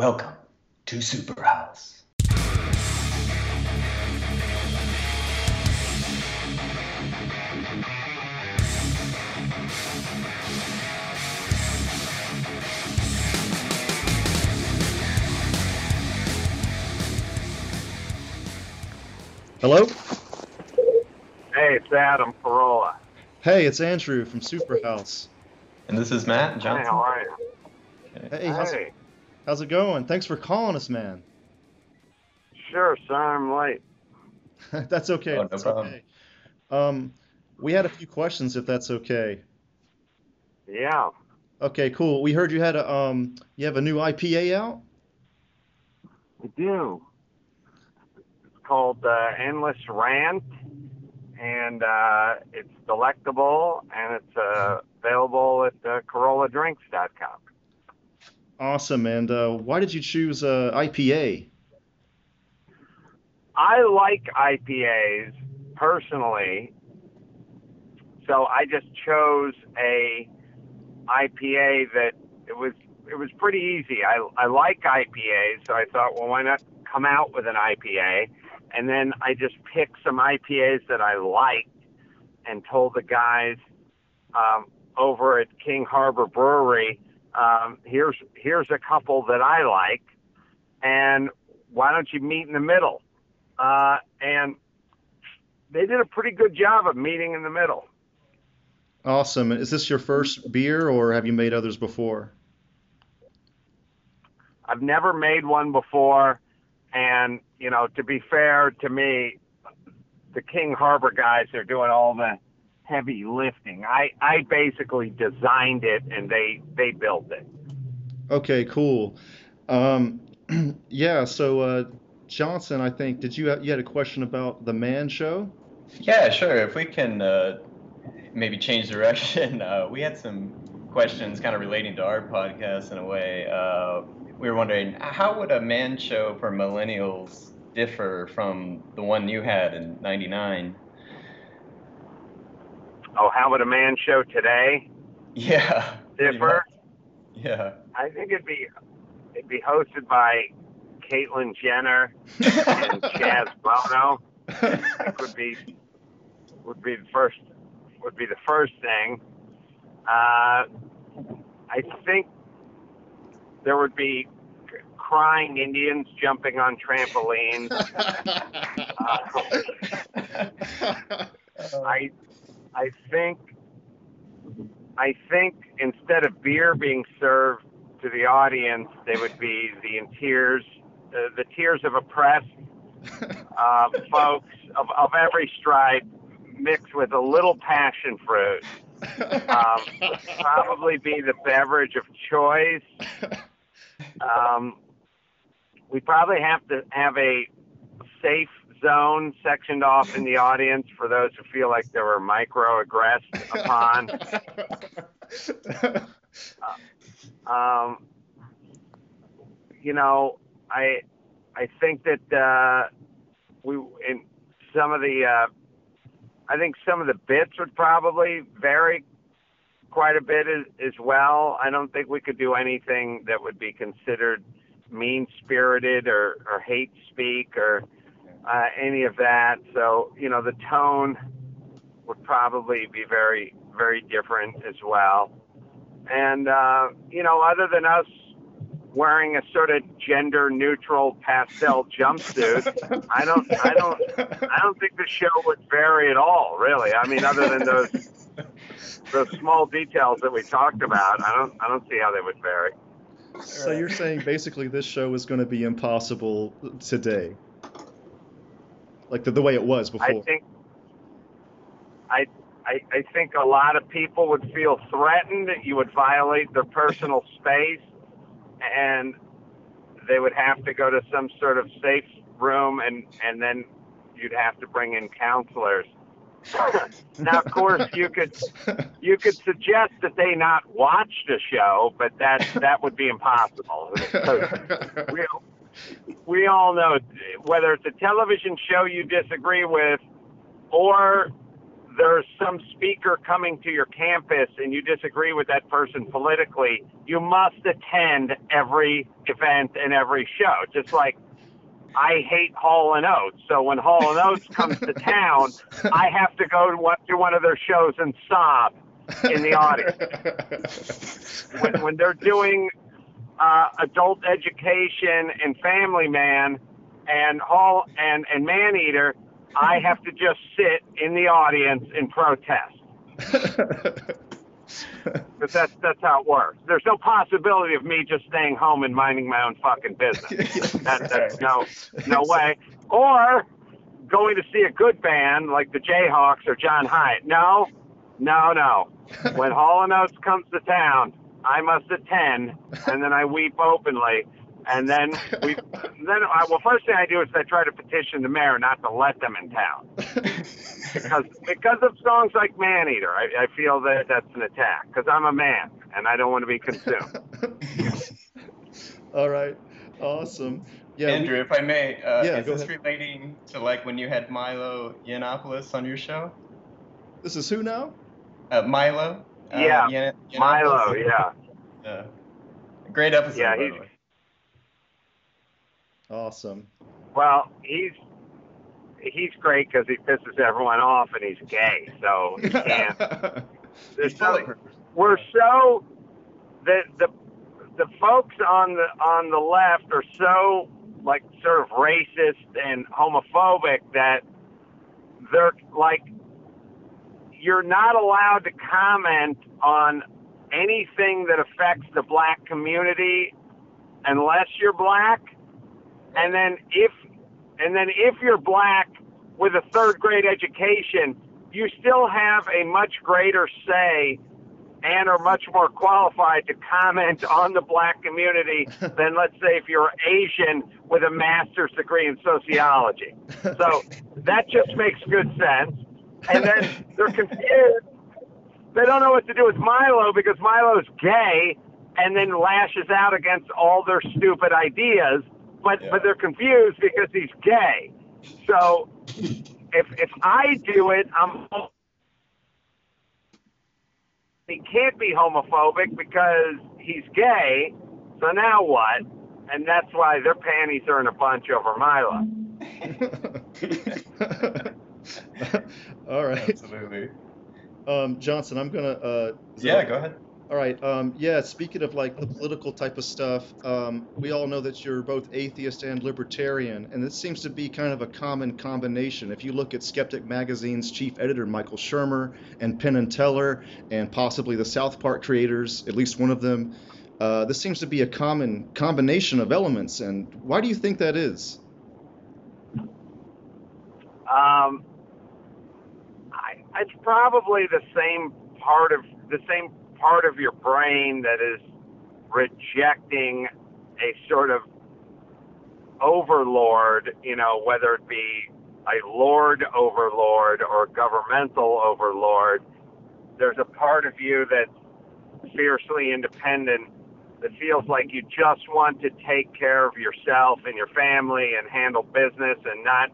Welcome to Superhouse. Hello? Hey, it's Adam Carolla. Hey, it's Andrew from Superhouse. And this is Matt Johnson. Hey, how are you? Hey, how's, Hey, how's it going? Thanks for calling us, man. sure, sorry I'm late. that's okay. Oh, no that's problem. okay. Um, we had a few questions, if that's okay. Yeah, Okay, cool. We heard you had a um, you have a new IPA out. I do. It's called uh, Endless Rant, and uh, it's delectable, and it's uh, available at uh, CarollaDrinks.com. Awesome. And uh, why did you choose uh, IPA? I like IPAs personally, so I just chose a IPA that it was it was pretty easy. I I like IPAs, so I thought, well, why not come out with an IPA? And then I just picked some IPAs that I liked and told the guys um, over at King Harbor Brewery, um, here's here's a couple that I like, and why don't you meet in the middle? Uh, and they did a pretty good job of meeting in the middle. Awesome. Is this your first beer, or have you made others before? I've never made one before, and you know, to be fair to me, the King Harbor guys are doing all the heavy lifting. I I basically designed it, and they they built it. Okay, cool. Um, yeah. So uh, Johnson, I think, did you you had a question about the Man Show? Yeah, sure. If we can uh, maybe change direction, uh, we had some questions kind of relating to our podcast in a way. Uh, we were wondering how would a man show for millennials differ from the one you had in '99? Oh, how would a man show today Yeah. differ? Yeah. I think it'd be it'd be hosted by Caitlyn Jenner and Chaz Bono. would be would be the first would be the first thing. Uh, I think there would be crying Indians jumping on trampolines. I I think I think instead of beer being served to the audience, they would be the tears uh, the tears of oppressed uh, folks of, of every stripe mixed with a little passion fruit. Um, probably be the beverage of choice. Um, we probably have to have a safe zone sectioned off in the audience for those who feel like they were microaggressed upon. Um, you know, I I think that uh, we in some of the uh, I think some of the bits would probably vary quite a bit as, as well. I don't think we could do anything that would be considered mean spirited or, or hate speak or uh, any of that. So, you know, the tone would probably be very, very different as well. And, uh, you know, other than us wearing a sort of gender neutral pastel jumpsuit, I don't, I don't, I don't think the show would vary at all, really. I mean, other than those those small details that we talked about, I don't, I don't see how they would vary. So you're saying basically this show is going to be impossible today, like the, the way it was before. I think, I, I, I think a lot of people would feel threatened that you would violate their personal space, and they would have to go to some sort of safe room, and and then you'd have to bring in counselors. now, of course, you could you could suggest that they not watch the show, but that that would be impossible. we, we all know whether it's a television show you disagree with or there's some speaker coming to your campus and you disagree with that person politically, you must attend every event and every show. Just like I hate Hall and Oates, so when Hall and Oates comes to town, I have to go to one, one of their shows and sob in the audience. when, when they're doing uh, adult education and Family Man and Hall and and man eater, I have to just sit in the audience and protest. But that's that's how it works. There's no possibility of me just staying home and minding my own fucking business. That, that's no no way. Or going to see a good band like the Jayhawks or John Hiatt. No, no, no. When Hall and Oates comes to town, I must attend, and then I weep openly. And then we, then I, well, first thing I do is I try to petition the mayor not to let them in town because because of songs like Maneater. I, I feel that that's an attack because I'm a man and I don't want to be consumed. All right. Awesome. Yeah. we- Andrew, if I may, uh, Yeah, is this ahead. relating to like when you had Milo Yiannopoulos on your show? this is who now? Uh, Milo. Yeah, Yiann- Milo, Yiannopoulos? yeah. Uh, great episode. Yeah, he's- Awesome. Well, he's he's great because he pisses everyone off and he's gay, so you can't. There's full we're so the the the folks on the on the left are so like sort of racist and homophobic that they're like you're not allowed to comment on anything that affects the black community unless you're black and then if and then if you're black with a third grade education you still have a much greater say and are much more qualified to comment on the black community than let's say if you're Asian with a master's degree in sociology. So that just makes good sense. And then they're confused. They don't know what to do with Milo because Milo's gay and then lashes out against all their stupid ideas, but Yeah. but they're confused because he's gay. So if if I do it, I'm he can't be homophobic because he's gay. So now what? And that's why their panties are in a bunch over Milo. All right. Absolutely. Um, Johnson, I'm gonna. Uh, Yeah, that- go ahead. All right. Um, yeah. Speaking of like the political type of stuff, um, we all know that you're both atheist and libertarian, and this seems to be kind of a common combination. If you look at Skeptic Magazine's chief editor Michael Shermer and Penn and Teller, and possibly the South Park creators, at least one of them, uh, this seems to be a common combination of elements. And why do you think that is? Um, I, it's probably the same part of the same part of your brain that is rejecting a sort of overlord, you know, whether it be a lord overlord or governmental overlord. There's a part of you that's fiercely independent that feels like you just want to take care of yourself and your family and handle business and not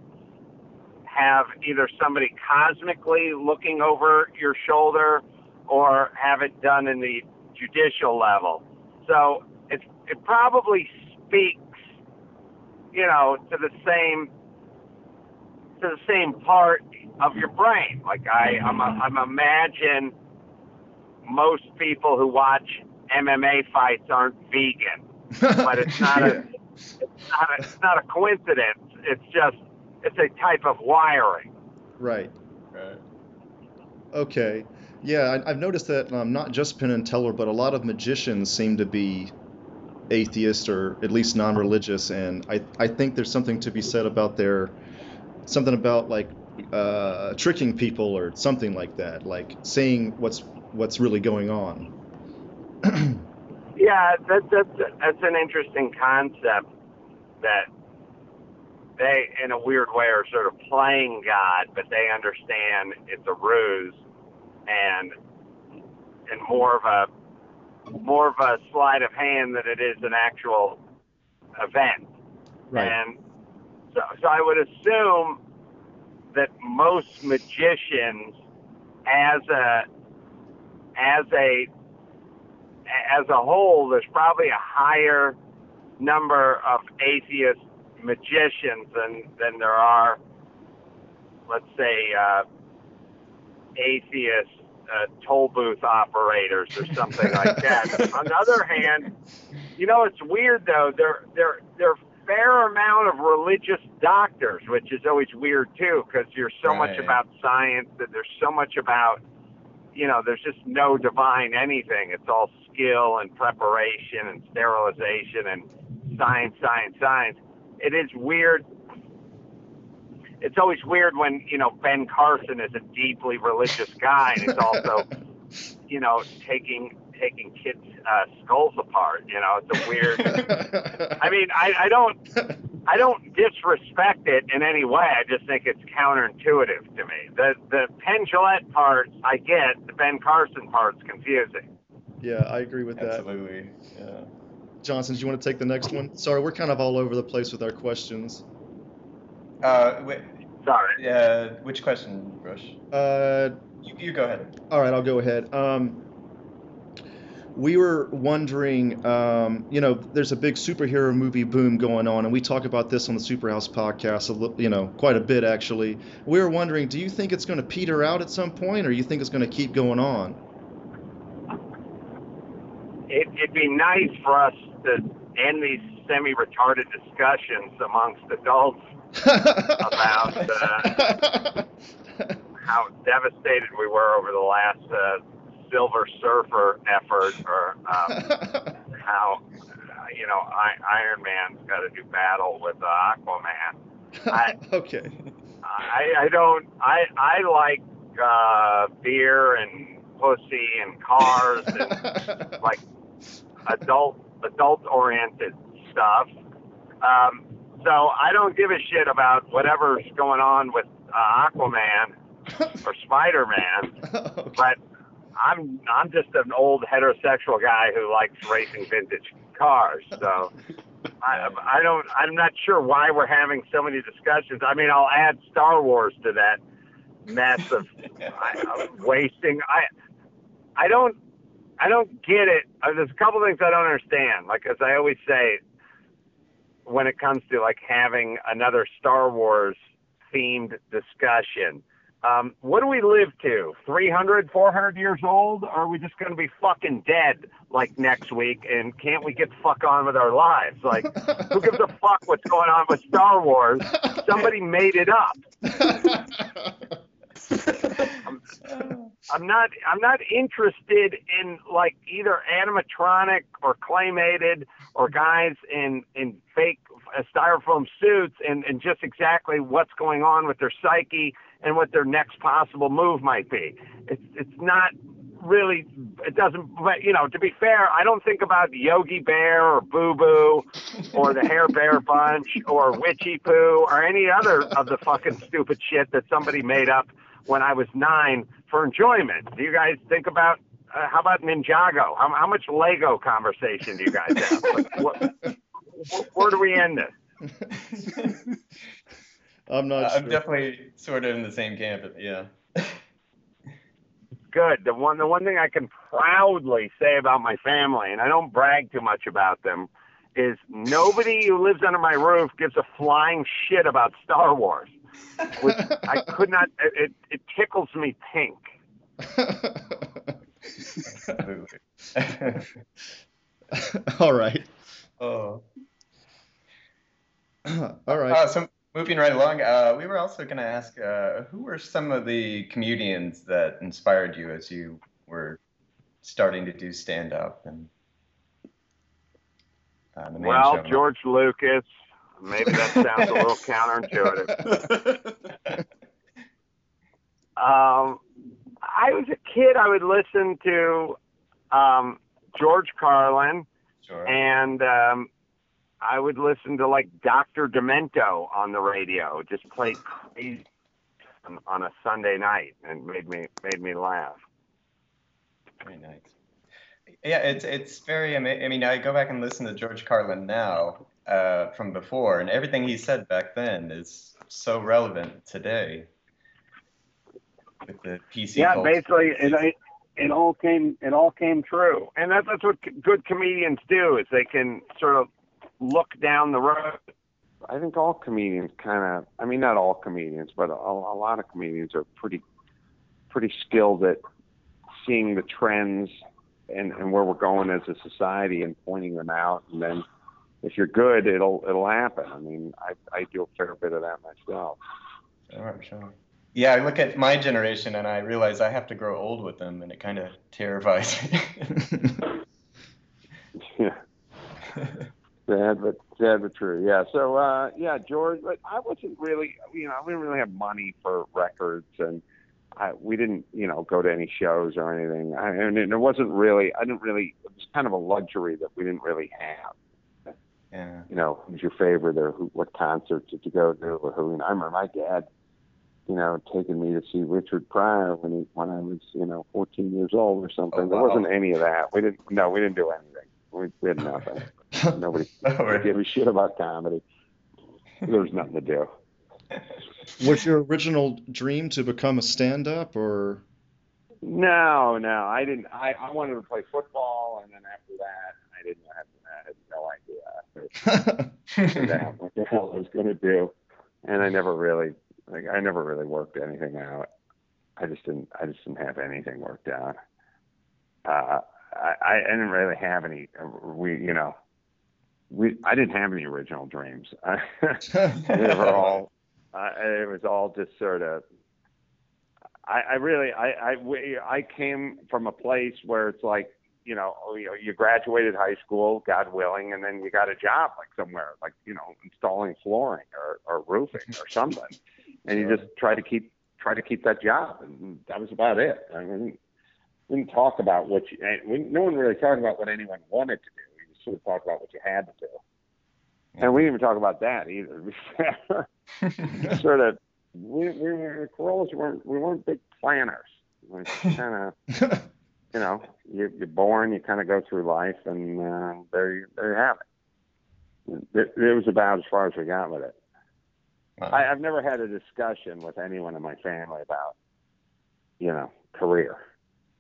have either somebody cosmically looking over your shoulder or have it done in the judicial level. So it it probably speaks, you know, to the same to the same part of your brain. Like I I'm a, I'm imagine most people who watch MMA fights aren't vegan, but it's not a it's not a, it's not a coincidence. It's just it's a type of wiring. right. Right. Okay. Yeah, I, I've noticed that um, not just Penn and Teller, but a lot of magicians seem to be atheist or at least non-religious, and I, I think there's something to be said about their something about like uh, tricking people or something like that, like seeing what's what's really going on. Yeah, that, that's that's an interesting concept that they, in a weird way, are sort of playing God, but they understand it's a ruse and and more of a more of a sleight of hand than it is an actual event. Right. And so, so I would assume that most magicians as a as a as a whole, there's probably a higher number of atheist magicians than than there are, let's say, uh, atheist uh, toll booth operators or something like that. On the other hand, you know, it's weird though. There, there, there are fair amount of religious doctors, which is always weird too, because you're so Right. much about science that there's so much about, you know, there's just no divine anything. It's all skill and preparation and sterilization and science, science, science. It is weird. It's always weird when you know Ben Carson is a deeply religious guy and he's also, you know, taking taking kids' uh, skulls apart. You know, it's a weird. I mean, I, I don't I don't disrespect it in any way. I just think it's counterintuitive to me. The the Penn Jillette part I get. The Ben Carson part's confusing. yeah, I agree with that. Absolutely. Yeah. Johnson, do you want to take the next one? Sorry, we're kind of all over the place with our questions. Uh, wait, Sorry. uh, which question, Rush? Uh, You, you go ahead. all right, I'll go ahead. Um, we were wondering, um, you know, there's a big superhero movie boom going on, and we talk about this on the Superhouse podcast, a li- you know, quite a bit actually. We were wondering, do you think it's going to peter out at some point, or you think it's going to keep going on? It, it'd be nice for us to end these semi-retarded discussions amongst adults about uh, how devastated we were over the last uh, Silver Surfer effort, or um, how uh, you know I, Iron Man's got to do battle with uh, Aquaman. I- okay. I, I don't. I I like uh, beer and pussy and cars and like adult adult oriented stuff. Um, so I don't give a shit about whatever's going on with uh, Aquaman or Spider Man, okay. but I'm I'm just an old heterosexual guy who likes racing vintage cars. So I I don't I'm not sure why we're having so many discussions. I mean I'll add Star Wars to that mess of I, of wasting. I I don't I don't get it. Uh, There's a couple things I don't understand. Like as I always say, when it comes to like having another Star Wars themed discussion. Um, what do we live to? 300, 400 years old? Or are we just going to be fucking dead like next week? And can't we get the fuck on with our lives? Like, who gives a fuck what's going on with Star Wars? Somebody made it up. I'm not I'm not interested in like either animatronic or claymated or guys in in fake uh, styrofoam suits and and just exactly what's going on with their psyche and what their next possible move might be. It's it's not really it doesn't but you know to be fair I don't think about Yogi Bear or Boo Boo or the Hair Bear Bunch or Witchy Poo or any other of the fucking stupid shit that somebody made up when I was nine for enjoyment. Do you guys think about uh, how about Ninjago? How, how much Lego conversation do you guys have? Like, what, wh- where do we end this? I'm not I'm definitely sort of in the same camp. Yeah. Good. The one the one thing I can proudly say about my family, and I don't brag too much about them, is nobody who lives under my roof gives a flying shit about Star Wars. Which I could not. It, it, it tickles me pink. All right. oh. All right. Uh, so moving right along, uh, we were also going to ask uh, who were some of the comedians that inspired you as you were starting to do stand up and uh, the main Well, show? George Lucas. Maybe that sounds a little counterintuitive. Um, I was a kid. I would listen to um, George Carlin, sure. and um, I would listen to like Dr. Demento on the radio. Just played crazy on, on a Sunday night, and made me made me laugh. Very nice. Yeah, it's it's very. I mean, I go back and listen to George Carlin now uh, from before, and everything he said back then is so relevant today. with the PC. yeah, culture. basically, it, it it all came it all came true, and that's that's what good comedians do is they can sort of look down the road. I think all comedians kind of, I mean, not all comedians, but a, a lot of comedians are pretty pretty skilled at seeing the trends and, and where we're going as a society and pointing them out, and then if you're good, it'll it'll happen. I mean, I I do a fair bit of that myself. Sure, sure. Yeah, I look at my generation and I realize I have to grow old with them, and it kind of terrifies me. Yeah. Sad but sad but true. Yeah. So uh yeah, George but I wasn't really you know, we didn't really have money for records and I we didn't, you know, go to any shows or anything. I and it wasn't really I didn't really it was kind of a luxury that we didn't really have. Yeah. You know, who's your favorite or who what concerts did you go to or who and I remember my dad, you know, taking me to see Richard Pryor when he when I was, you know, fourteen years old or something. Oh, There wasn't any of that. We didn't no, we didn't do anything. We we had nothing. Nobody really? give a shit about comedy. There was nothing to do. Was your original dream to become a stand-up, or No, no, I didn't. I, I wanted to play football, and then after that, I didn't have. Had no idea what the hell I was going to do, and I never really, like, I never really worked anything out. I just didn't. I just didn't have anything worked out. Uh, I, I didn't really have any. We, you know, we. I didn't have any original dreams. they were all uh, it was all just sort of I, I really I, I we- I came from a place where it's like you know oh, you, know, you graduated high school God willing and then you got a job like somewhere like you know installing flooring or, or roofing or something. And you just try to keep try to keep that job and that was about it. I mean we didn't talk about what you eh, we, no one really talked about what anyone wanted to do. We just sort of talked about what you had to do. And we didn't even talk about that either. sort of, we, we were Carollas weren't we weren't big planners. We kind of, you know, you, you're born, you kind of go through life, and uh, there you there you have it. it. It was about as far as we got with it. Wow. I, I've never had a discussion with anyone in my family about, you know, career.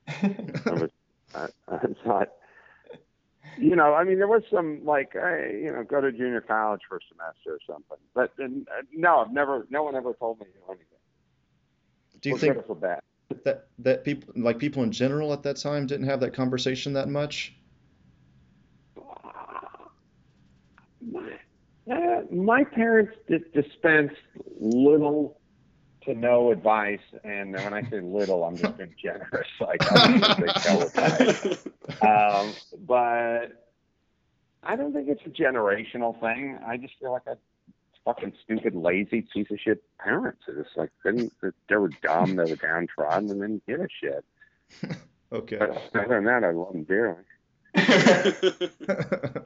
It was, I, I thought, you know, I mean, there was some like, hey, you know, go to junior college for a semester or something. But and, uh, no, I've never, no one ever told me anything. do you For think good or for bad? That that people like people in general at that time didn't have that conversation that much? Uh, my parents di- dispensed little to no advice, and when I say little, I'm just being generous. Like, um, but I don't think it's a generational thing. I just feel like I fucking stupid, lazy piece of shit parents. It's just like couldn't they were dumb, they were downtrodden, and didn't give a shit. Okay. But other than that, I love them dearly.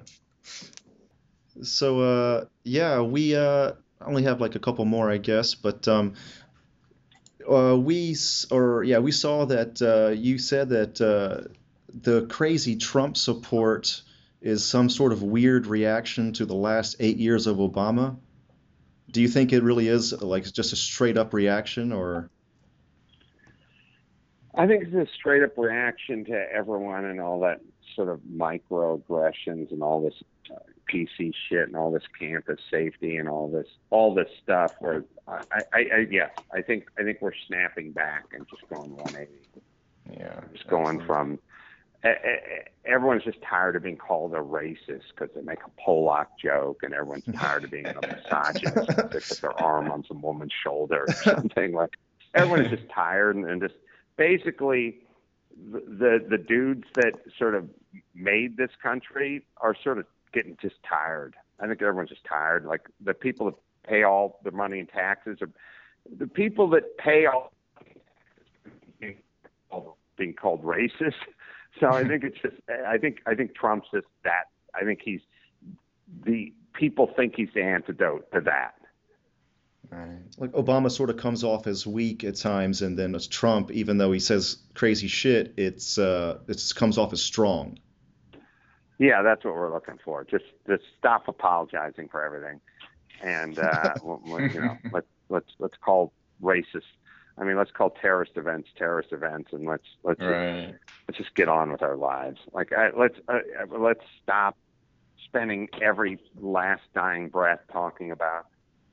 So uh yeah, we uh only have like a couple more, I guess, but um uh we or yeah, we saw that uh you said that uh the crazy Trump support is some sort of weird reaction to the last 8 years of Obama. Do you think it really is like just a straight up reaction or I think it's a straight up reaction to everyone and all that sort of microaggressions and all this uh, PC shit and all this campus safety and all this all this stuff. Where I, I, I yeah, I think I think we're snapping back and just going 180. yeah. Just going absolutely. from everyone's just tired of being called a racist because they make a Polak joke, and everyone's tired of being a misogynist because they put their arm on some woman's shoulder or something like. Everyone is just tired and, and just basically the, the the dudes that sort of made this country are sort of getting just tired. I think everyone's just tired. Like the people that pay all the money in taxes are the people that pay all being called racist. So I think it's just I think I think Trump's just that. I think he's the people think he's the antidote to that. Right. like Obama sort of comes off as weak at times and then as Trump even though he says crazy shit, it's uh it comes off as strong. Yeah, that's what we're looking for. Just just stop apologizing for everything, and uh, you know let let's let's call racist. I mean, let's call terrorist events terrorist events, and let's let's Right. just, let's just get on with our lives. Like, I, let's uh, let's stop spending every last dying breath talking about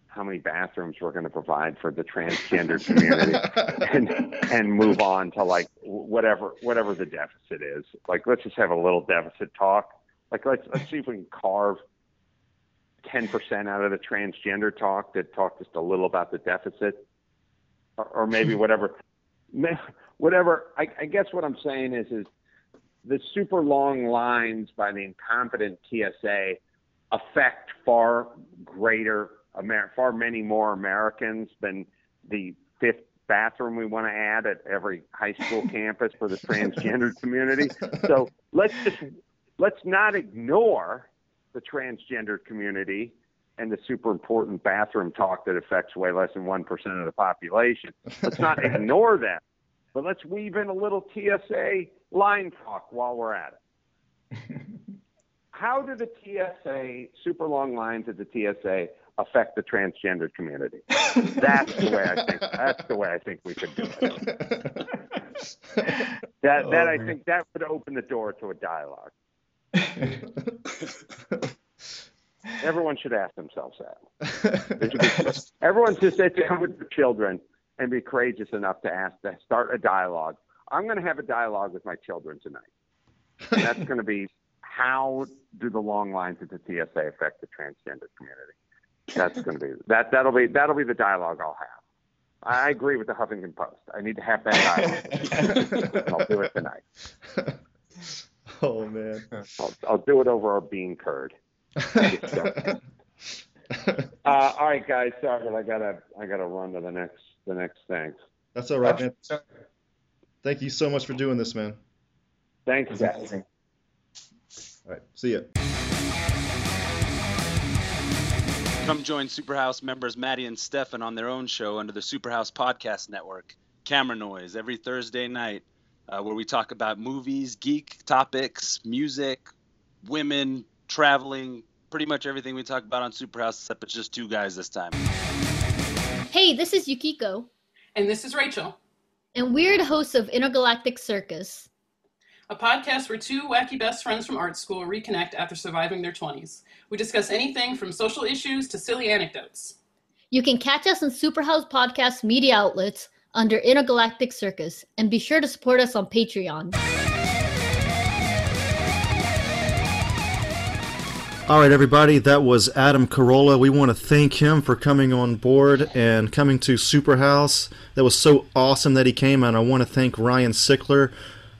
how many bathrooms we're going to provide for the transgender community, and and move on to like whatever whatever the deficit is. Like, let's just have a little deficit talk. Like, let's let's see if we can carve. 10% out of the transgender talk that talk just a little about the deficit or, or maybe whatever. Whatever. I, I guess what i'm saying is is the super long lines by the incompetent tsa affect far greater Amer- far many more americans than the fifth bathroom we want to add at every high school campus for the transgender community. So let's just let's not ignore the transgender community and the super important bathroom talk that affects way less than 1% of the population. Let's not ignore them, but let's weave in a little TSA line talk while we're at it. How do the TSA, super long lines at the TSA, affect the transgender community? That's the way I think. That's the way I think we could do it. That, Oh, I man. think that would open the door to a dialogue. Everyone should ask themselves that. They should be- Everyone should sit down with their children and be courageous enough to ask to start a dialogue. I'm going to have a dialogue with my children tonight. And that's going to be how do the long lines at the TSA affect the transgender community? That's going to be that. That'll be that'll be the dialogue I'll have. I agree with the Huffington Post. I need to have that dialogue. I'll do it tonight. oh man. I'll, I'll do it over our bean curd. Uh, all right, guys. Sorry, but I gotta I gotta run to the next the next thing. That's all right, man. Thank you so much for doing this, man. Thanks, guys. All right. See ya. Come join Superhouse members Maddie and Stefan on their own show under the Superhouse Podcast Network, Camera Noise, every Thursday night, uh, where we talk about movies, geek topics, music, women, traveling, pretty much everything we talk about on Superhouse, except it's just two guys this time. Hey, this is Yukiko, And this is Rachel, and we're the hosts of Intergalactic Circus. a podcast where two wacky best friends from art school reconnect after surviving their 20s. We discuss anything from social issues to silly anecdotes. You can catch us on Superhouse Podcast media outlets under Intergalactic Circus, and be sure to support us on Patreon. All right, everybody, that was Adam Carolla. We want to thank him for coming on board and coming to Superhouse. That was so awesome that he came, and I want to thank Ryan Sickler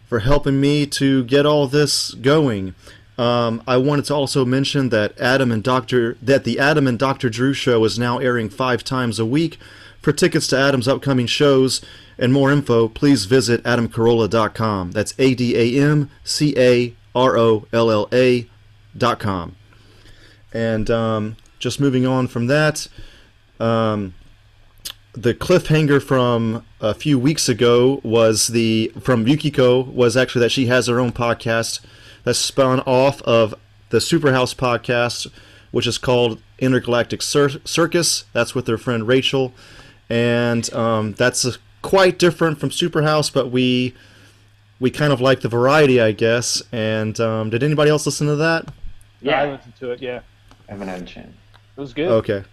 for helping me to get all this going. Um, I wanted to also mention that Adam and Doctor that the Adam and Doctor Drew show is now airing five times a week. For tickets to Adam's upcoming shows and more info, please visit adamcarolla.com. That's A D A M C A R O L L A dot com. And um, just moving on from that, um, the cliffhanger from a few weeks ago was the from Yukiko was actually that she has her own podcast that's spun off of the Superhouse podcast, which is called Intergalactic Cir- Circus. That's with her friend Rachel, and um, that's uh quite different from Superhouse, but we we kind of like the variety, I guess. And um, did anybody else listen to that? Yeah, I listened to it. Yeah, I haven't had a chance. it was good. Okay.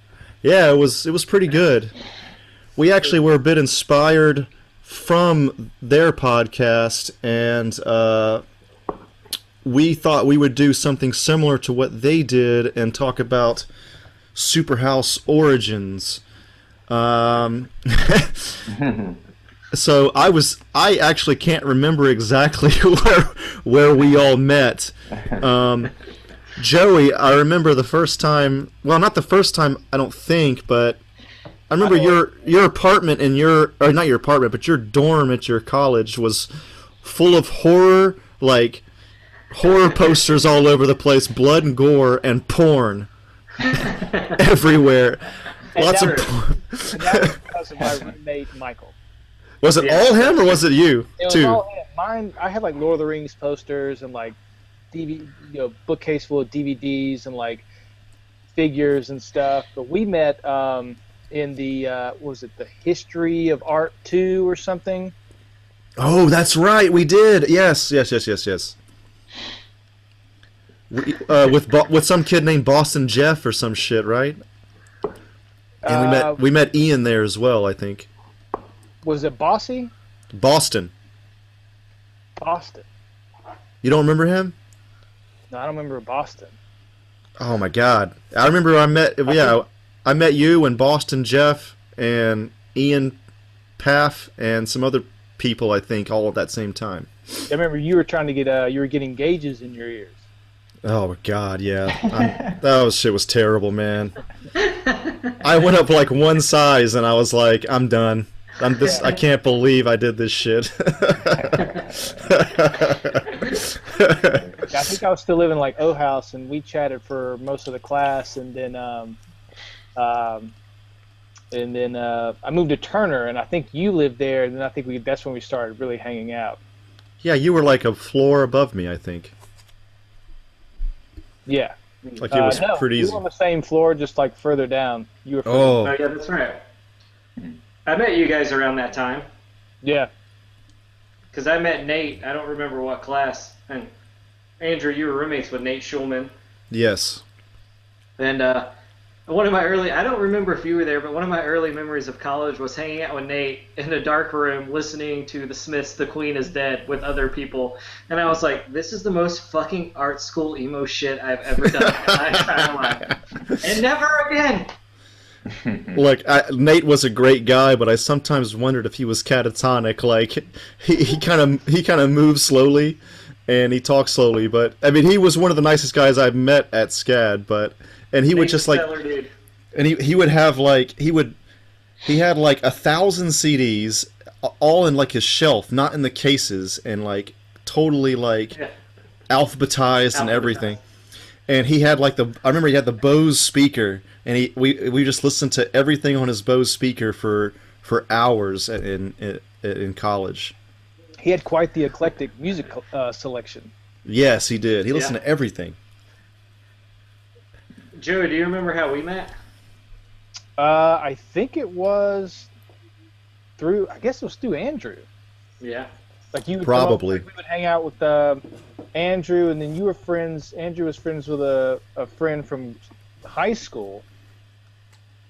Yeah, it was it was pretty good. We actually were a bit inspired from their podcast, and uh, we thought we would do something similar to what they did and talk about Superhouse origins. Um, so I was I actually can't remember exactly where where we all met. Um, Joey, I remember the first time. Well, not the first time, I don't think, but I remember your your apartment and your or not your apartment, but your dorm at your college was full of horror, like horror posters all over the place, blood and gore and porn everywhere. And Lots of porn. That was because of my roommate Michael. Was it Yeah. all him or was it you It was too? all him. mine. I had like Lord of the Rings posters and like DVD, you know, bookcase full of DVDs and like figures and stuff. But we met um, in the uh, what was it the history of art two or something? Oh, that's right. We did. Yes, yes, yes, yes, yes. We, uh, with Bo- with some kid named Boston Jeff or some shit, right? And we Uh, met we met Ian there as well. I think Was it Bossy? Boston. Boston. You don't remember him? No, I don't remember Boston. Oh my God! I remember I met yeah I met you and Boston Jeff and Ian Paff and some other people. I think all at that same time. I remember you were trying to get uh, you were getting gauges in your ears. Oh my God! Yeah, I'm, that was, shit was terrible, man. I went up like one size and I was like, I'm done. I'm this. I can't believe I did this shit. I think I was still living like O House, and we chatted for most of the class, and then um, um, and then uh, I moved to Turner, and I think you lived there, and then I think we that's when we started really hanging out. yeah, you were like a floor above me, I think. Yeah. Like it was uh, no, pretty we easy. were on the same floor, just like further down. You were. Oh, Oh yeah, that's right. I met you guys around that time Yeah. because I met Nate. I don't remember what class. And Andrew, you were roommates with Nate Schulman. yes. And uh, one of my early, I don't remember if you were there, but one of my early memories of college was hanging out with Nate in a dark room listening to the Smiths' The Queen is Dead with other people. And I was like, this is the most fucking art school emo shit I've ever done in my entire life. And never again. Look, I, Nate was a great guy, but I sometimes wondered if he was catatonic. Like he kind of he kind of moves slowly, and he talks slowly. But I mean, he was one of the nicest guys I've met at SCAD. But and he would just like dude. and he he would have like he would he had like a thousand CDs all in like his shelf, not in the cases, and like totally like Yeah. alphabetized and everything. And he had like the I remember he had the Bose speaker, and he we we just listened to everything on his Bose speaker for for hours in in, in college. He had quite the eclectic music uh, selection. Yes, he did. He listened Yeah. to everything. Joe, do you remember how we met? Uh, I think it was through. I guess it was through Andrew. Yeah. Like you would come up- Probably. we would hang out with uh, Andrew, and then you were friends. Andrew was friends with a, a friend from high school,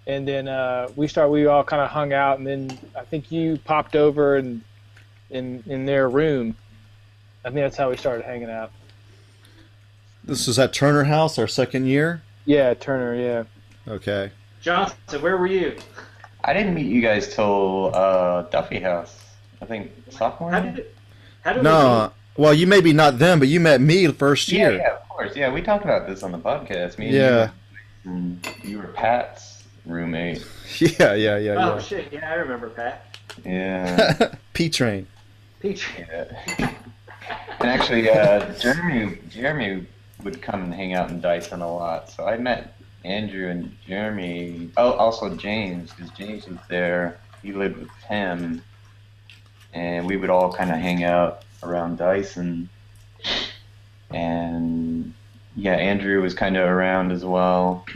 and then uh, we started. We all kind of hung out, and then I think you popped over and in in their room. I think that's how we started hanging out. This was at Turner House, our second year. Yeah, Turner. Yeah. Okay. Johnson, where were you? I didn't meet you guys till uh, Duffy House. I think sophomore. How year? did it? How did we No, well, you maybe not them, but you met me the first year. yeah, yeah, of course. Yeah, we talked about this on the podcast. Me and Yeah. you, were, you were Pat's roommate. Yeah, yeah, yeah, Oh yeah. shit! Yeah, I remember Pat. Yeah. P Train. Peach. yeah. And actually, uh, Jeremy Jeremy would come and hang out in Dyson a lot. So I met Andrew and Jeremy. Oh, also James, because James was there. He lived with him, and we would all kind of hang out around Dyson. And yeah, Andrew was kind of around as well.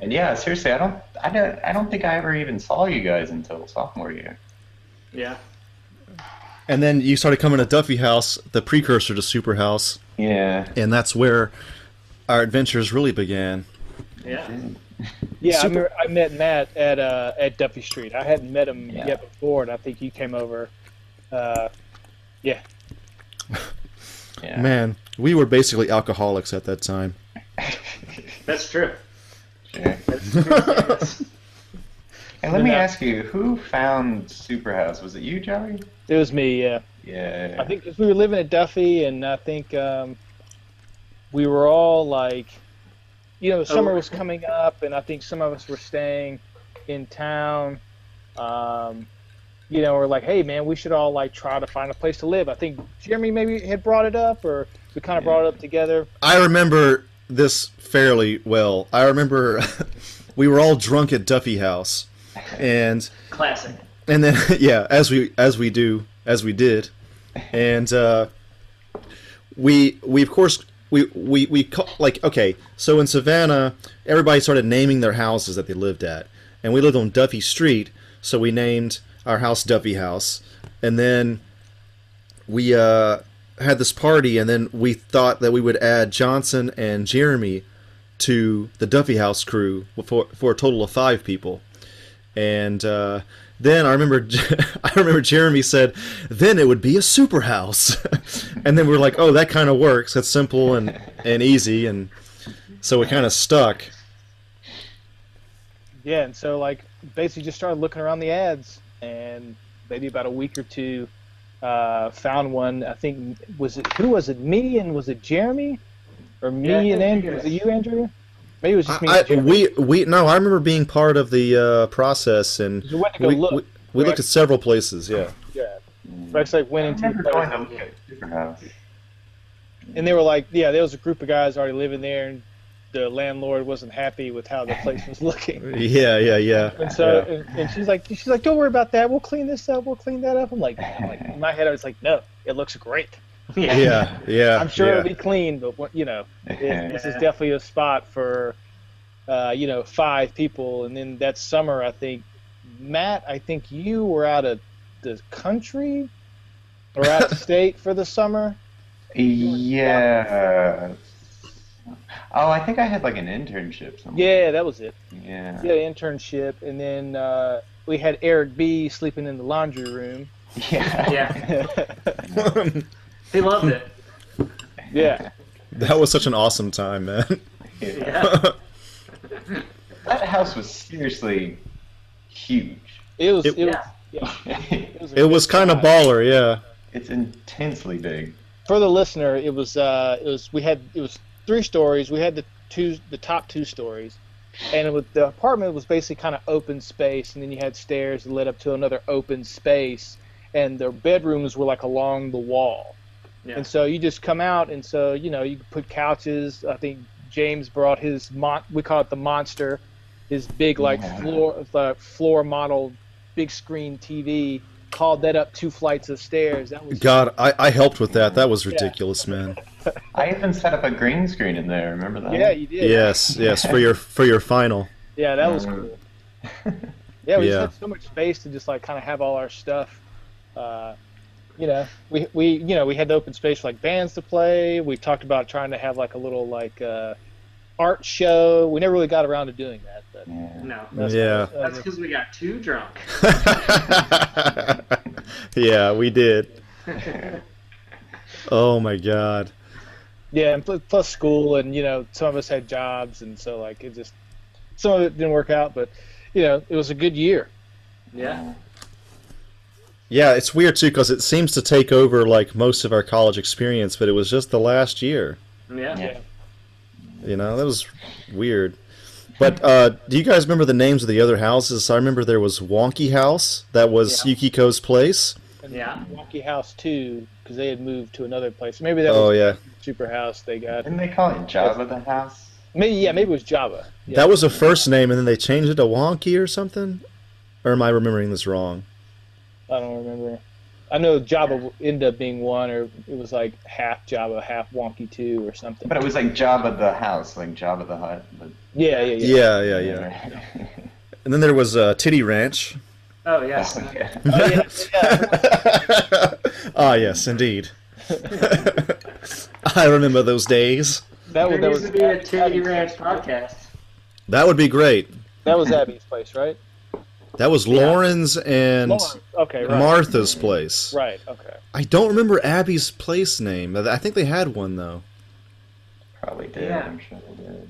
And yeah, seriously, I don't, I don't, I don't think I ever even saw you guys until sophomore year. Yeah. And then you started coming to Duffy House, the precursor to Super House, Yeah. and that's where our adventures really began. Yeah. Yeah, I, Super- I met Matt at uh, at Duffy Street. I hadn't met him Yeah. yet before, and I think you came over. Uh, yeah, Yeah. Man, we were basically alcoholics at that time. That's true. Sure. That's true. Yes. And let me Yeah. ask you, who found Superhouse? Was it you, Joey? it was me. Yeah, Yeah. I think 'cause we were living at Duffy, and I think um, we were all like, you know, summer Oh. was coming up, and I think some of us were staying in town. Um, you know, we're like, hey man, we should all like try to find a place to live. I think Jeremy maybe had brought it up, or we kind of brought it up together. I remember this fairly well. I remember we were all drunk at Duffy House, and Classic. and then yeah, as we as we do as we did, and uh, we we of course we we we ca- like okay. So in Savannah, everybody started naming their houses that they lived at, and we lived on Duffy Street, so we named our house Duffy House. And then we uh, had this party, and then we thought that we would add Johnson and Jeremy to the Duffy House crew for for a total of five people. And uh, then I remember I remember Jeremy said, then it would be a super house. and then we are like, oh, that kind of works. That's simple and and easy, and so we kind of stuck. Yeah, and so like basically just started looking around the ads, and maybe about a week or two, uh, found one. I think was it who was it? Me and was it Jeremy, or me Yeah, and think Andrew? Was was. it you, Andrew? Maybe it was just me. I, and we we no, I remember being part of the uh, process, and We went to go we, look, we, we looked at several places. Yeah. yeah, Rex like went I into remember the going to look at Superhouse. and they were like, yeah, there was a group of guys already living there, and the landlord wasn't happy with how the place was looking. Yeah, yeah, yeah. And so, yeah. and, and she's like, she's like, don't worry about that. We'll clean this up. We'll clean that up. I'm like, I'm like in my head, I was like, no, it looks great. yeah, yeah. I'm sure yeah. it'll be clean, but what- you know, it, this is definitely a spot for, uh, you know, five people. And then that summer, I think, Matt, I think you were out of the country or out of state for the summer. Yeah. Oh, I think I had like an internship somewhere. Yeah, that was it. Yeah. Yeah, internship, and then uh, we had Eric B sleeping in the laundry room. Yeah. Yeah, he loved it. yeah. that was such an awesome time, man. Yeah. That house was seriously huge. It was. It- It, was. Yeah. Yeah. It was, was kind of baller, yeah. it's intensely big. For the listener, it was. Uh, it was. We had. It was three stories. We had the two. The top two stories, and it was, the apartment was basically kind of open space, and then you had stairs that led up to another open space, and the bedrooms were like along the wall. Yeah. And so you just come out, and so you know you put couches. I think James brought his mon- we call it the monster, his big like Yeah. floor the floor model big screen TV. Called that up two flights of stairs. That was God, I, I helped with that. That was ridiculous, man. I even set up a green screen in there. Remember that? yeah, you did. Yes, yes, for your for your final. Yeah, that was cool. Yeah, we Yeah. just had so much space to just like kind of have all our stuff. Uh, you know, we we you know we had the open space for like bands to play. We talked about trying to have like a little like uh, art show. We never really got around to doing that. But Yeah. No, that's Yeah. that that's because we got too drunk. yeah, we did. Oh my god. yeah, and plus school, and you know, some of us had jobs, and so like it just some of it didn't work out, but you know, it was a good year. Yeah. Yeah, it's weird too because it seems to take over like most of our college experience, but it was just the last year. Yeah. Yeah. You know, that was weird. But uh, do you guys remember the names of the other houses? I remember there was Wonky House. That was Yeah. Yukiko's place. And Yeah. Wonky House too, because they had moved to another place. Maybe that Oh was yeah, Super House they got. Didn't they call it Java the house? Maybe yeah, maybe it was Java. Yeah. that was a first name, and then they changed it to Wonky or something. Or am I remembering this wrong? I don't remember. I know Java ended up being one, or it was like half Java, half Wonky two, or something. But it was like Java the house, like Java the hut. But Yeah, yeah, yeah. Yeah, yeah, yeah. And then there was uh, Titty Ranch. Oh yes. Okay. Oh, yeah, yeah. ah, yes, indeed. I remember those days. That would, there that needs was to be a Titty place, Ranch podcast. That would be great. That was Abby's place, right? That was Lauren's and Lauren. Okay, right. Martha's place. Right. Okay. I don't remember Abby's place name. I think they had one though. Probably did. Yeah. I'm sure they did.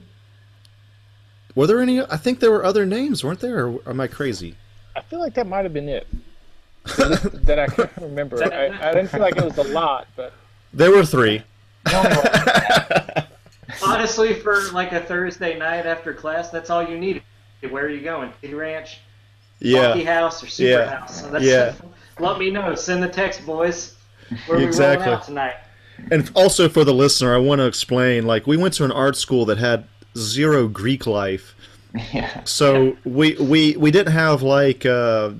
Were there any? I think there were other names, weren't there? Or am I crazy? I feel like that might have been it. that I can't remember. I, I didn't feel like it was a lot, but There were three. Honestly, for like a Thursday night after class, that's all you need. Where are you going? Titty Ranch, Yeah, House, or Super Yeah. House? So that's, Yeah. Let me know. Send the text, boys. Where are we Exactly. rolling out tonight? and also for the listener, I want to explain. Like, we went to an art school that had zero Greek life, Yeah. so we we we didn't have like uh,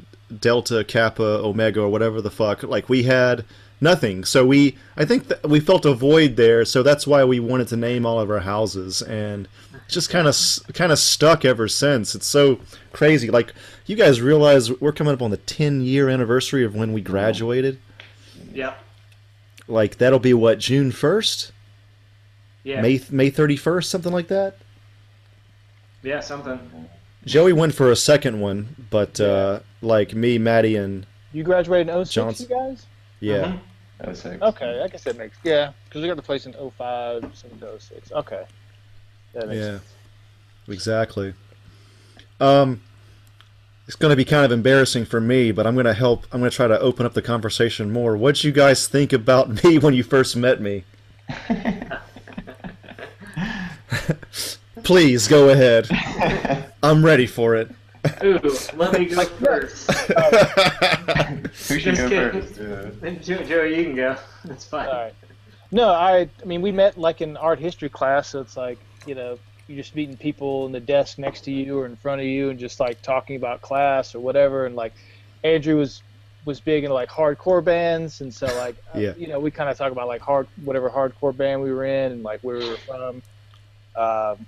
Delta, Kappa, Omega, or whatever the fuck. Like, we had nothing. So we, I think we felt a void there. So that's why we wanted to name all of our houses and just kind of kind of stuck ever since. It's so crazy. Like you guys realize we're coming up on the 10 year anniversary of when we graduated. Yep. Like that'll be what June 1st, Yeah. May May 31st, something like that. Yeah, something. Joey went for a second one, but uh, like me, Maddie, and You graduated in 06, Johnson. you guys? yeah, Mhm. That was sick. Okay, I guess that makes yeah, because we got the place in 05, some to 06. Okay, that makes yeah, sense. exactly. Um, it's going to be kind of embarrassing for me, but I'm going to help. I'm going to try to open up the conversation more. What'd you guys think about me when you first met me? Please go ahead. I'm ready for it. Ooh, let me go first. Who should Just go kidding. first? Yeah. Joe, Joe, you can go. That's fine. All right. No, I I mean we met like in art history class, so it's like you know you're just meeting people in the desk next to you or in front of you and just like talking about class or whatever. And like Andrew was was big into like hardcore bands, and so like uh, you know we kind of talk about like hard whatever hardcore band we were in and like where we were from. Um,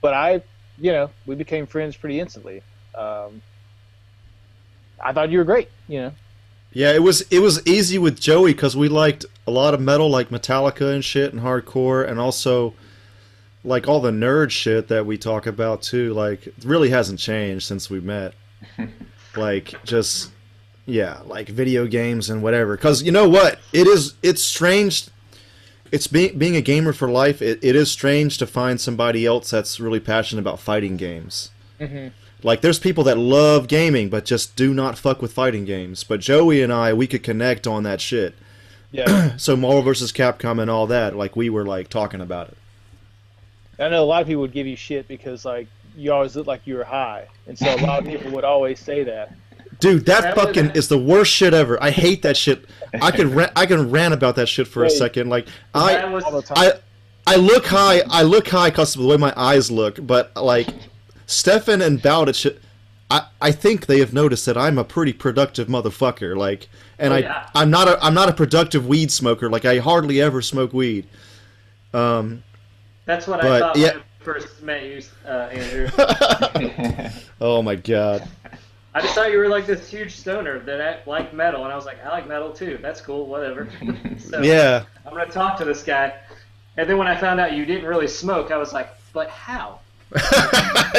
but I, you know, we became friends pretty instantly. Um, I thought you were great. You know. Yeah, it was it was easy with Joey because we liked a lot of metal, like Metallica and shit, and hardcore, and also like all the nerd shit that we talk about too. Like, really hasn't changed since we met. like, just yeah, like video games and whatever. Because you know what, it is it's strange. It's being being a gamer for life. It, it is strange to find somebody else that's really passionate about fighting games. Mm-hmm. Like there's people that love gaming but just do not fuck with fighting games. But Joey and I, we could connect on that shit. Yeah. So Marvel vs. Capcom and all that, like we were like talking about it. I know a lot of people would give you shit because like you always look like you were high, and so a lot of people would always say that. Dude, that That fucking is the worst shit ever. I hate that shit. I can rant, I can rant about that shit for a second. Like I was, All the time. I I look high. I look high because of the way my eyes look. But like Stefan and Bowditch, I I think they have noticed that I'm a pretty productive motherfucker. Like, and Oh, I. I'm not a I'm not a productive weed smoker. Like I hardly ever smoke weed. Um. That's what I thought yeah. when I first met you, uh, Andrew. oh my god. I just thought you were like this huge stoner that I liked metal, and I was like, I like metal too. That's cool, whatever. so Yeah. I'm gonna talk to this guy. And then when I found out you didn't really smoke, I was like, but how?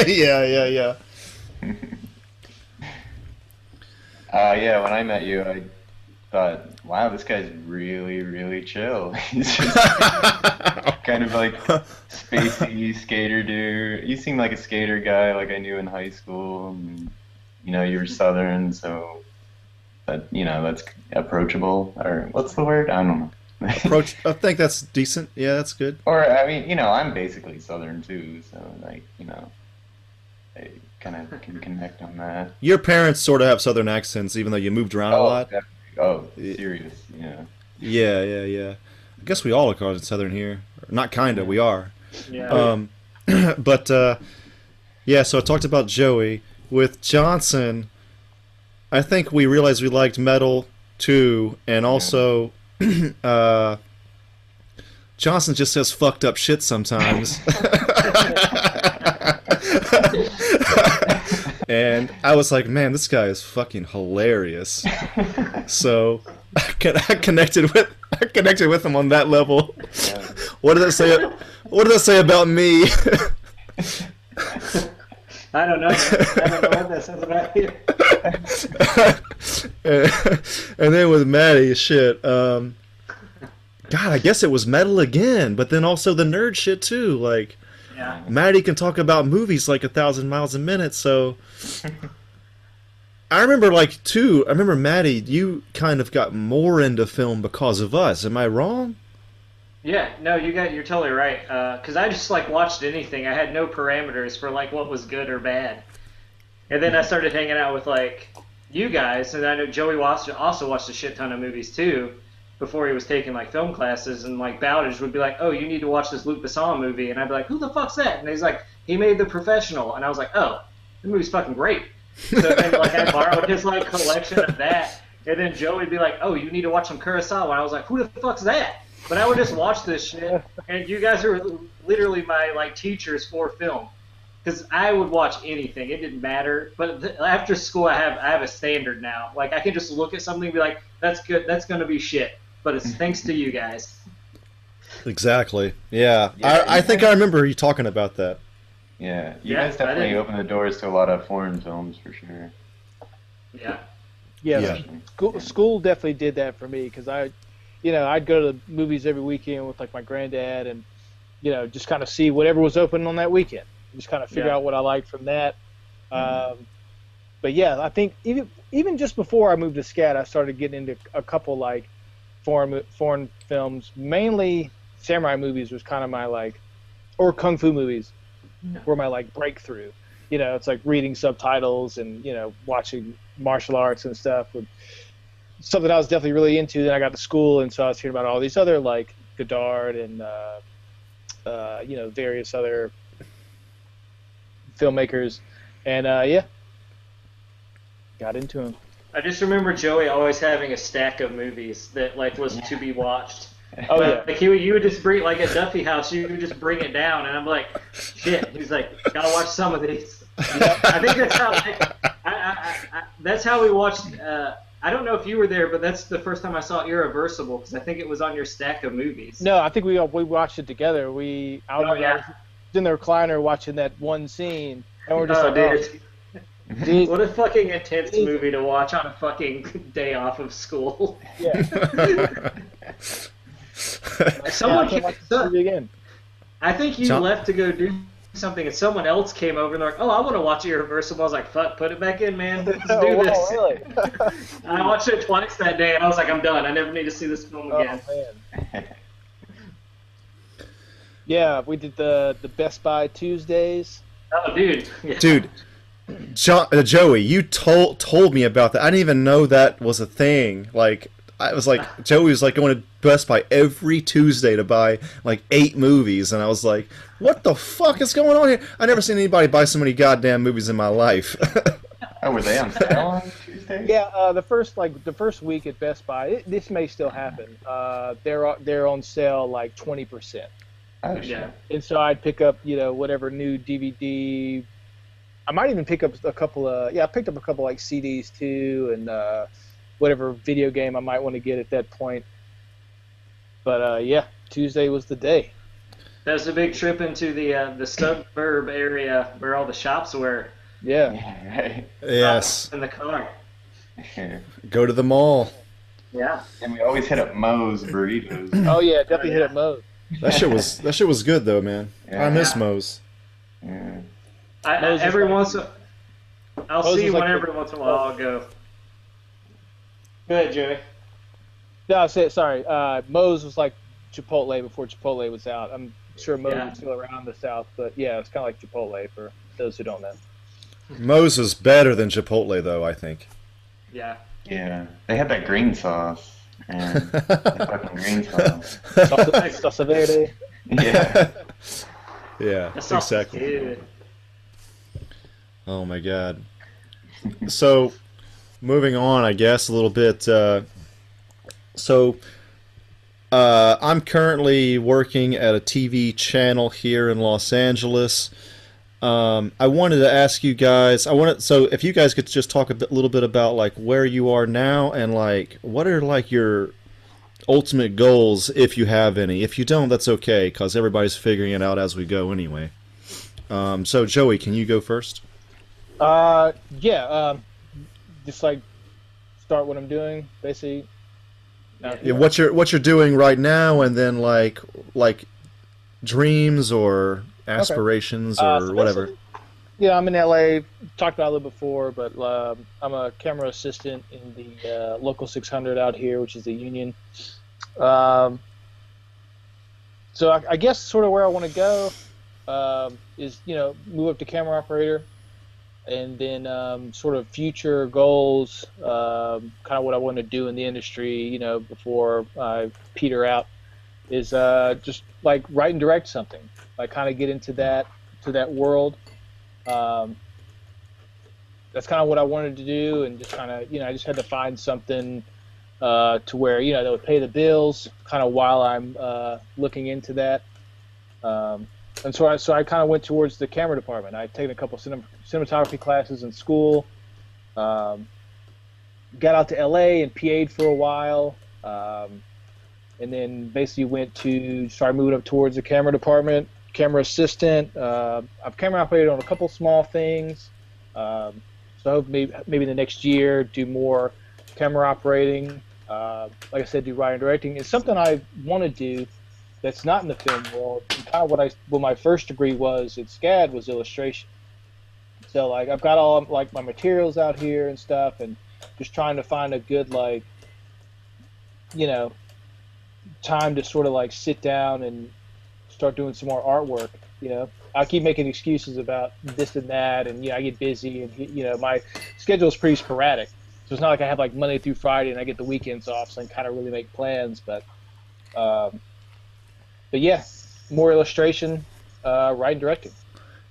yeah. Yeah. Yeah. Uh, yeah, when I met you, I thought, wow, this guy's really, really chill. He's just kind of like spacey skater dude. You seem like a skater guy, like I knew in high school. And, you know, you're Southern, so that you know that's approachable. Or what's the word? I don't know. Approach. I think that's decent. Yeah, that's good. or I mean, you know, I'm basically Southern too, so like, you know, I kind of can connect on that. Your parents sort of have southern accents, even though you moved around a Oh, lot. definitely. Oh, serious, yeah. Yeah, yeah, yeah. I guess we all are called southern here. Not kinda, we are. Yeah. Um, but uh, yeah, so I talked about Joey with Johnson. I think we realized we liked metal too, and also uh, Johnson just says fucked up shit sometimes. and I was like, man, this guy is fucking hilarious. So I connected with I connected with him on that level. Yeah. What did that say? What did that say about me? I don't know. I don't know what that says about you. and then with Maddie, shit. Um, God, I guess it was metal again, but then also the nerd shit too. Like Yeah. Maddie can talk about movies like a thousand miles a minute. So I remember, like, too. I remember Maddie. You kind of got more into film because of us. Am I wrong? Yeah, no, you got you're totally right. Uh, because I just like watched anything. I had no parameters for like what was good or bad. And then I started hanging out with like you guys, and I know Joey also watched a shit ton of movies too before he was taking like film classes. And like Bowditch would be like, "Oh, you need to watch this Luc Besson movie," and I'd be like, "Who the fuck's that?" And he's like, "He made The Professional," and I was like, "Oh, the movie's fucking great." So then like I borrowed his like collection of that, and then Joey would be like, "Oh, you need to watch some Kurosawa," and I was like, "Who the fuck's that?" But I would just watch this shit, and you guys are literally my like teachers for film because I would watch anything. It didn't matter. But th- after school, I have I have a standard now. Like I can just look at something and be like, "That's good. That's gonna be shit." But it's thanks to you guys. Exactly. Yeah. Yeah, I, I think I remember you talking about that. Yeah, you Yeah, guys definitely opened the doors to a lot of foreign films for sure. Yeah. Yeah, Yeah. School, school definitely did that for me because I, you know, I'd go to the movies every weekend with like my granddad and, you know, just kind of see whatever was open on that weekend. Just kind of figure Yeah. out what I liked from that. Um, but yeah, I think even even just before I moved to SCAD, I started getting into a couple like foreign foreign films. Mainly samurai movies was kind of my like, or kung fu movies were my like breakthrough. You know, it's like reading subtitles and you know watching martial arts and stuff. Something I was definitely really into. Then I got to school, and so I was hearing about all these other like Godard and uh, uh, you know various other filmmakers, and uh, yeah, got into them. I just remember Joey always having a stack of movies that like was to be watched. Oh yeah, Like he would, you would just bring like at Duffy House, you would just bring it down, and I'm like, shit. He's like, gotta watch some of these. I think that's how. I, I, I, I, that's how we watched. Uh, I don't know if you were there, but that's the first time I saw Irreversible because I think it was on your stack of movies. no, I think we all, we watched it together. We I, Oh, I yeah. was in the recliner watching that one scene, and we're just Oh, like, oh, dude. Geez, What a fucking intense movie to watch on a fucking day off of school. yeah. Someone I can't came, watch the again. I think you John- left to go do something, and someone else came over and they're like, "Oh, I want to watch it Irreversible." I was like, "Fuck, put it back in, man. Let's do Oh, wow, this." really? I watched it twice that day, and I was like, "I'm done. I never need to see this film oh again." man. Yeah, we did the the Best Buy Tuesdays. Oh, dude. Yeah. Dude, jo- uh, Joey, you told told me about that. I didn't even know that was a thing. Like, I was like, Joey was like going to Best Buy every Tuesday to buy like eight movies, and I was like, what the fuck is going on here? I never seen anybody buy so many goddamn movies in my life. Oh, were they on sale on Tuesday? Yeah, uh, the first like the first week at Best Buy, it, this may still happen. Uh, they're they're on sale like twenty percent, Oh shit. Yeah. and so I'd pick up you know whatever new DVD. I might even pick up a couple of yeah, I picked up a couple like CDs too, and uh, whatever video game I might want to get at that point. But uh, yeah, Tuesday was the day. That was a big trip into the uh, the suburb area where all the shops were. Yeah, Yeah, right. yes, In the car. go to the mall. Yeah. And we always hit up Moe's burritos. oh yeah, definitely hit up Moe's. That shit was that shit was good though, man. I miss Yeah. Moe's. Yeah. I, I, Moses every like- once, in- I'll Moses see like one the- every once in a while. I'll go. Go ahead, Joey. No, I said sorry. Uh, Moe's was like Chipotle before Chipotle was out. I'm sure Moe's Yeah. is still around the South, but yeah, it's kind of like Chipotle for those who don't know. Moe's is better than Chipotle though, I think. Yeah. Yeah. They had that green sauce. And fucking green sauce. Salsa, salsa verde. Yeah. yeah, That sauce is exactly. good. Oh my god. So, moving on, I guess a little bit. Uh, so, uh, I'm currently working at a TV channel here in Los Angeles. Um, I wanted to ask you guys. I wanted so if you guys could just talk a bit, little bit about like where you are now and like what are like your ultimate goals if you have any. If you don't, that's okay because everybody's figuring it out as we go anyway. Um, so Joey, can you go first? Uh, yeah. Um, just like start what I'm doing, basically. Out Yeah, what you're what you're doing right now, and then like like dreams or aspirations Uh, or so whatever. Yeah, I'm in LA. Talked about it a little before, but um, I'm a camera assistant in the uh, local 600 out here, which is the union. Um, so I, I guess sort of where I want to go um, is you know move up to camera operator, and then um, sort of future goals, um, kind of what I want to do in the industry, you know, before I peter out, is uh, just like write and direct something. Like kind of get into that to that world. Um, that's kind of what I wanted to do, and just kind of you know I just had to find something uh, to where you know that would pay the bills, kind of while I'm uh, looking into that. Um, and so I so I kind of went towards the camera department. I'd taken a couple cinem- cinematography classes in school. Um, got out to LA and PA'd for a while, um, and then basically went to start moving up towards the camera department, camera assistant. Uh, I've camera operated on a couple small things, um, so I hope maybe maybe the next year do more camera operating. Uh, like I said, do writing directing. It's something I want to do that's not in the film world. And kind of what I what my first degree was at SCAD was illustration. So like I've got all like my materials out here and stuff, and just trying to find a good like, you know, time to sort of like sit down and start doing some more artwork. You know, I keep making excuses about this and that, and you know I get busy, and you know my schedule is pretty sporadic. So it's not like I have like Monday through Friday and I get the weekends off, so I can kind of really make plans. But, um, but yeah, more illustration, uh, writing, directing.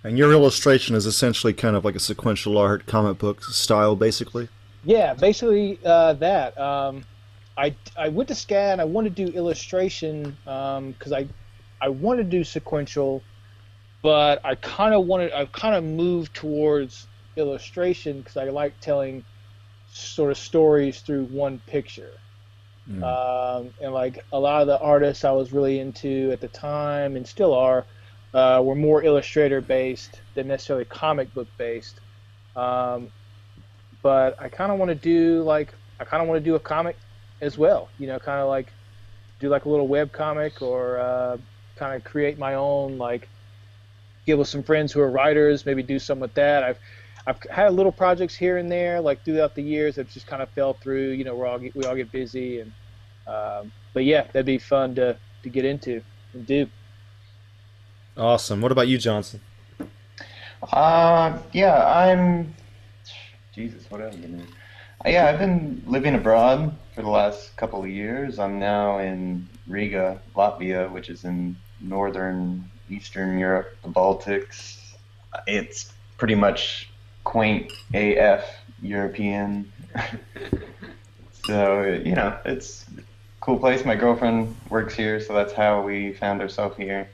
And your illustration is essentially kind of like a sequential art comic book style, basically. Yeah, basically uh, that. Um, I I went to SCAD. I wanted to do illustration because um, I I wanted to do sequential, but I kind of wanted I kind of moved towards illustration because I like telling sort of stories through one picture. Mm. Um, and like a lot of the artists I was really into at the time and still are uh, were more illustrator based than necessarily comic book based. Um, but I kind of want to do like I kind of want to do a comic as well. You know, kind of like do like a little web comic or uh, kind of create my own like get with some friends who are writers, maybe do some with that. I've I've had little projects here and there, like throughout the years, that just kind of fell through. You know, we all get, we all get busy, and um, but yeah, that'd be fun to to get into and do. Awesome. What about you, Johnson? Uh, yeah, I'm. Jesus, what am I doing? Uh, yeah, I've been living abroad for the last couple of years. I'm now in Riga, Latvia, which is in northern Eastern Europe, the Baltics. It's pretty much quaint AF European. so you know, it's a cool place. My girlfriend works here, so that's how we found ourselves here.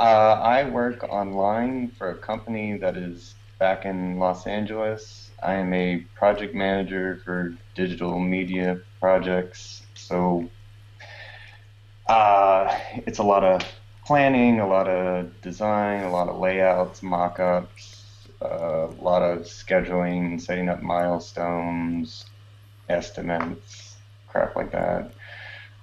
Uh, I work online for a company that is back in Los Angeles. I am a project manager for digital media projects. So uh, it's a lot of planning, a lot of design, a lot of layouts, mock-ups, a lot of scheduling, setting up milestones, estimates, crap like that.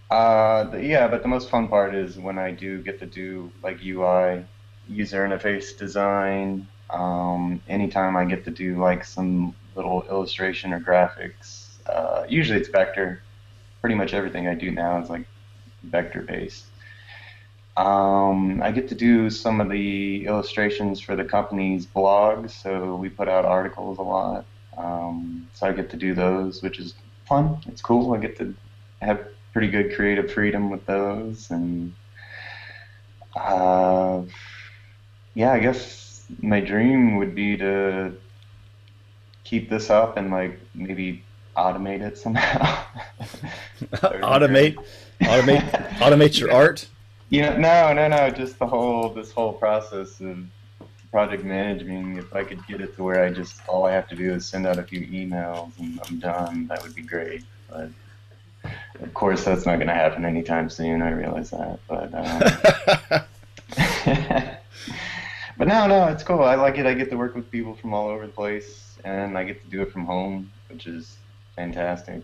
Uh, the, yeah, but the most fun part is when I do get to do like UI, user interface design. Um, anytime I get to do like some little illustration or graphics, uh, usually it's vector. Pretty much everything I do now is like vector based. Um, I get to do some of the illustrations for the company's blog, so we put out articles a lot. Um, so I get to do those, which is fun. It's cool. I get to have pretty good creative freedom with those, and uh, yeah, I guess my dream would be to keep this up and like maybe automate it somehow. automate, automate, automate your art. You know, no, no, no. Just the whole this whole process of project management. If I could get it to where I just all I have to do is send out a few emails and I'm done, that would be great. But of course, that's not going to happen anytime soon. I realize that, but. Um, but no, no, it's cool. I like it. I get to work with people from all over the place, and I get to do it from home, which is fantastic.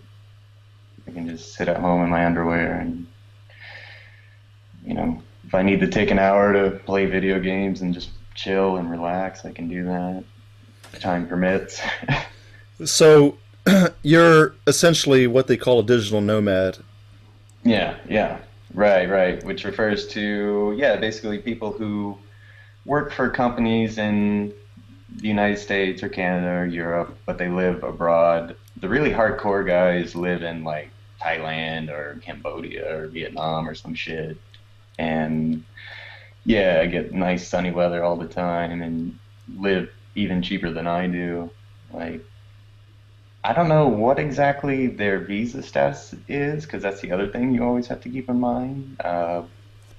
I can just sit at home in my underwear and you know, if I need to take an hour to play video games and just chill and relax, I can do that. If time permits. so, you're essentially what they call a digital nomad. Yeah, yeah, right, right. Which refers to yeah, basically people who work for companies in the United States or Canada or Europe, but they live abroad. The really hardcore guys live in like Thailand or Cambodia or Vietnam or some shit and yeah, I get nice sunny weather all the time and live even cheaper than I do. Like, I don't know what exactly their visa status is because that's the other thing you always have to keep in mind. Uh,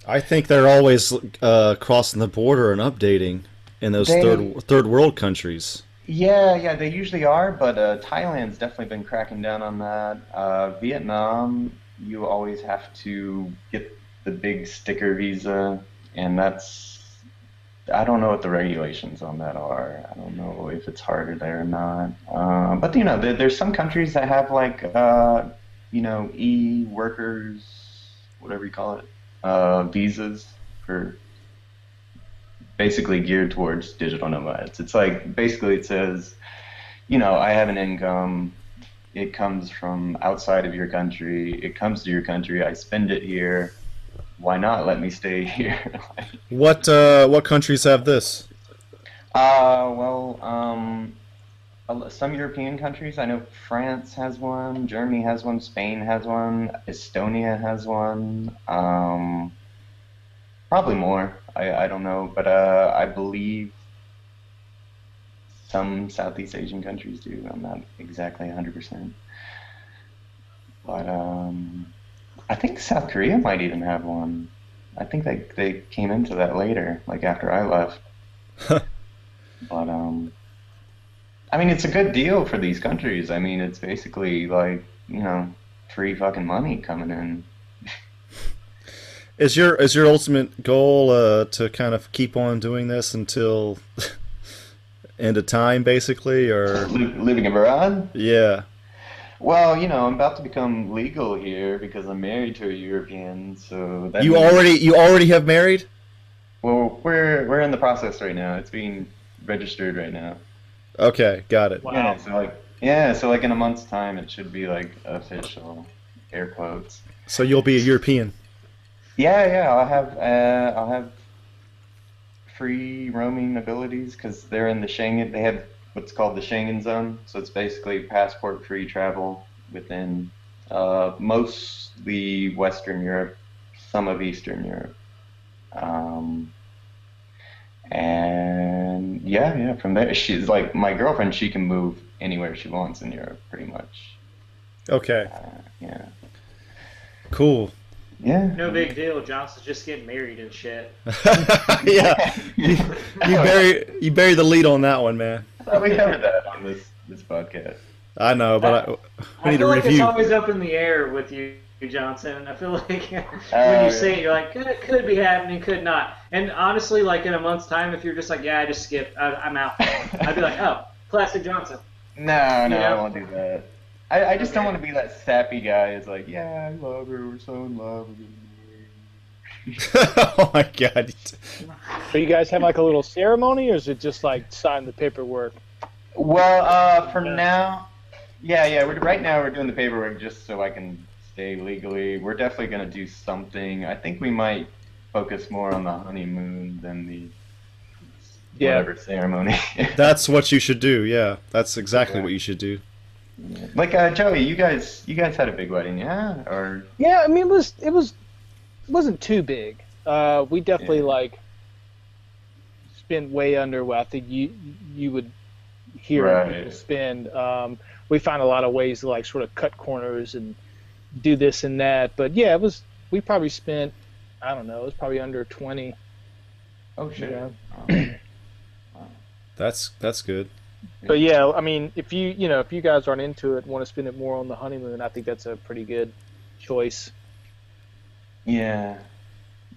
I think they're always uh, crossing the border and updating in those They- third third world countries. Yeah, yeah, they usually are, but uh, Thailand's definitely been cracking down on that. Uh, Vietnam, you always have to get the big sticker visa, and that's. I don't know what the regulations on that are. I don't know if it's harder there or not. Uh, but you know, there, there's some countries that have like, uh, you know, e workers, whatever you call it, uh, visas for basically geared towards digital nomads. It's like basically it says, you know, I have an income. It comes from outside of your country. It comes to your country. I spend it here. Why not let me stay here? What uh, what countries have this? uh, well, um, some European countries. I know France has one. Germany has one. Spain has one. Estonia has one. Um, probably more. I, I don't know, but uh, I believe some Southeast Asian countries do. I'm not exactly 100%. But um, I think South Korea might even have one. I think they they came into that later, like after I left. but um, I mean, it's a good deal for these countries. I mean, it's basically like you know, free fucking money coming in. Is your is your ultimate goal uh, to kind of keep on doing this until end of time, basically, or Li- living abroad. yeah? Well, you know, I'm about to become legal here because I'm married to a European. So that You means- already you already have married? Well, we're we're in the process right now. It's being registered right now. Okay, got it. Wow. Yeah, so like yeah, so like in a month's time, it should be like official, air quotes. So you'll be a European. Yeah, yeah, I'll have uh, I'll have free roaming abilities because they're in the Schengen. They have what's called the Schengen zone, so it's basically passport-free travel within uh, mostly Western Europe, some of Eastern Europe. Um, and yeah, yeah, from there, she's like my girlfriend. She can move anywhere she wants in Europe, pretty much. Okay, Uh, yeah, cool. yeah. No big deal. Johnson's just getting married and shit. yeah, you, you bury you bury the lead on that one, man. Well, we covered that on this this podcast. I know, but I, we I need feel to like it's always up in the air with you, Johnson. I feel like when Oh, you yeah. say it, you're like, could, could be happening, could not. And honestly, like in a month's time, if you're just like, yeah, I just skipped, I, I'm out, I'd be like, oh, classic Johnson. No, no, Yeah. I won't do that. I, I just don't want to be that sappy guy. It's like, yeah, I love her. We're so in love. We're getting married." oh my god. So you guys have like a little ceremony, or is it just like sign the paperwork? Well, uh, for now, yeah, yeah. We're, right now, we're doing the paperwork just so I can stay legally. We're definitely gonna do something. I think we might focus more on the honeymoon than the Yeah. whatever ceremony. That's what you should do. Yeah, that's exactly Yeah. what you should do. like uh, Joey, you guys, you guys had a big wedding, yeah? Or Yeah, I mean it was it was it wasn't too big. Uh, we definitely Yeah. like spent way under what I think you you would hear Right. spend. Um, we found a lot of ways to like sort of cut corners and do this and that. But yeah, it was we probably spent I don't know, it was probably under twenty. oh shit. Yeah. That's that's good. But yeah, I mean, if you you know if you guys aren't into it, want to spend it more on the honeymoon, I think that's a pretty good choice. Yeah.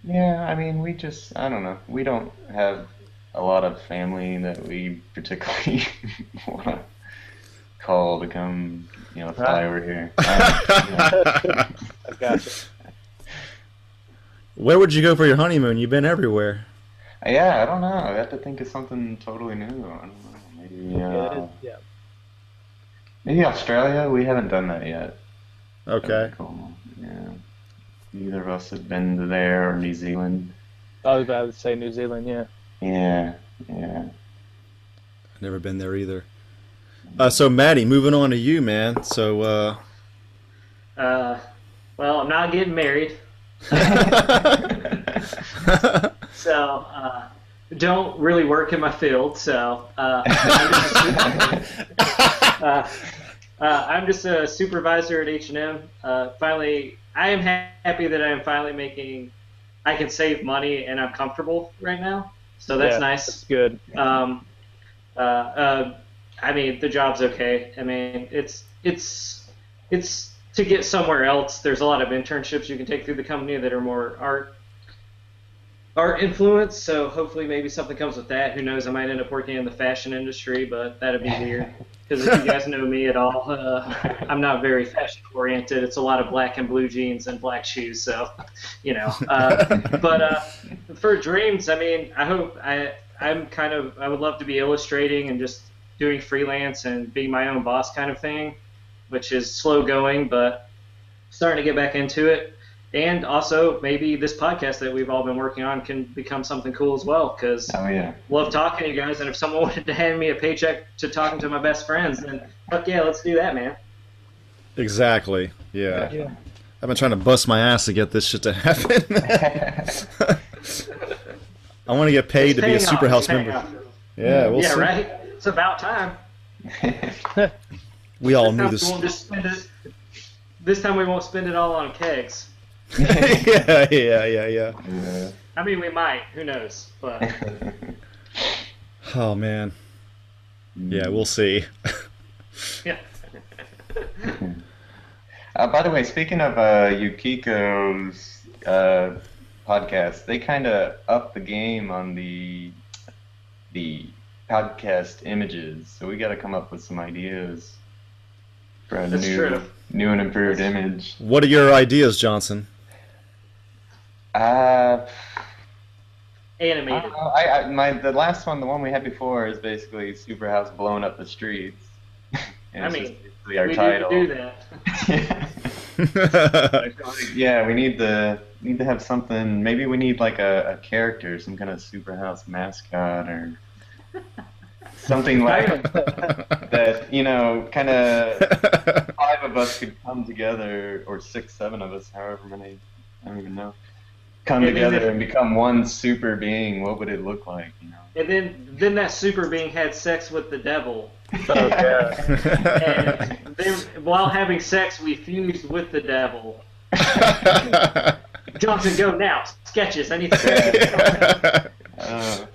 Yeah, I mean, we just, I don't know. We don't have a lot of family that we particularly want to call to come, you know, fly over here. Uh, I gotcha. Where would you go for your honeymoon? You've been everywhere. yeah. yeah, I don't know. I have to think of something totally new. I don't know. Maybe, Yeah, uh, is, yeah. maybe Australia. We haven't done that yet. Okay. Cool. Yeah. Neither of us have been to there or New Zealand. I was about to say New Zealand, yeah. Yeah. Yeah. Never been there either. Uh, so Maddie, moving on to you, man. So uh, Uh, well, I'm not getting married, so uh, don't really work in my field. So uh, I'm just, uh, uh, I'm just a supervisor at H&M. Uh, finally, I am ha- happy that I am finally making I can save money and I'm comfortable right now. So that's Yeah, nice. That's good. Um, uh, uh, I mean, the job's okay. I mean, it's it's it's to get somewhere else. There's a lot of internships you can take through the company that are more art art influence. So hopefully, maybe something comes with that. Who knows? I might end up working in the fashion industry, but that'd be weird. Because if you guys know me at all, uh, I'm not very fashion oriented. It's a lot of black and blue jeans and black shoes. So, you know. Uh, but uh, for dreams, I mean, I hope I I'm kind of I would love to be illustrating and just doing freelance and being my own boss kind of thing, which is slow going, but starting to get back into it. And also maybe this podcast that we've all been working on can become something cool as well because Oh yeah. love talking to you guys. And if someone wanted to hand me a paycheck to talking to my best friends, then fuck yeah, let's do that, man. Exactly. Yeah. Yeah. I've been trying to bust my ass to get this shit to happen. I want to get paid It's to be a Super off, House member. off. Yeah, we'll see. yeah, see. right. It's about time. We all This knew this. we won't just spend it. This time we won't spend it all on kegs. Yeah, yeah, yeah, yeah. Yeah. I mean, we might. Who knows? But Oh man. Yeah, we'll see. yeah. Uh, by the way, speaking of uh, Yukiko's uh, podcast, they kind of upped the game on the the podcast images. So we got to come up with some ideas for a That's new true. new and improved image. What are your ideas, Johnson? Uh, Animated. don't. I, I my the last one, the one we had before, is basically Superhouse blowing up the streets. And I mean, just basically our we title. need to do that. yeah, we need to need to have something. Maybe we need like a, a character, some kind of Superhouse mascot or something like that. You know, kind of five of us could come together, or six, seven of us, however many. I don't even know. Come Yeah, these together are- and become one super being. What would it look like? You know. And then, then that super being had sex with the devil. Oh, God. And they, while having sex, we fused with the devil. Johnson, go now. Sketches. I need to. Uh,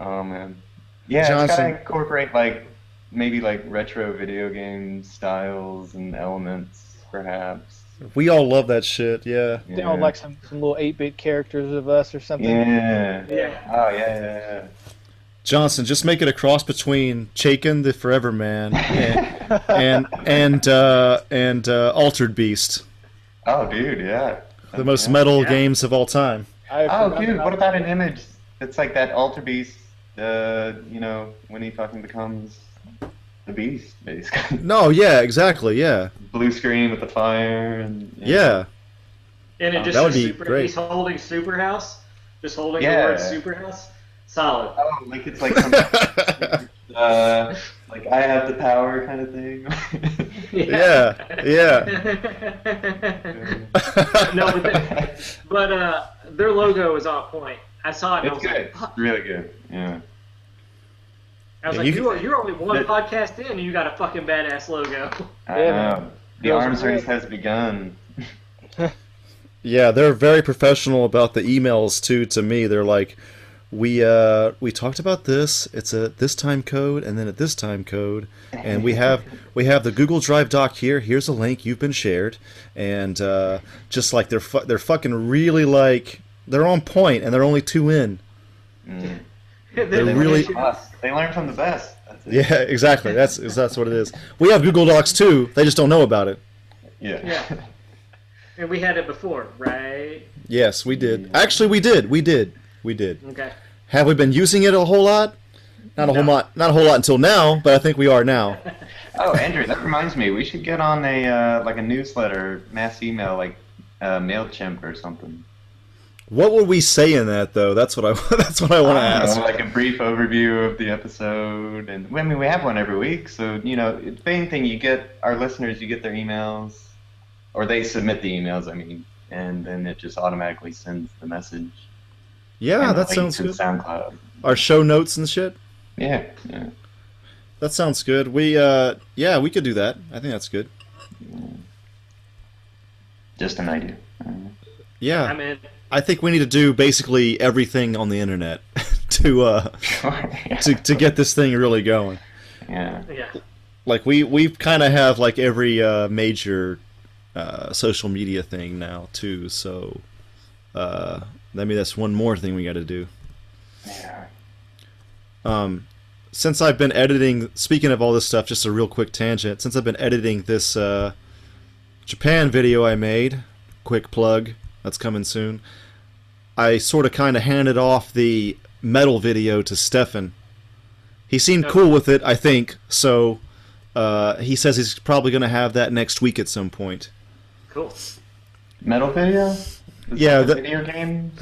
oh man. Yeah, it's Johnson. gotta incorporate like maybe like retro video game styles and elements, perhaps. We all love that shit. Yeah. They all like some, some little 8 bit characters of us or something. Yeah. Yeah. Oh yeah, yeah, yeah. Johnson, just make it a cross between Chakan the Forever Man and and and, uh, and uh, Altered Beast, Oh, dude, yeah. the most Yeah. metal Yeah. games of all time. Oh, dude, what about an image that's like that Altered Beast? Uh, you know, when he fucking becomes the Beast, basically. No, yeah, exactly, yeah, Blue screen with the fire and yeah. And it Oh, just that would says be super, great. He's holding Superhouse. Just holding Yeah. the word Superhouse. Solid. Oh, like it's like some uh, like I have the power kind of thing. Yeah, Yeah. no, but, they, but uh, their logo is on point. I saw it. And I It's was good. like, "Fuck." really good. Yeah. I was Yeah, like, you, you, are, you're only one That- podcast in, and you got a fucking badass logo. I Yeah, know. The arms race has begun. Yeah, they're very professional about the emails too. To me, they're like, we uh, we talked about this. It's a this time code, and then at this time code, and we have we have the Google Drive doc here. Here's a link. You've been shared, and uh, just like they're fu- they're fucking really like they're on point, and they're only two in. Mm. They're They really- learn from us. They learn from the best. That's. Yeah, exactly. That's that's what it is. We have Google Docs too. They just don't know about it. Yeah. Yeah. And we had it before, right? Yes, we did. Actually, we did. We did. We did. Okay. Have we been using it a whole lot? Not a whole lot. Not a whole lot until now, but I think we are now. Oh, Andrew, that reminds me. We should get on a uh, like a newsletter, mass email, like uh, Mailchimp or something. What would we say in that though? That's what I. That's what I want to ask. know, like a brief overview of the episode, and I mean we have one every week, so you know, the main thing you get our listeners, you get their emails, or they submit the emails. I mean, and then it just automatically sends the message. Yeah, and that sounds good. SoundCloud. Our show notes and shit. Yeah, yeah. That sounds good. We uh, yeah, we could do that. I think that's good. Just an idea. Uh, I'm Yeah, in. I think we need to do basically everything on the internet to uh, yeah. to to get this thing really going. yeah. Yeah. Like we we kind of have like every uh, major uh, social media thing now too. So uh, I mean that's one more thing we got to do. Yeah. Um, since I've been editing, speaking of all this stuff, just a real quick tangent. Since I've been editing this uh, Japan video I made, quick plug, that's coming soon. I sort of kind of handed off the metal video to Stefan. He seemed Okay. cool with it, I think. So uh, he says he's probably going to have that next week at some point. Cool. Metal video? Is Yeah, the- video game.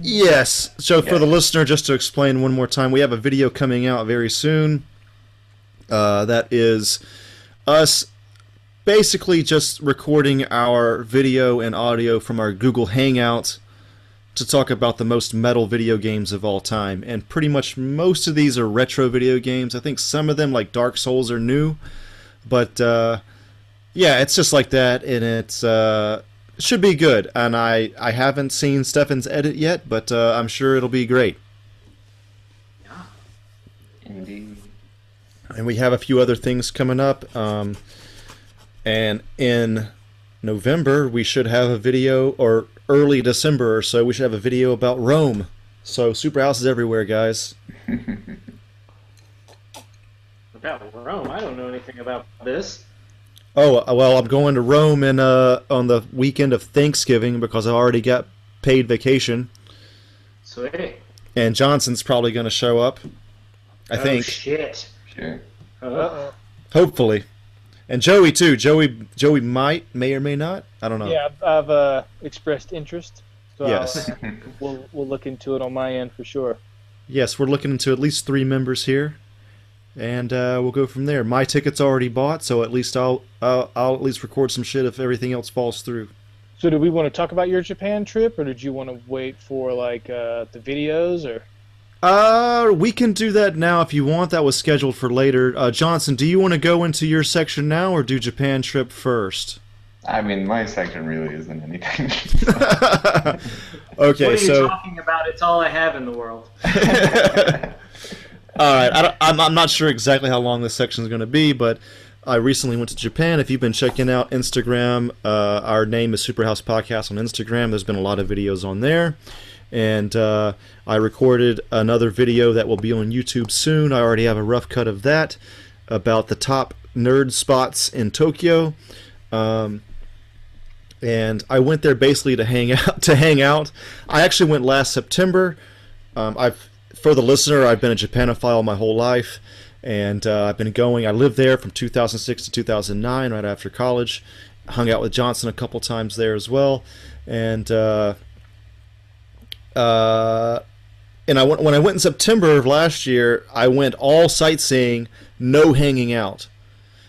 Yes. So for the listener, just to explain one more time, we have a video coming out very soon. Uh, that is us basically just recording our video and audio from our Google Hangout to talk about the most metal video games of all time. And pretty much most of these are retro video games. I think some of them, like Dark Souls, are new. But uh, yeah, it's just like that, and it's. Uh, should be good, and I I haven't seen Stefan's edit yet, but uh, I'm sure it'll be great. Indeed. And we have a few other things coming up. Um, and in November, we should have a video, or early December or so, we should have a video about Rome. So super houses everywhere, guys. About Rome, I don't know anything about this. Oh uh, well, I'm going to Rome in uh on the weekend of Thanksgiving because I already got paid vacation, Sweet. and Johnson's probably going to show up. I oh, think. shit. Sure. Uh, Hopefully. And Joey too. Joey Joey might, may or may not. I don't know. Yeah, I've, I've uh, expressed interest. So Yes. Uh, we'll we'll look into it on my end for sure. Yes, we're looking into at least three members here, and uh, we'll go from there. My ticket's already bought, so at least I'll, I'll I'll at least record some shit if everything else falls through. So, do we want to talk about your Japan trip, or did you want to wait for like uh, the videos, or? Uh, we can do that now if you want. That was scheduled for later. Uh, Johnson, do you want to go into your section now, or do Japan trip first? I mean, my section really isn't anything. okay, what are you so. talking about? It's all I have in the world. All right, I don't, I'm, I'm not sure exactly how long this section is going to be, but I recently went to Japan. If you've been checking out Instagram, uh, our name is Superhouse Podcast on Instagram. There's been a lot of videos on there. And uh, I recorded another video that will be on YouTube soon. I already have a rough cut of that about the top nerd spots in Tokyo. Um, and I went there basically to hang out. To hang out, I actually went last September. Um, I've for the listener, I've been a Japanophile my whole life, and uh, I've been going. I lived there from 2006 to 2009, right after college. Hung out with Johnson a couple times there as well, and uh, uh, and I went when I went in September of last year. I went all sightseeing, no hanging out.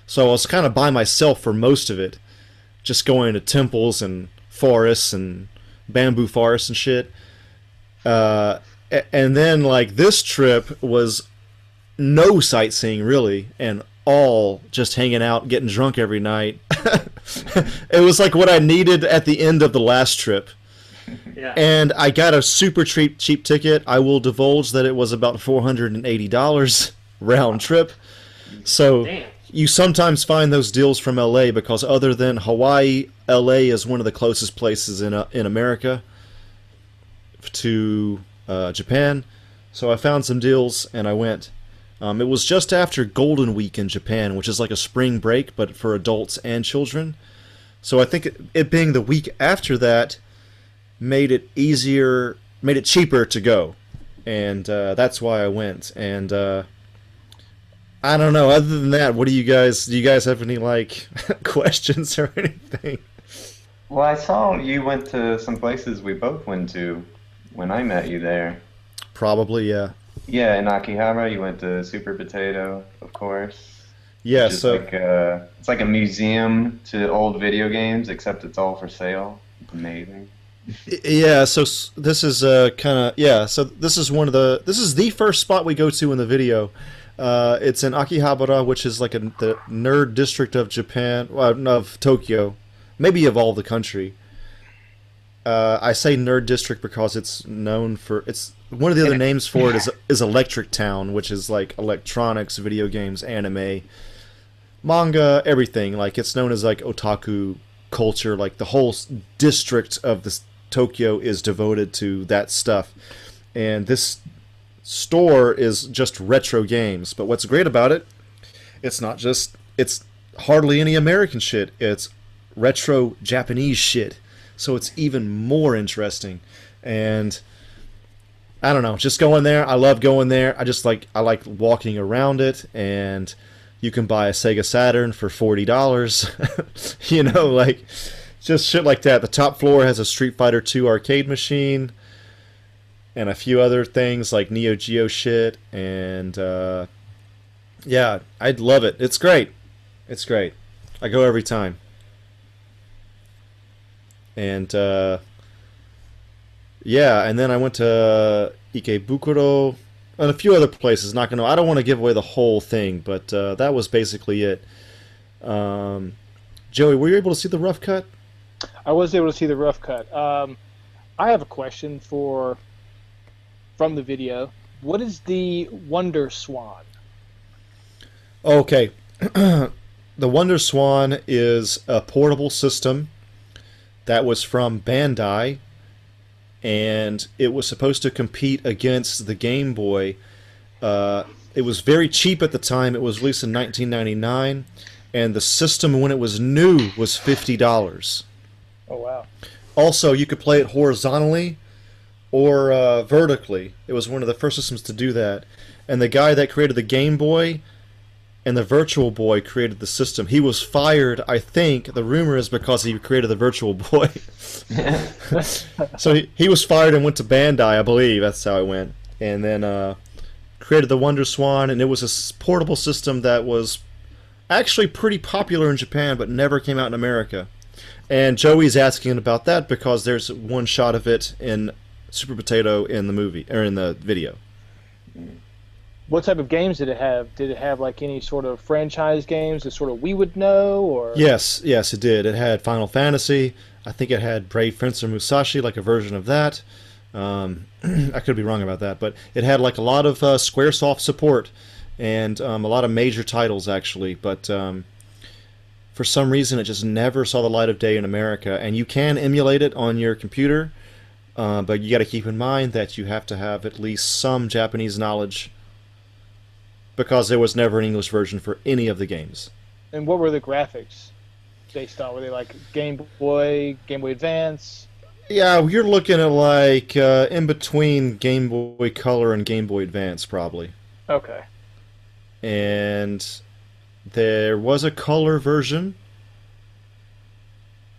So I was kind of by myself for most of it, just going to temples and forests and bamboo forests and shit. Uh, and then like this trip was no sightseeing really, and all just hanging out, getting drunk every night. it was like what I needed at the end of the last trip. Yeah. And I got a super cheap cheap ticket. I will divulge that it was about four hundred and eighty dollars round trip. So Damn. you sometimes find those deals from LA because other than Hawaii, LA is one of the closest places in uh, in America to uh, Japan. So I found some deals and I went. Um, it was just after Golden Week in Japan, which is like a spring break but for adults and children. So I think it, it being the week after that made it easier, made it cheaper to go, and uh, that's why I went. And uh, I don't know. Other than that, what do you guys? Do you guys have any like questions or anything? well, I saw you went to some places we both went to when I met you there. Probably, yeah. Yeah, in Akihabara, you went to Super Potato, of course. Yeah. So like a, it's like a museum to old video games, except it's all for sale. Amazing. Yeah. So this is uh, kind of yeah. So this is one of the. This is the first spot we go to in the video. Uh, it's in Akihabara, which is like a, the nerd district of Japan, well, of Tokyo, maybe of all the country. Uh, I say Nerd District because it's known for it's one of the other names for it is is Electric Town, which is like electronics, video games, anime, manga, everything. Like it's known as like otaku culture. Like the whole district of this Tokyo is devoted to that stuff, and this store is just retro games. But what's great about it, it's not just it's hardly any American shit. It's retro Japanese shit. So it's even more interesting. And I don't know, just going there. I love going there. I just like I like walking around it and you can buy a Sega Saturn for $40. you know, like just shit like that. The top floor has a Street Fighter 2 arcade machine and a few other things like Neo Geo shit and uh yeah, I'd love it. It's great. It's great. I go every time. And uh, yeah, and then I went to Ikebukuro and a few other places. Not gonna. I don't want to give away the whole thing, but uh, that was basically it. Um, Joey, were you able to see the rough cut? I was able to see the rough cut. Um, I have a question for from the video. What is the WonderSwan? Okay. the WonderSwan is a portable system that was from Bandai, and it was supposed to compete against the Game Boy. Uh, it was very cheap at the time. It was released in 1999, and the system when it was new was fifty dollars. Oh wow! Also, you could play it horizontally or uh, vertically. It was one of the first systems to do that. And the guy that created the Game Boy and the Virtual Boy created the system. He was fired, I think. The rumor is because he created the Virtual Boy. so he, he was fired and went to Bandai, I believe. That's how it went. And then uh, created the WonderSwan, and it was a portable system that was actually pretty popular in Japan, but never came out in America. And Joey's asking about that because there's one shot of it in Super Potato in the movie or in the video. What type of games did it have? Did it have like any sort of franchise games that sort of we would know, or Yes, yes, it did. It had Final Fantasy. I think it had Brave Fencer Musashi, like a version of that. Um, I could be wrong about that, but it had like a lot of uh, SquareSoft support and um, a lot of major titles actually. But um, for some reason, it just never saw the light of day in America. And you can emulate it on your computer, uh, but you got to keep in mind that you have to have at least some Japanese knowledge because there was never an English version for any of the games. and what were the graphics based on? Were they like Game Boy, Game Boy Advance? Yeah, you're looking at like uh, in between Game Boy Color and Game Boy Advance, probably. Okay. And there was a color version.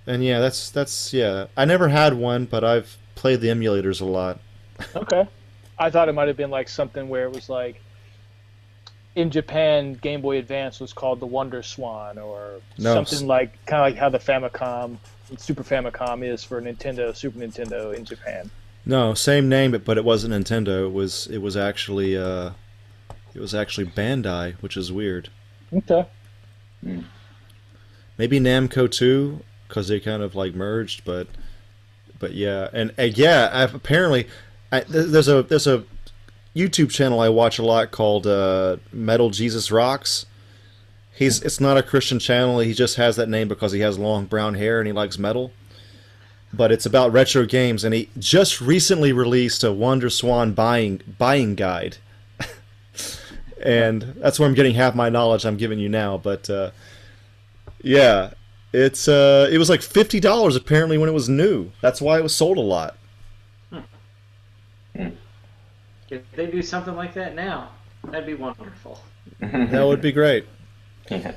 And yeah, that's that's yeah. I never had one, but I've played the emulators a lot. Okay. I thought it might have been like something where it was like in Japan, Game Boy Advance was called the WonderSwan, or No. something like kind of like how the Famicom, Super Famicom is for Nintendo, Super Nintendo in Japan. No, same name, but but it wasn't Nintendo. It was it was actually uh, it was actually Bandai, which is weird. Okay. Maybe Namco too, because they kind of like merged. But but yeah, and uh, yeah, I've, apparently I, there's a there's a YouTube channel I watch a lot called uh, Metal Jesus Rocks. He's it's not a Christian channel. He just has that name because he has long brown hair and he likes metal. But it's about retro games, and he just recently released a WonderSwan buying buying guide. And that's where I'm getting half my knowledge I'm giving you now. But uh, yeah, it's uh, it was like fifty dollars apparently when it was new. That's why it was sold a lot. If they do something like that now, that'd be wonderful. That would be great. Yeah.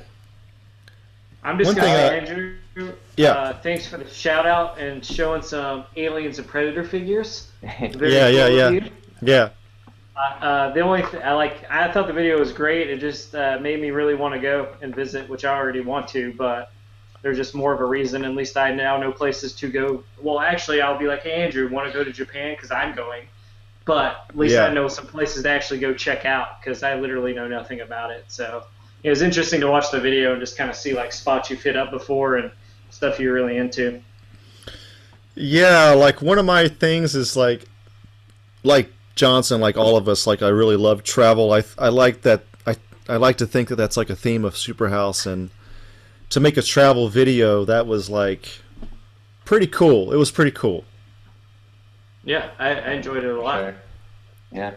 I'm just One gonna thing, say, uh, Andrew. yeah. Uh, thanks for the shout out and showing some aliens and predator figures. Very Yeah, yeah, cool yeah. of you. Yeah, Uh, uh, the only th- I like, I thought the video was great. It just uh, made me really want to go and visit, which I already want to, but there's just more of a reason. At least I now know places to go. Well, actually, I'll be like, hey Andrew, want to go to Japan because I'm going. But at least Yeah. I know some places to actually go check out because I literally know nothing about it. So it was interesting to watch the video and just kind of see like spots you've hit up before and stuff you're really into. Yeah, like one of my things is like, like Johnson, like all of us, like I really love travel. I I like that. I I like to think that that's like a theme of Superhouse, and to make a travel video that was like pretty cool. It was pretty cool. Yeah, I, I enjoyed it a lot. Sure. Yeah.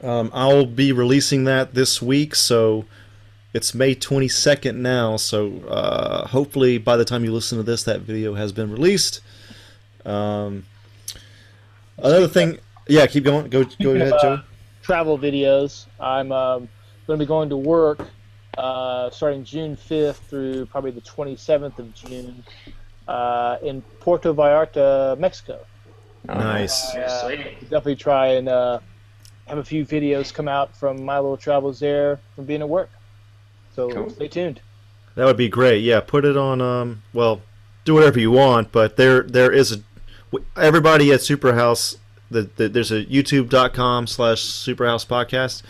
Um, I'll be releasing that this week, so it's May 22nd now. So uh, hopefully, by the time you listen to this, that video has been released. Um, another thing, yeah, keep going. Go, go ahead, uh, Joe. travel videos. I'm um, going to be going to work uh, starting June 5th through probably the 27th of June uh, in Puerto Vallarta, Mexico. Nice. Uh, Sweet. definitely try and uh, have a few videos come out from my little travels there from being at work. So Cool. stay tuned. That would be great. Yeah, put it on. Um, well, do whatever you want, but there there is a w- everybody at Superhouse. The, the, there's a YouTube.com slash Superhouse podcast.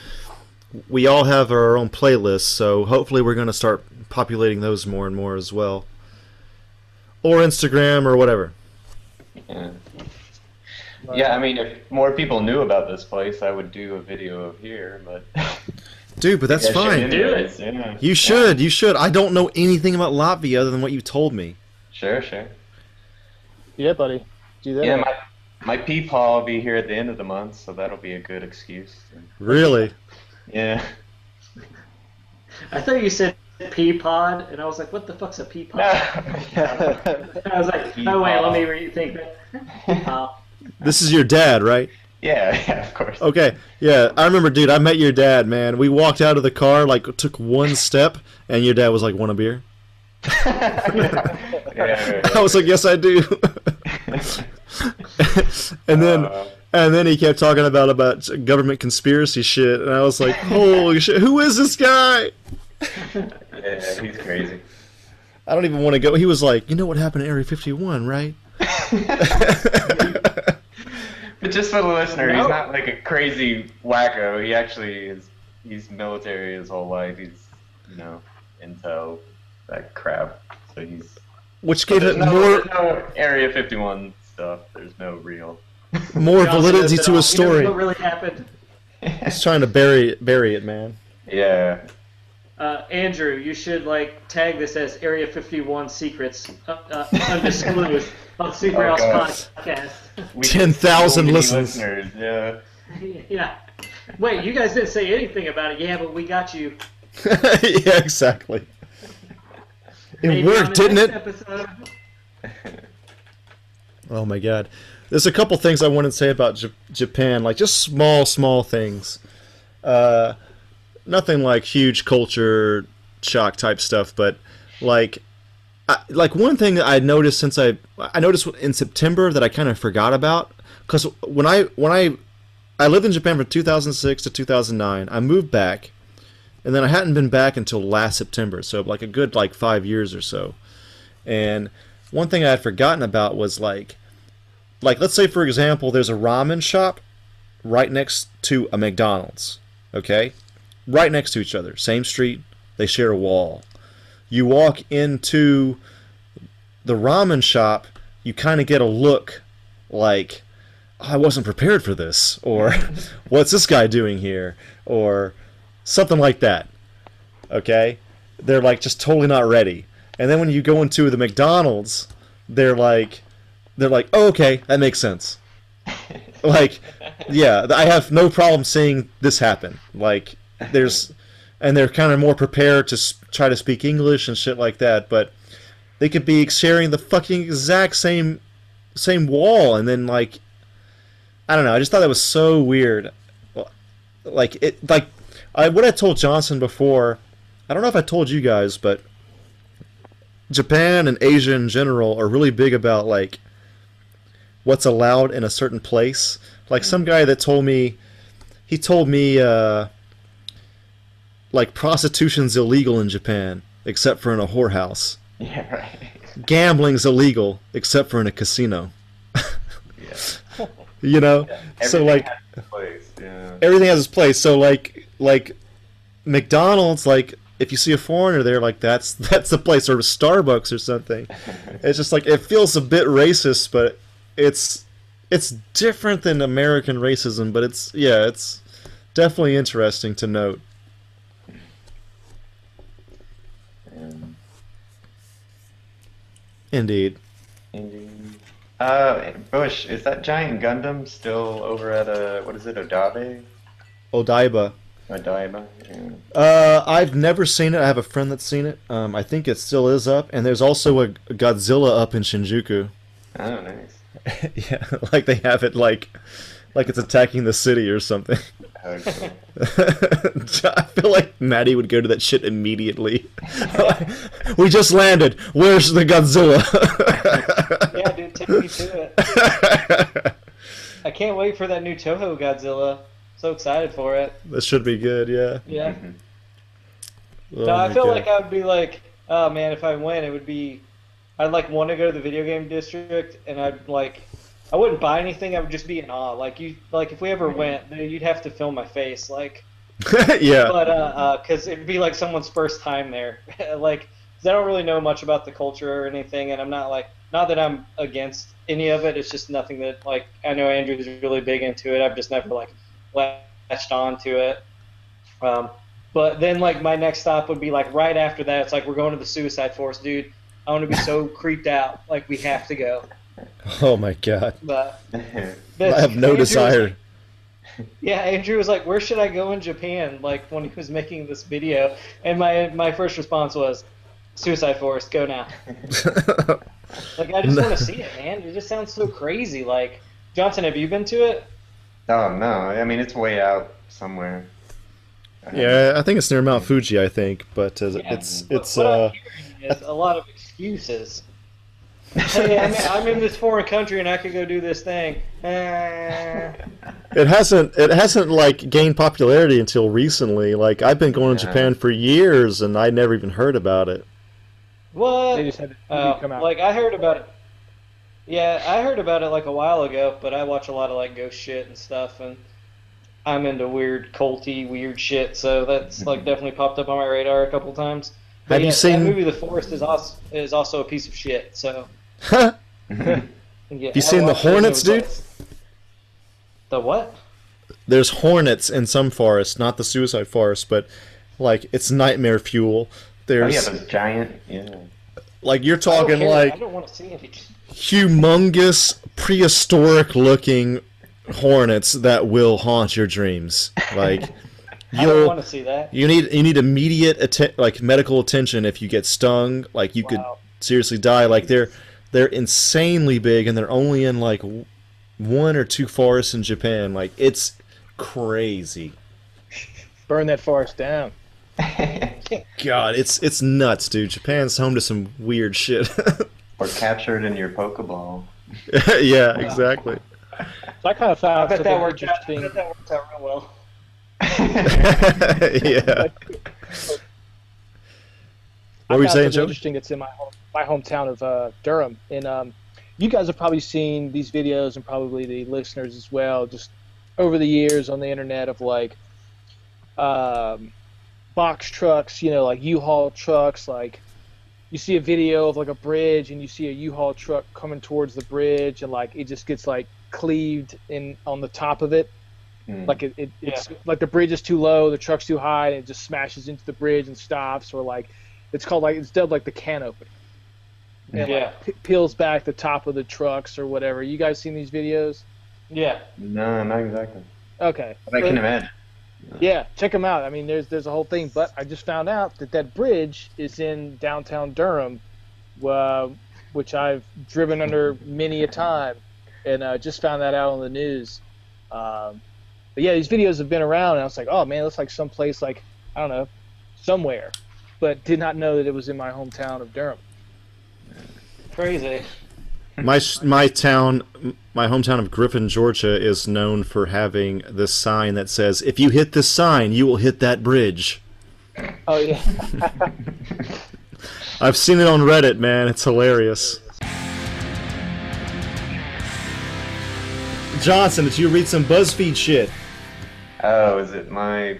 We all have our own playlists, so hopefully we're going to start populating those more and more as well, or Instagram or whatever. Yeah. Yeah, I mean, if more people knew about this place, I would do a video of here, but. Dude, but that's Yeah, sure, fine. Do anyways, Yeah. You should. You should. I don't know anything about Latvia other than what you told me. Sure, sure. Yeah, buddy. Do that. Yeah, my my peepaw will be here at the end of the month, so that'll be a good excuse. Really? Yeah. I thought you said pea pod, and I was like, what the fuck's a pea pod? I was like, oh wait, let me rethink that. This is your dad, right? yeah, yeah, of course. Okay, yeah, I remember, dude. I met your dad, man. We walked out of the car, like, took one step, and your dad was like, "Want a beer?" Yeah, I was like, "Yes, I do." and then, Uh, and then he kept talking about about government conspiracy shit, and I was like, "Holy shit! Who is this guy?" yeah, he's crazy. I don't even want to go. He was like, "You know what happened in Area 51, right?" But just for the listener, No. he's not like a crazy wacko. He actually is. He's military his whole life. He's, you know, intel, that crap. So he's. Which gave There's it no, more no Area 51 stuff. There's no real. more validity to a his He story. What really happened? He's trying to bury it, bury it, man. Yeah. Uh, Andrew, you should like tag this as Area 51 secrets uh, uh, undisclosed on Super Oh, House God. podcast. We 10,000 so many listens. listeners. Yeah. yeah. Wait, you guys didn't say anything about it. Yeah, but we got you. yeah, exactly. It Maybe worked, didn't it? Episode. Oh my god. There's a couple things I want to say about J- Japan, like just small, small things. Uh, nothing like huge culture shock type stuff, but like, I, like one thing that I noticed since I I noticed in September that I kind of forgot about because when I when I I lived in Japan from 2006 to 2009, I moved back, and then I hadn't been back until last September, so like a good like five years or so, and one thing I had forgotten about was like like let's say for example there's a ramen shop right next to a McDonald's, okay? Right next to each other, same street, they share a wall. You walk into the ramen shop, you kind of get a look like oh, I wasn't prepared for this or what's this guy doing here or something like that. Okay? They're like just totally not ready. And then when you go into the McDonald's, they're like they're like, oh, "Okay, that makes sense." like, yeah, I have no problem seeing this happen. Like, there's, and they're kind of more prepared to try to speak English and shit like that. But they could be sharing the fucking exact same, same wall, and then like, I don't know. I just thought that was so weird. Like it, like I what I told Johnson before. I don't know if I told you guys, but Japan and Asia in general are really big about like what's allowed in a certain place. Like some guy that told me, he told me uh, like prostitution's illegal in Japan except for in a whorehouse. Yeah, right. Gambling's illegal except for in a casino. Yeah. You know, so Everything like has its place. Yeah. everything has its place. So like like McDonald's, like if you see a foreigner there, like that's that's the place or Starbucks or something. It's just like it feels a bit racist, but it's it's different than American racism, but it's yeah, it's definitely interesting to note. Um, Indeed. Indeed. Uh, Bush, is that giant Gundam still over at uh, what is it, Odaiba? Odaiba. Odaiba. Yeah. Uh, I've never seen it. I have a friend that's seen it. Um, I think it still is up, and there's also a Godzilla up in Shinjuku. Oh, nice. yeah, like they have it like like it's attacking the city or something. Oh, cool. I feel like Maddie would go to that shit immediately. we just landed. Where's the Godzilla? Yeah, dude, take me to it. I can't wait for that new Toho Godzilla. So excited for it. This should be good, yeah. Yeah. Oh no, I feel God. like I would be like, oh man, if I win, it would be. I'd like want to go to the video game district, and I'd like, I wouldn't buy anything. I would just be in awe. Like you, like if we ever went, then you'd have to film my face, like. yeah. But uh, uh, cause it'd be like someone's first time there, like, 'cause I don't really know much about the culture or anything, and I'm not like, not that I'm against any of it. It's just nothing that like I know Andrew's really big into it. I've just never like latched on to it. Um, but then like my next stop would be like right after that. It's like we're going to the Suicide Forest, dude. I want to be so creeped out. Like we have to go. Oh my god. But I have no Andrew was desire. Yeah, Andrew was like, "Where should I go in Japan?" Like when he was making this video, and my my first response was, "Suicide Forest, go now." Like I just want to see it, man. It just sounds so crazy. Like Johnson, have you been to it? Oh no, I mean it's way out somewhere. Yeah, I think it's near Mount Fuji, I think, but uh, it's it's what uh I'm hearing is a lot of excuses. hey, I'm, I'm in this foreign country and I could go do this thing. Eh. it hasn't it hasn't like gained popularity until recently. Like I've been going to Japan for years and I never even heard about it. What? They just had the movie come out. like I heard about it. Yeah, I heard about it like a while ago, but I watch a lot of like ghost shit and stuff, and I'm into weird culty weird shit, so that's hmm. like definitely popped up on my radar a couple times. But Have you seen- that movie? The Forest is also is also a piece of shit. So Huh? yeah, you I seen the watched it and it Hornets, dude? like- The what? There's hornets in some forests, not the suicide forest, but like it's nightmare fuel. Oh There's yeah, those giant. Yeah. like you're talking care. like I don't want to see any. Humongous prehistoric looking hornets that will haunt your dreams. Like don't you'll want to see that. you need you need immediate atten- like medical attention if you get stung. Like you could seriously die. Like they're they're insanely big and they're only in like one or two forests in Japan. Like it's crazy. Burn that forest down. God, it's it's nuts, dude. Japan's home to some weird shit. Or captured in your Pokeball. yeah, exactly. So I kind of I bet that worked out. I bet that worked out real well. yeah. I What were you saying, Joe? Interesting. It's in my home, my hometown of uh, Durham, and um, you guys have probably seen these videos, and probably the listeners as well, just over the years on the internet of like um, box trucks, you know, like U-Haul trucks. Like you see a video of like a bridge, and you see a U-Haul truck coming towards the bridge, and like it just gets like cleaved in on the top of it. Hmm. Like it, it it's like the bridge is too low, the truck's too high, and it just smashes into the bridge and stops, or like it's called like it's dubbed like the can opener. And Yeah. like, p- peels back the top of the trucks or whatever. You guys seen these videos? Yeah. No, not exactly. Okay. But I can imagine. Yeah, check them out. I mean, there's there's a whole thing, but I just found out that that bridge is in downtown Durham, uh, which I've driven under many a time, and uh, just found that out on the news. Um, but yeah, these videos have been around, and I was like, oh man, it looks like someplace like I don't know, somewhere, but did not know that it was in my hometown of Durham. Crazy. My my town, my hometown of Griffin, Georgia, is known for having this sign that says, "If you hit this sign, you will hit that bridge." Oh yeah. I've seen it on Reddit, man. It's hilarious. Johnson, did you read some BuzzFeed shit? Oh, is it my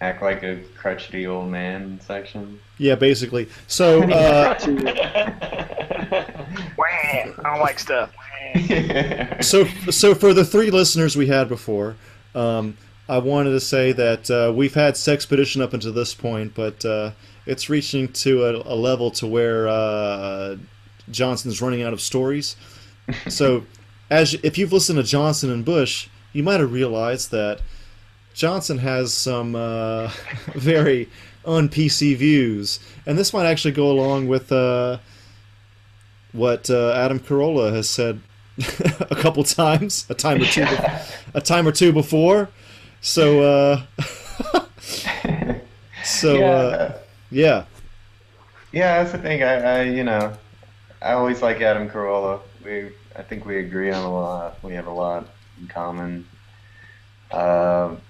act like a crotchety old man section. Yeah, basically. So, uh, I don't like stuff. so, so for the three listeners we had before, um, I wanted to say that uh, we've had Sexpedition up until this point, but uh, it's reaching to a, a level to where uh, Johnson's running out of stories. So, as if you've listened to Johnson and Bush, you might have realized that Johnson has some uh, very un PC views, and this might actually go along with uh, what uh, Adam Carolla has said a couple times, a time or two, a time or two before. So, uh, so yeah. uh, yeah, Yeah, that's the thing. I, I, you know, I always like Adam Carolla. We, I think we agree on a lot. We have a lot in common. Um,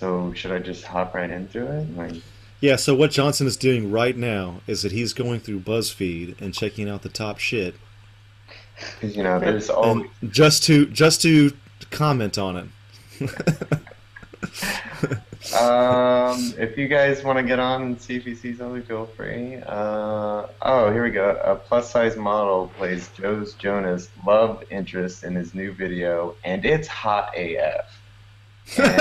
so should I just hop right into it? Like, yeah. So what Johnson is doing right now is that he's going through BuzzFeed and checking out the top shit, 'cause, you know, there's always and just to just to comment on it. Um, if you guys want to get on and see if he sees something, feel free. Uh, oh, here we go. A plus size model plays Joe's Jonas love interest in his new video, and it's hot AF. And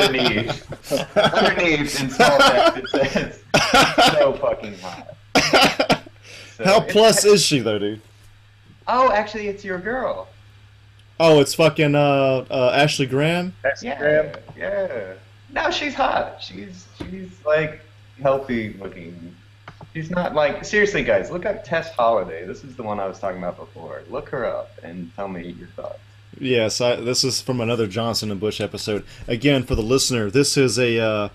underneath, underneath in small text, it says, so fucking hot. So How plus is she though, dude? Oh, actually, it's your girl. Oh, it's fucking uh, uh, Ashley Graham. Yeah, yeah. No, she's hot. She's she's like healthy looking. She's not like seriously, guys. Look up Tess Holliday. This is the one I was talking about before. Look her up and tell me your thoughts. Yes, I, this is from another Johnson and Bush episode. Again, for the listener, this is a. Uh,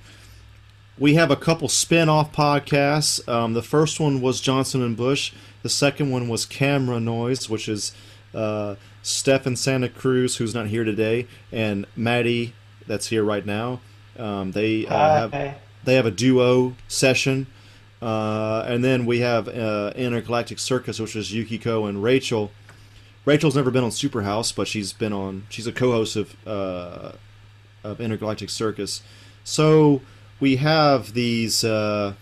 we have a couple spin-off podcasts. Um, the first one was Johnson and Bush. The second one was Camera Noise, which is uh, Stefan Santa Cruz, who's not here today, and Maddie, that's here right now. Um, they uh, have they have a duo session, uh, and then we have uh, Intergalactic Circus, which is Yukiko and Rachel. Rachel's never been on Superhouse, but she's been on. She's a co-host of uh, of Intergalactic Circus. So we have these uh,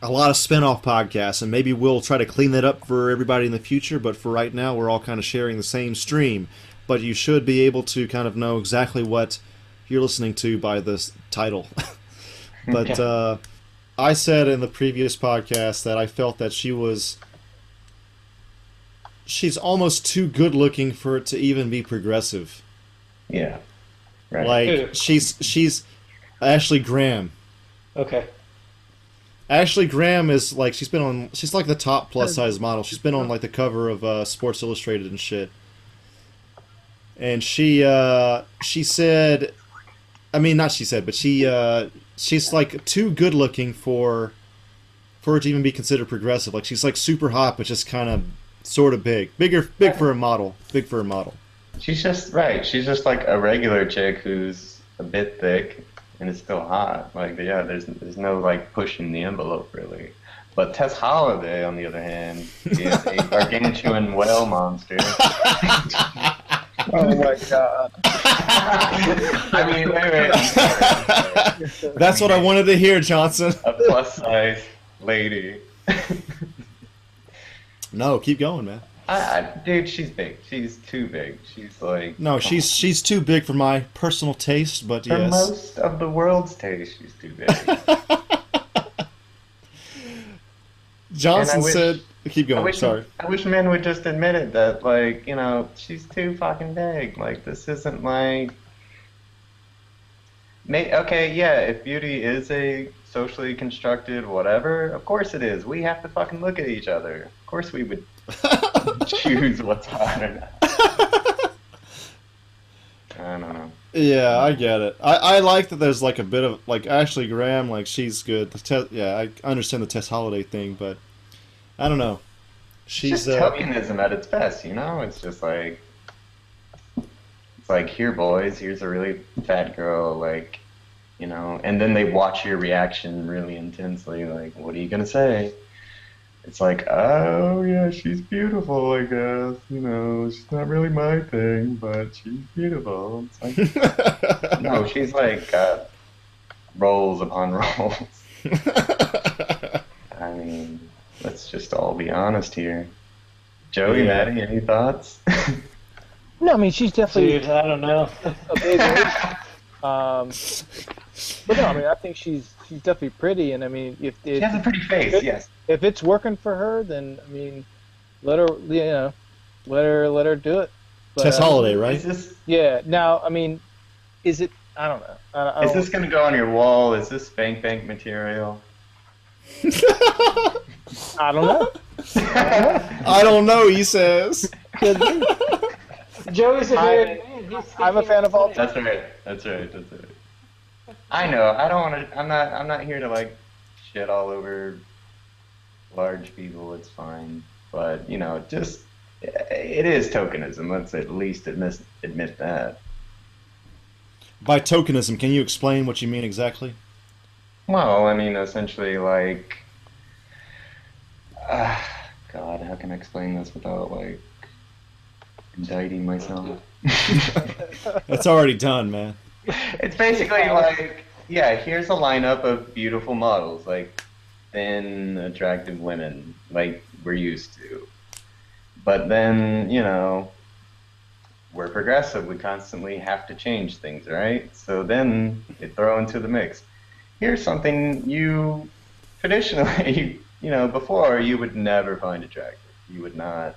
a lot of spin-off podcasts, and maybe we'll try to clean that up for everybody in the future. But for right now, we're all kind of sharing the same stream. But you should be able to kind of know exactly what you're listening to by this title. but uh, I said in the previous podcast that I felt that she was she's almost too good looking for it to even be progressive. Yeah. Right. Like Who? she's she's Ashley Graham. Okay. Ashley Graham is like she's been on she's like the top plus size model. She's been on like the cover of uh, Sports Illustrated and shit. And she uh she said I mean not she said, but she uh she's like too good looking for for it to even be considered progressive. Like she's like super hot but just kind of sort of big. Bigger big for a model. Big for a model. She's just right. She's just like a regular chick who's a bit thick and is still hot. Like yeah, there's there's no like pushing the envelope really. But Tess Holliday, on the other hand, is a gargantuan whale monster. Oh my god. I mean, wait, wait. I'm sorry, I'm sorry. That's what I wanted to hear, Johnson. A plus size lady. No, keep going, man. I, I, dude, she's big. She's too big. She's like No, she's she's too big for my personal taste, but for yes. most of the world's taste. She's too big. Johnson wish- said, "Keep I going." wish, Sorry. I wish men would just admit it that, like, you know, she's too fucking big. Like, this isn't like. May, okay, yeah, if beauty is a socially constructed whatever, of course it is. We have to fucking look at each other. Of course we would choose what's hot or not. I don't know. Yeah, I get it. I, I like that there's like a bit of like Ashley Graham, like she's good. The te- yeah, I understand the Tess Holliday thing, but I don't know. She's She's just uh, tokenism at its best, you know? It's just like it's like here boys, here's a really fat girl, like you know, and then they watch your reaction really intensely, like, what are you gonna say? It's like, oh yeah, she's beautiful, I guess. You know, she's not really my thing, but she's beautiful. It's like no, she's like got rolls upon rolls. I mean, let's just all be honest here. Joey, Yeah. Maddie, any thoughts? No, I mean she's definitely Dude, I don't know. a big um, but no, I mean I think she's she's definitely pretty, and I mean if she has a pretty face, yes. if it's working for her, then I mean let her you know let her let her do it. But, Tess Holliday, right? Is this Yeah. Now I mean, is it? I don't know. I, I is don't, this gonna go on your wall? Is this Spank Bank material? I don't know. I don't know, he says. Could be. Joey's a I- married man. He's I'm a fan of all That's right. That's right. That's right. I know. I don't want to. I'm not. I'm not here to like shit all over large people. It's fine. But you know, just it is tokenism. Let's at least admit admit that. By tokenism, can you explain what you mean exactly? Well, I mean, essentially, like, uh, God, how can I explain this without like indicting myself? It's already done, man. It's basically like, yeah, here's a lineup of beautiful models, like thin, attractive women, like we're used to. But then, you know, we're progressive. We constantly have to change things, right? So then they throw into the mix. Here's something you traditionally, you know, before you would never find attractive. You would not,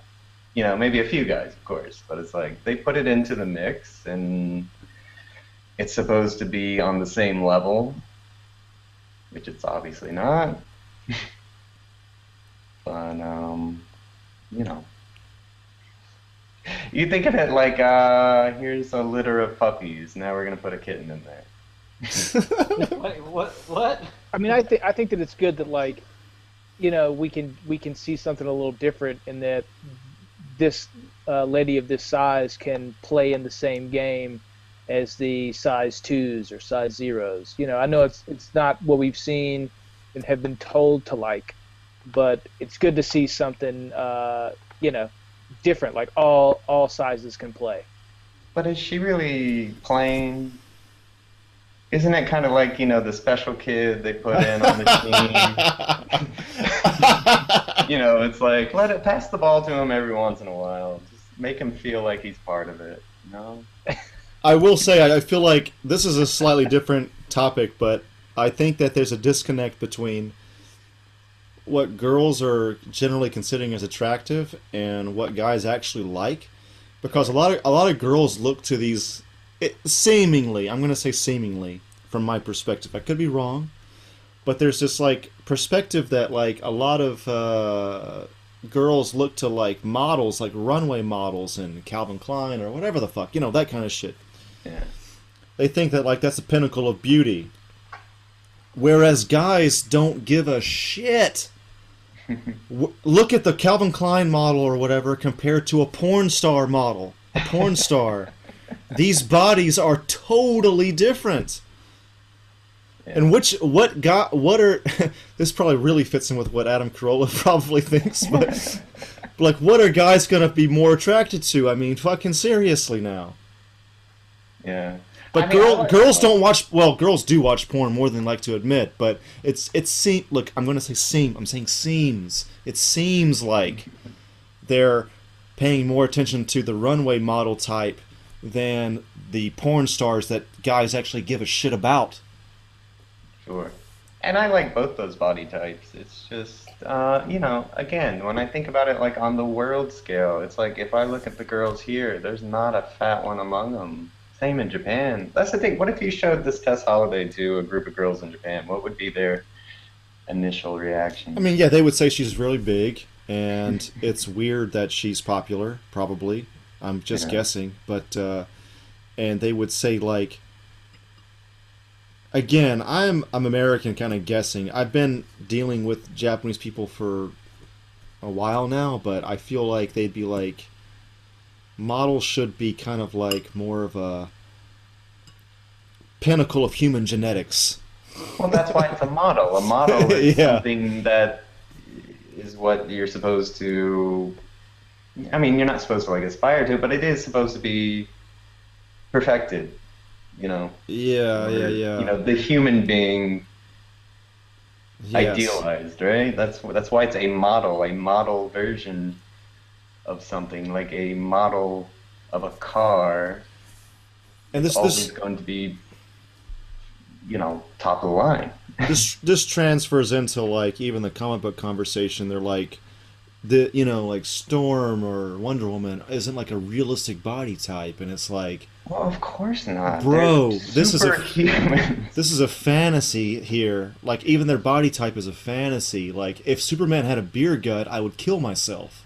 you know, maybe a few guys, of course, but it's like they put it into the mix and it's supposed to be on the same level, which it's obviously not. but um, you know, you think of it like, uh, here's a litter of puppies. Now we're gonna put a kitten in there. Wait, what? What? I mean, I think I think that it's good that like, you know, we can we can see something a little different in that this uh, lady of this size can play in the same game as the size twos or size zeros. You know, I know it's it's not what we've seen and have been told to like, but it's good to see something, uh, you know, different. Like all all sizes can play. But is she really playing? Isn't it kind of like you know the special kid they put in on the team? you know, it's like let it pass the ball to him every once in a while. Just make him feel like he's part of it. You know? I will say, I feel like this is a slightly different topic, but I think that there's a disconnect between what girls are generally considering as attractive and what guys actually like, because a lot of a lot of girls look to these it, seemingly. I'm going to say seemingly from my perspective. I could be wrong, but there's this like perspective that like a lot of uh, girls look to like models, like runway models and Calvin Klein or whatever the fuck, you know, that kind of shit. Yeah. They think that like that's the pinnacle of beauty. Whereas guys don't give a shit. W- look at the Calvin Klein model or whatever compared to a porn star model. A porn star. These bodies are totally different. And which what got what are this probably really fits in with what Adam Carolla probably thinks, but like what are guys gonna be more attracted to? I mean, fucking seriously now. Yeah. But I mean, girl, like girls don't watch. Well, girls do watch porn more than like to admit. But it's it's seem. Look, I'm going to say seem. I'm saying seems. It seems like they're paying more attention to the runway model type than the porn stars that guys actually give a shit about. Sure. And I like both those body types. It's just, uh, you know, again, when I think about it like on the world scale, it's like if I look at the girls here, there's not a fat one among them. Same in Japan. That's the thing. What if you showed this Tess Holliday to a group of girls in Japan? What would be their initial reaction? I mean, yeah, they would say she's really big, and it's weird that she's popular. Probably, I'm just Yeah. guessing, but uh, and they would say like, again, I'm I'm American, kind of guessing. I've been dealing with Japanese people for a while now, but I feel like they'd be like, models should be kind of like more of a pinnacle of human genetics. Well, that's why it's a model. A model is Yeah. something that is what you're supposed to. I mean, you're not supposed to like aspire to, but it is supposed to be perfected. you know. Yeah, yeah, yeah. You know, the human being Yes. idealized, right? That's that's why it's a model, a model version of something, like a model of a car. And this- is always this- going to be, you know, top of the line. this this transfers into like even the comic book conversation. They're like the you know like Storm or Wonder Woman isn't like a realistic body type, and it's like, Well, of course not, bro, this is a this is a fantasy here. Like even their body type is a fantasy. Like if Superman had a beer gut, I would kill myself.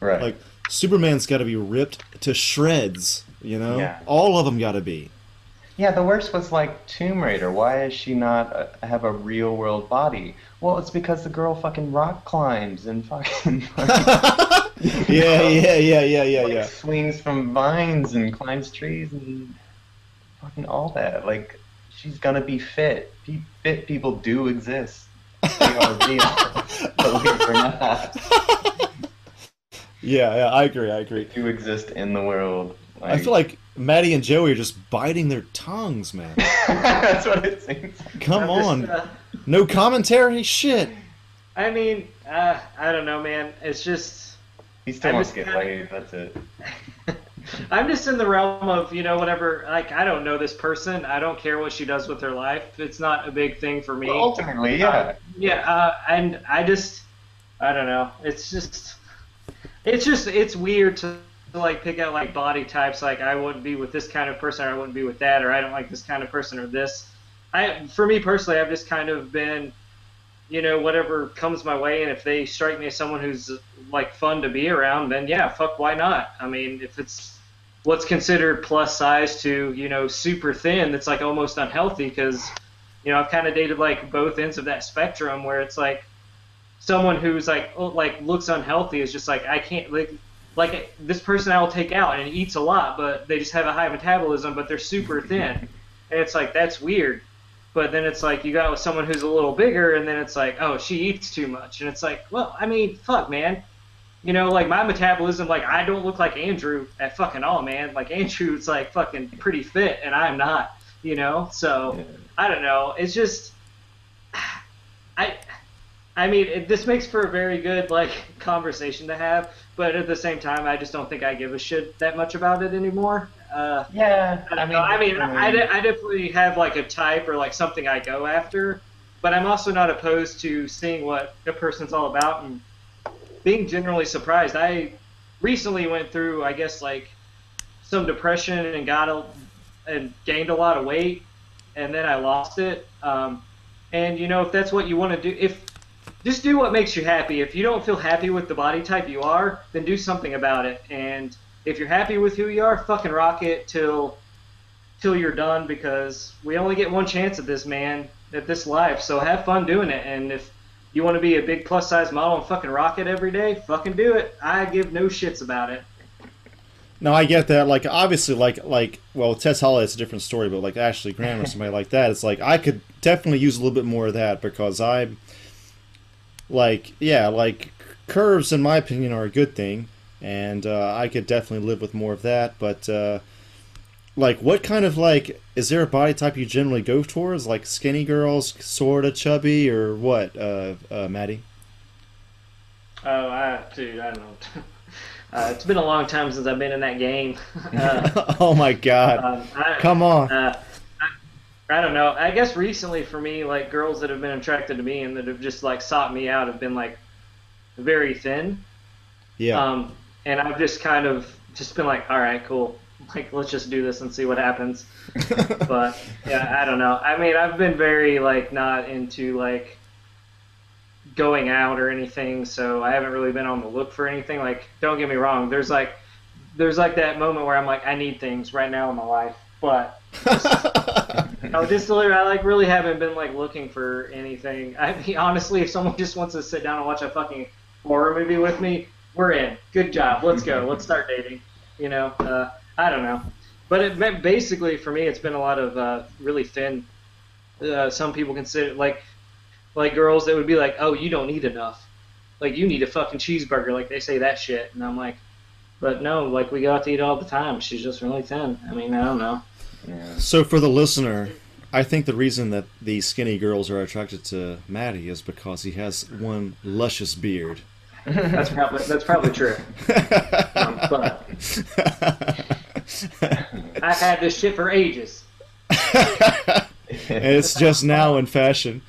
Right. Like Superman's got to be ripped to shreds. You know, Yeah. all of them got to be. Yeah, the worst was like Tomb Raider. Why does she not uh, have a real world body? Well, it's because the girl fucking rock climbs and fucking Yeah, yeah, yeah, yeah, yeah, like, yeah. swings from vines and climbs trees and fucking all that. Like, she's gonna be fit. Pe- fit people do exist. They are real. Believe it or not, Yeah, yeah, I agree. I agree. they do exist in the world. I feel like Maddie and Joey are just biting their tongues, man. that's what it seems. Come I'm just, on. uh, No commentary? Shit. I mean, uh, I don't know, man. It's just He still I'm wants to just get kinda- laid. That's it. I'm just in the realm of, you know, whatever. Like, I don't know this person. I don't care what she does with her life. It's not a big thing for me. Well, ultimately, yeah. Uh, yeah, uh, and I just, I don't know. It's just, it's just, it's weird to, like pick out like body types. Like, I wouldn't be with this kind of person, or I wouldn't be with that, or I don't like this kind of person, or this. I, for me personally, I've just kind of been, you know, whatever comes my way, and if they strike me as someone who's like fun to be around, then yeah, fuck, why not? I mean, if it's what's considered plus size to you know super thin, that's like almost unhealthy because you know I've kind of dated like both ends of that spectrum where it's like someone who's like oh, like looks unhealthy is just like I can't like like this person I will take out and eats a lot, but they just have a high metabolism, but they're super thin, and it's like that's weird. But then it's like you got with someone who's a little bigger, and then it's like, oh, she eats too much, and it's like, well, I mean, fuck, man. You know, like my metabolism, like I don't look like Andrew at fucking all, man. Like Andrew's like fucking pretty fit, and I'm not. You know, so I don't know. It's just, I, I mean, it, this makes for a very good like conversation to have, but at the same time, I just don't think I give a shit that much about it anymore. Uh, yeah, I, mean, I mean, I, de- I definitely have like a type or like something I go after, but I'm also not opposed to seeing what a person's all about and being generally surprised. I recently went through, I guess, like some depression and got a, and gained a lot of weight, and then I lost it. Um, and you know, if that's what you want to do, if just do what makes you happy. If you don't feel happy with the body type you are, then do something about it. And if you're happy with who you are, fucking rock it till till you're done because we only get one chance at this, man, at this life. So have fun doing it. And if you want to be a big plus size model and fucking rock it every day, fucking do it. I give no shits about it. No, I get that. Like, obviously, like, like, well, Tess Holliday, it's a different story, but like Ashley Graham or somebody like that, it's like I could definitely use a little bit more of that because I'm, like, yeah, like curves, in my opinion, are a good thing, and uh, I could definitely live with more of that. But, uh, like, what kind of like is there a body type you generally go towards? Like skinny girls, sort of chubby, or what, uh, uh, Maddie? Oh, I, dude, I don't know. Uh, it's been a long time since I've been in that game. Uh, oh my God! um, I- Come on. Uh, I, don't know. I guess recently for me, like girls that have been attracted to me and that have just like sought me out have been like very thin. Yeah. Um, and I've just kind of just been like, all right, cool. Like, let's just do this and see what happens. but yeah, I don't know. I mean, I've been very like not into like going out or anything, so I haven't really been on the look for anything. Like, don't get me wrong. There's like, there's like that moment where I'm like, I need things right now in my life, but no, just literally, I like really haven't been like looking for anything. I mean, honestly, if someone just wants to sit down and watch a fucking horror movie with me, we're in. Good job. Let's go. Let's start dating. You know, uh, I don't know, but it meant basically for me, it's been a lot of uh, really thin. Uh, some people consider like like girls that would be like, oh, you don't need enough. Like you need a fucking cheeseburger. Like they say that shit, and I'm like, but no, like we go out to eat all the time. She's just really thin. I mean, I don't know. Yeah. So for the listener, I think the reason that these skinny girls are attracted to Maddie is because he has one luscious beard. That's probably that's probably true. Um, but I've had this shit for ages. and it's just now in fashion.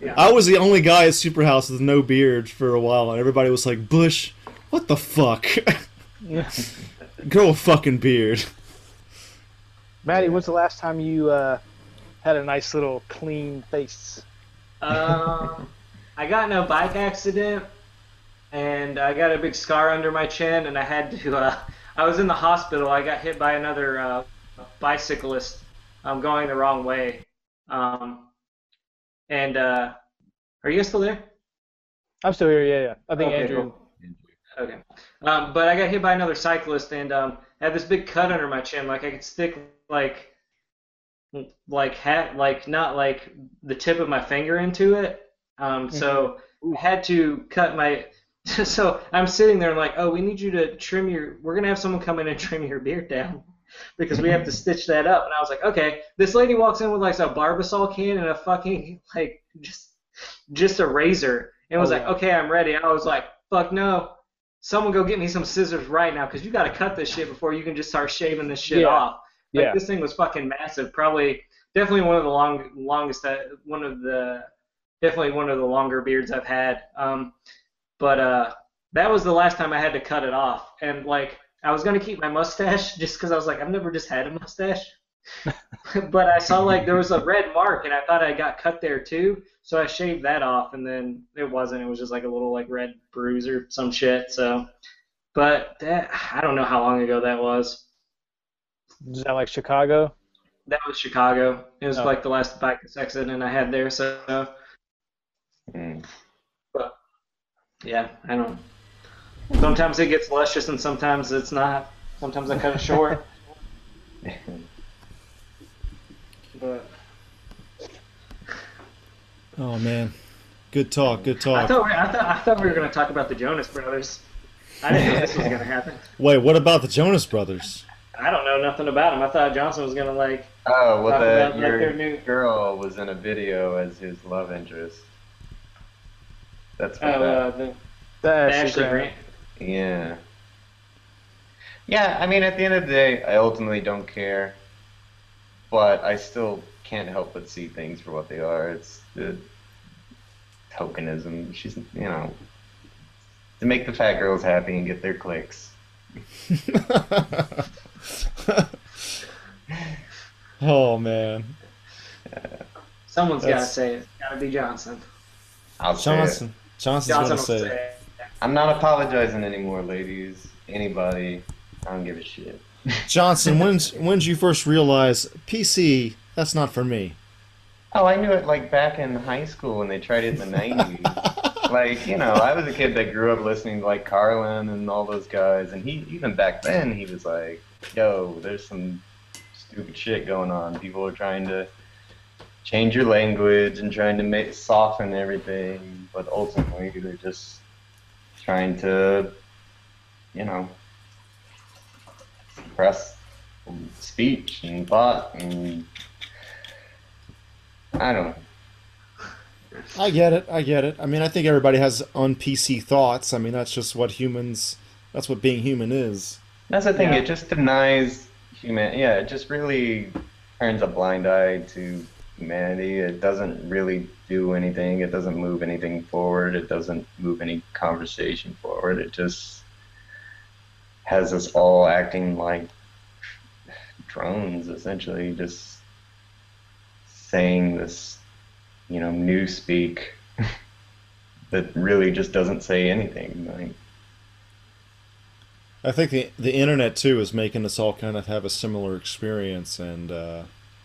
Yeah. I was the only guy at Superhouse with no beard for a while, and everybody was like, "Bush, what the fuck? Grow a fucking beard." Maddie, when's the last time you uh, had a nice little clean face? Um, I got in a bike accident, and I got a big scar under my chin, and I had to. Uh, I was in the hospital. I got hit by another uh, bicyclist um, going the wrong way. Um, and uh, are you guys still there? I'm still here. Yeah, yeah. I think Okay, Andrew. cool. Okay. Um, but I got hit by another cyclist and um, had this big cut under my chin. Like I could stick like like hat like not like the tip of my finger into it. Um, so I had to cut my. So I'm sitting there and like, oh, we need you to trim your. We're gonna have someone come in and trim your beard down because we have to stitch that up. And I was like, okay. This lady walks in with like a Barbasol can and a fucking like just just a razor and was Oh, like, yeah. okay, I'm ready. I was like, fuck no. Someone go get me some scissors right now because you got to cut this shit before you can just start shaving this shit Yeah. off. Like Yeah. this thing was fucking massive. Probably, definitely one of the long, longest, uh, one of the, definitely one of the longer beards I've had. Um, but uh, that was the last time I had to cut it off. And like, I was gonna keep my mustache just because I was like, I've never just had a mustache. but I saw like there was a red mark, and I thought I got cut there too. So I shaved that off, and then it wasn't. It was just like a little like red bruise or some shit. So, but that I don't know how long ago that was. Is that like Chicago? That was Chicago. It was Oh. like the last bike accident I had there. So, Mm. but yeah, I don't. Sometimes it gets luscious, and sometimes it's not. Sometimes I cut it short. but Oh man, good talk, good I talk. thought we, I thought I thought we were gonna talk about the Jonas Brothers. I didn't know this was gonna happen. Wait, what about the Jonas Brothers? I don't know nothing about him. I thought Johnson was gonna like. Oh, well, Talk the, about, like, their new- girl was in a video as his love interest. That's Oh, what that. uh, the, The the Ashley Ashley Grant. Grant. Yeah. Yeah, I mean, at the end of the day, I ultimately don't care, but I still can't help but see things for what they are. It's the tokenism. She's, you know, to make the fat girls happy and get their clicks. oh man, Someone's gotta say it. It's gotta be Johnson. I'll say it. Johnson. Johnson's Johnson gonna will say. say it. it. I'm not apologizing anymore, ladies. Anybody. I don't give a shit. Johnson, when's when'd you first realize PC? That's not for me. Oh, I knew it like back in high school when they tried it in the 90s. like, you know, I was a kid that grew up listening to like Carlin and all those guys, and he even back then he was like, "Yo, there's some stupid shit going on. People are trying to change your language and trying to make soften everything, but ultimately they're just trying to, you know, suppress speech and thought and I don't know. I get it. I get it. I mean, I think everybody has on PC thoughts. I mean, that's just what humans. That's what being human is. That's the thing. Yeah. It just denies human. Yeah, it just really turns a blind eye to humanity. It doesn't really do anything. It doesn't move anything forward. It doesn't move any conversation forward. It just has us all acting like drones, essentially, just saying this, you know, new speak that really just doesn't say anything. Like, I think the the internet too is making us all kind of have a similar experience, and uh,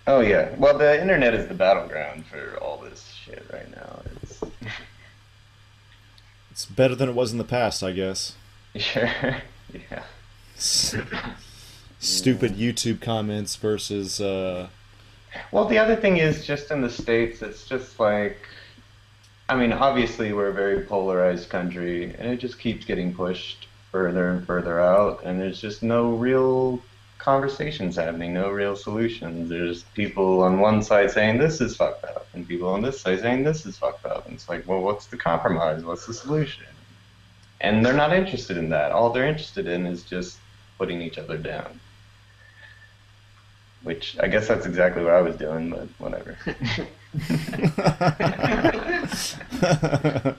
Oh yeah. Well, the internet is the battleground for all this shit right now. It's it's better than it was in the past, I guess. sure. yeah. Stupid YouTube comments versus. Uh, Well, the other thing is just in the states, it's just like, I mean, obviously we're a very polarized country, and it just keeps getting pushed further and further out, and there's just no real conversations happening, no real solutions. There's people on one side saying this is fucked up, and people on this side saying this is fucked up. And it's like, well, what's the compromise? What's the solution? And they're not interested in that. All they're interested in is just putting each other down. Which I guess that's exactly what I was doing, but whatever.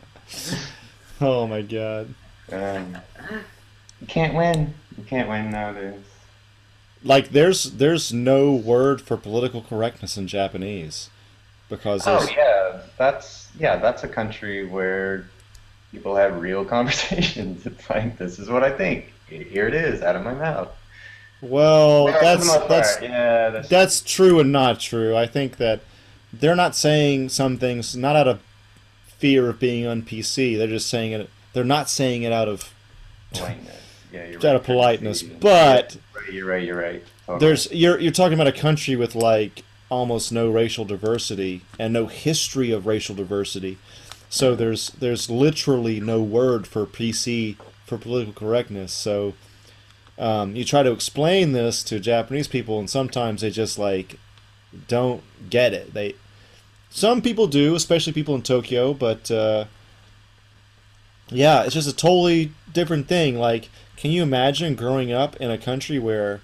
oh my god. Um, you can't win. You can't win nowadays. Like there's there's no word for political correctness in Japanese because Oh yeah, that's yeah, that's a country where people have real conversations. It's like this is what I think. Here it is, out of my mouth. well Yeah, that's that's yeah, that's, that's true and not true. I think that they're not saying some things not out of fear of being on PC. They're just saying it. They're not saying it out of politeness. Yeah, you're out of politeness. But Right, You're right. You're right. Totally. there's you're you're talking about a country with like almost no racial diversity and no history of racial diversity. So there's there's literally no word for PC for political correctness. So um, you try to explain this to Japanese people, and sometimes they just like don't get it. They some people do, especially people in Tokyo, but uh, yeah, it's just a totally different thing. Like, can you imagine growing up in a country where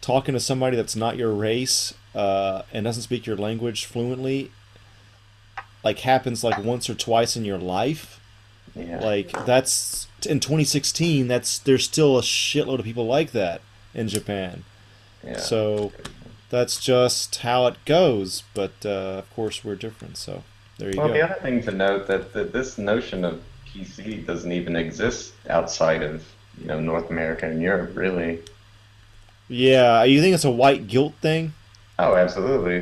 talking to somebody that's not your race uh, and doesn't speak your language fluently like happens like once or twice in your life yeah. like that's in 2016 that's there's still a shitload of people like that in japan yeah. so that's just how it goes but uh, of course we're different so there you well, go the other thing to note that, that this notion of PC doesn't even exist outside of you know North America and Europe, really. yeah you think it's a white guilt thing Oh, absolutely.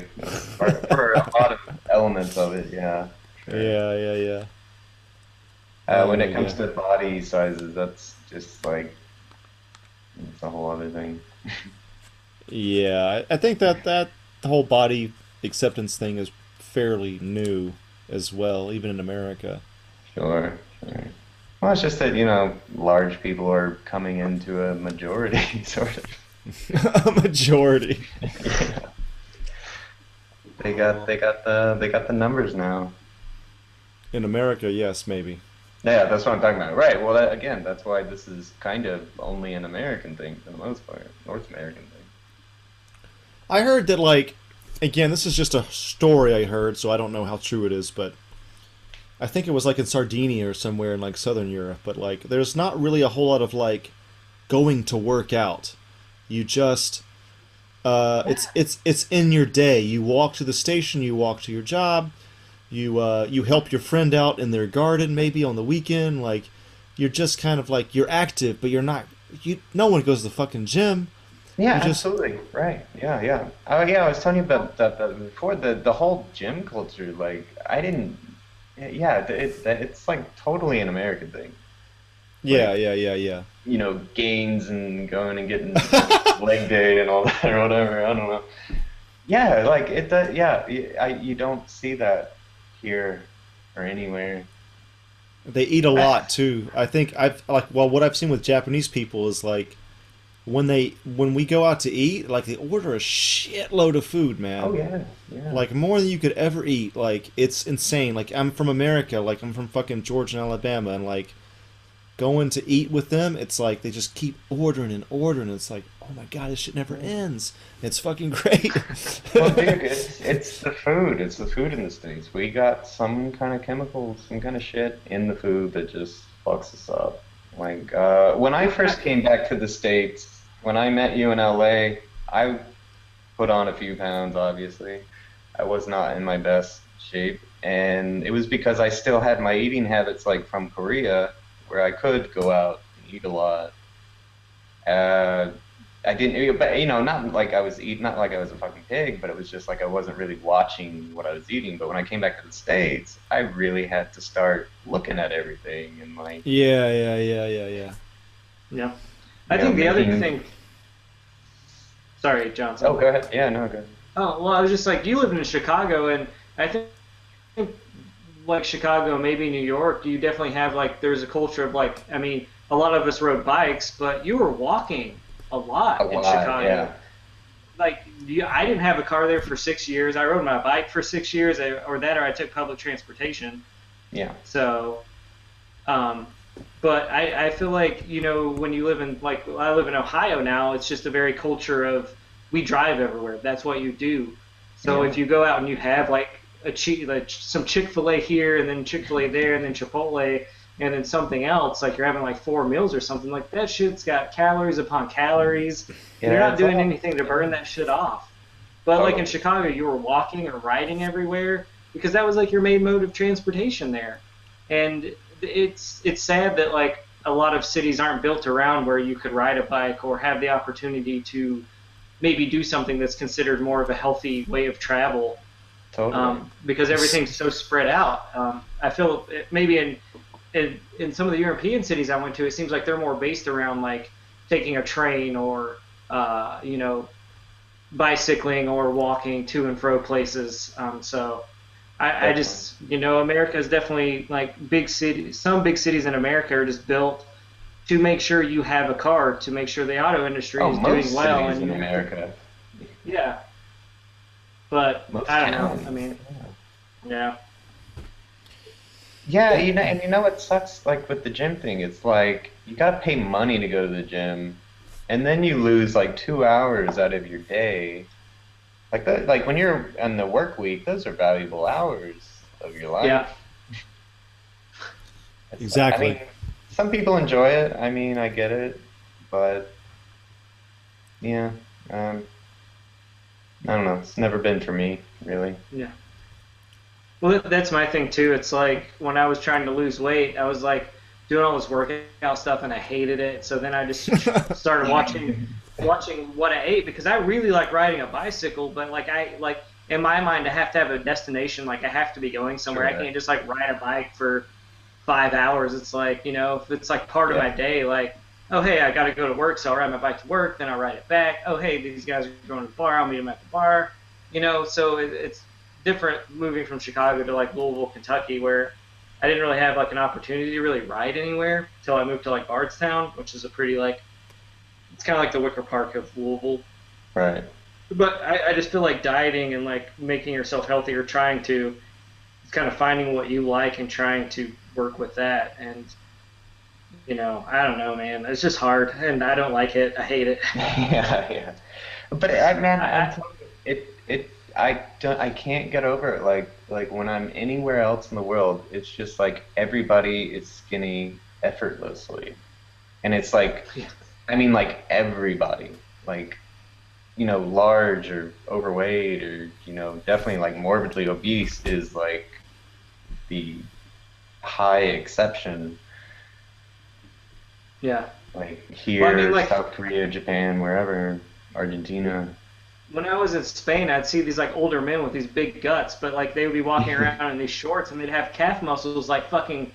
for, for a lot of elements of it, yeah. Sure. yeah yeah yeah Uh, when it comes yeah. to body sizes, that's just like it's a whole other thing. Yeah, I I think that that whole body acceptance thing is fairly new as well, even in America. Sure, sure. Well, it's just that you know, large people are coming into a majority, sort of. A majority. They got, they got the, they got the numbers now. In America, yes, maybe. Yeah, that's what I'm talking about. Right. Well, that, again, that's why this is kind of only an American thing for the most part, North American thing. I heard that, like, again, this is just a story I heard, so I don't know how true it is, but I think it was like in Sardinia or somewhere in like southern Europe. But like, there's not really a whole lot of like going to work out. You just, uh, it's it's it's in your day. You walk to the station, you walk to your job, you uh, you help your friend out in their garden maybe on the weekend. Like, you're just kind of like you're active, but you're not. You no one goes to the fucking gym. Yeah, just- absolutely. Right. Yeah, yeah. Oh, yeah. I was telling you about that, that before. The the whole gym culture. Like, I didn't. Yeah, it's it's like totally an American thing. Yeah, yeah, yeah, yeah. You know, gains and going and getting leg day and all that or whatever. I don't know. Yeah, like it. does yeah, I you don't see that here or anywhere. They eat a lot too. I think I've like well, what I've seen with Japanese people is like when they when we go out to eat, like they order a shitload of food, man. Oh yeah, yeah. Like more than you could ever eat. Like it's insane. Like I'm from America. Like I'm from fucking Georgia and Alabama, and like going to eat with them, it's like they just keep ordering and ordering. It's like, oh my god, this shit never ends. It's fucking great. well, dude, it's, it's the food. It's the food in the states. We got some kind of chemicals, some kind of shit in the food that just fucks us up. Like uh, when I first came back to the states, when I met you in LA, I put on a few pounds. Obviously, I was not in my best shape, and it was because I still had my eating habits like from Korea, where I could go out and eat a lot. Uh, I didn't, but you know, not like I was eating, not like I was a fucking pig, but it was just like I wasn't really watching what I was eating. But when I came back to the states, I really had to start looking at everything and like, yeah, yeah, yeah, yeah, yeah. Yeah. I think the other thing. Sorry, Johnson. oh, go ahead, yeah, no, go. ahead. Oh well, I was just like you live in Chicago, and I think, think like Chicago, maybe New York, you definitely have like there's a culture of like I mean, a lot of us rode bikes, but you were walking a lot A in lot, Chicago. yeah. Like you, I didn't have a car there for six years. I rode my bike for six years, or that, or I took public transportation. Yeah. So, um, but I, I feel like you know when you live in like I live in Ohio now, it's just a very culture of we drive everywhere. That's what you do. So Yeah. if you go out and you have like a chi- like some Chick Fil A here and then Chick Fil A there and then Chipotle and then something else, like you're having like four meals or something like that. Shit's got calories upon calories. Yeah, you're not doing all- anything to burn that shit off. But like in Chicago, you were walking or riding everywhere because that was like your main mode of transportation there. And it's it's sad that like a lot of cities aren't built around where you could ride a bike or have the opportunity to maybe do something that's considered more of a healthy way of travel Totally. um, because everything's so spread out. Um, I feel it- maybe in, in in some of the European cities I went to, it seems like they're more based around like taking a train or uh, you know bicycling or walking to and fro places. Um, so I, I just you know America is definitely like big cities. Some big cities in America are just built to make sure you have a car to make sure the auto industry oh, is doing well. in America. yeah. But Most I don't towns. know. I mean, yeah. Yeah, you know, and you know what sucks like with the gym thing? It's like you gotta pay money to go to the gym, and then you lose like two hours out of your day. Like that, like when you're on the work week, those are valuable hours of your life. Yeah. It's- Exactly. I mean, some people enjoy it. I mean, I get it, but yeah, um, I don't know. It's never been for me, really. Yeah. Well, that's my thing too. It's like when I was trying to lose weight, I was like doing all this workout stuff and I hated it. So then I just started watching watching what I ate because I really like riding a bicycle, but like I like in my mind I have to have a destination. Like I have to be going somewhere. I can't just like ride a bike for five hours. It's like you know if it's like part of my day. Like oh hey I got to go to work, so I'll ride my bike to work. Then I'll ride it back. Oh hey these guys are going to the bar. I'll meet them at the bar. You know so it, it's different moving from Chicago to like Louisville, Kentucky, where I didn't really have like an opportunity to really ride anywhere until I moved to like Bardstown, which is a pretty like it's kind of like the Wicker Park of Louisville. Right. But I, I just feel like dieting and like making yourself healthier, trying to, it's kind of finding what you like and trying to work with that. And you know, I don't know, man. It's just hard, and I don't like it. I hate it. yeah, yeah. But I, man, I- I'm telling you, it, it, I don't, I can't get over it. Like, like when I'm anywhere else in the world, it's just like everybody is skinny effortlessly, and it's like, I mean, like everybody, like, you know, large or overweight or you know, definitely like morbidly obese is like the high exception. Yeah. Like here, Well, I mean, like- South Korea, Japan, wherever, Argentina. when I was in Spain, I'd see these like older men with these big guts, but like they would be walking around in these shorts and they'd have calf muscles like fucking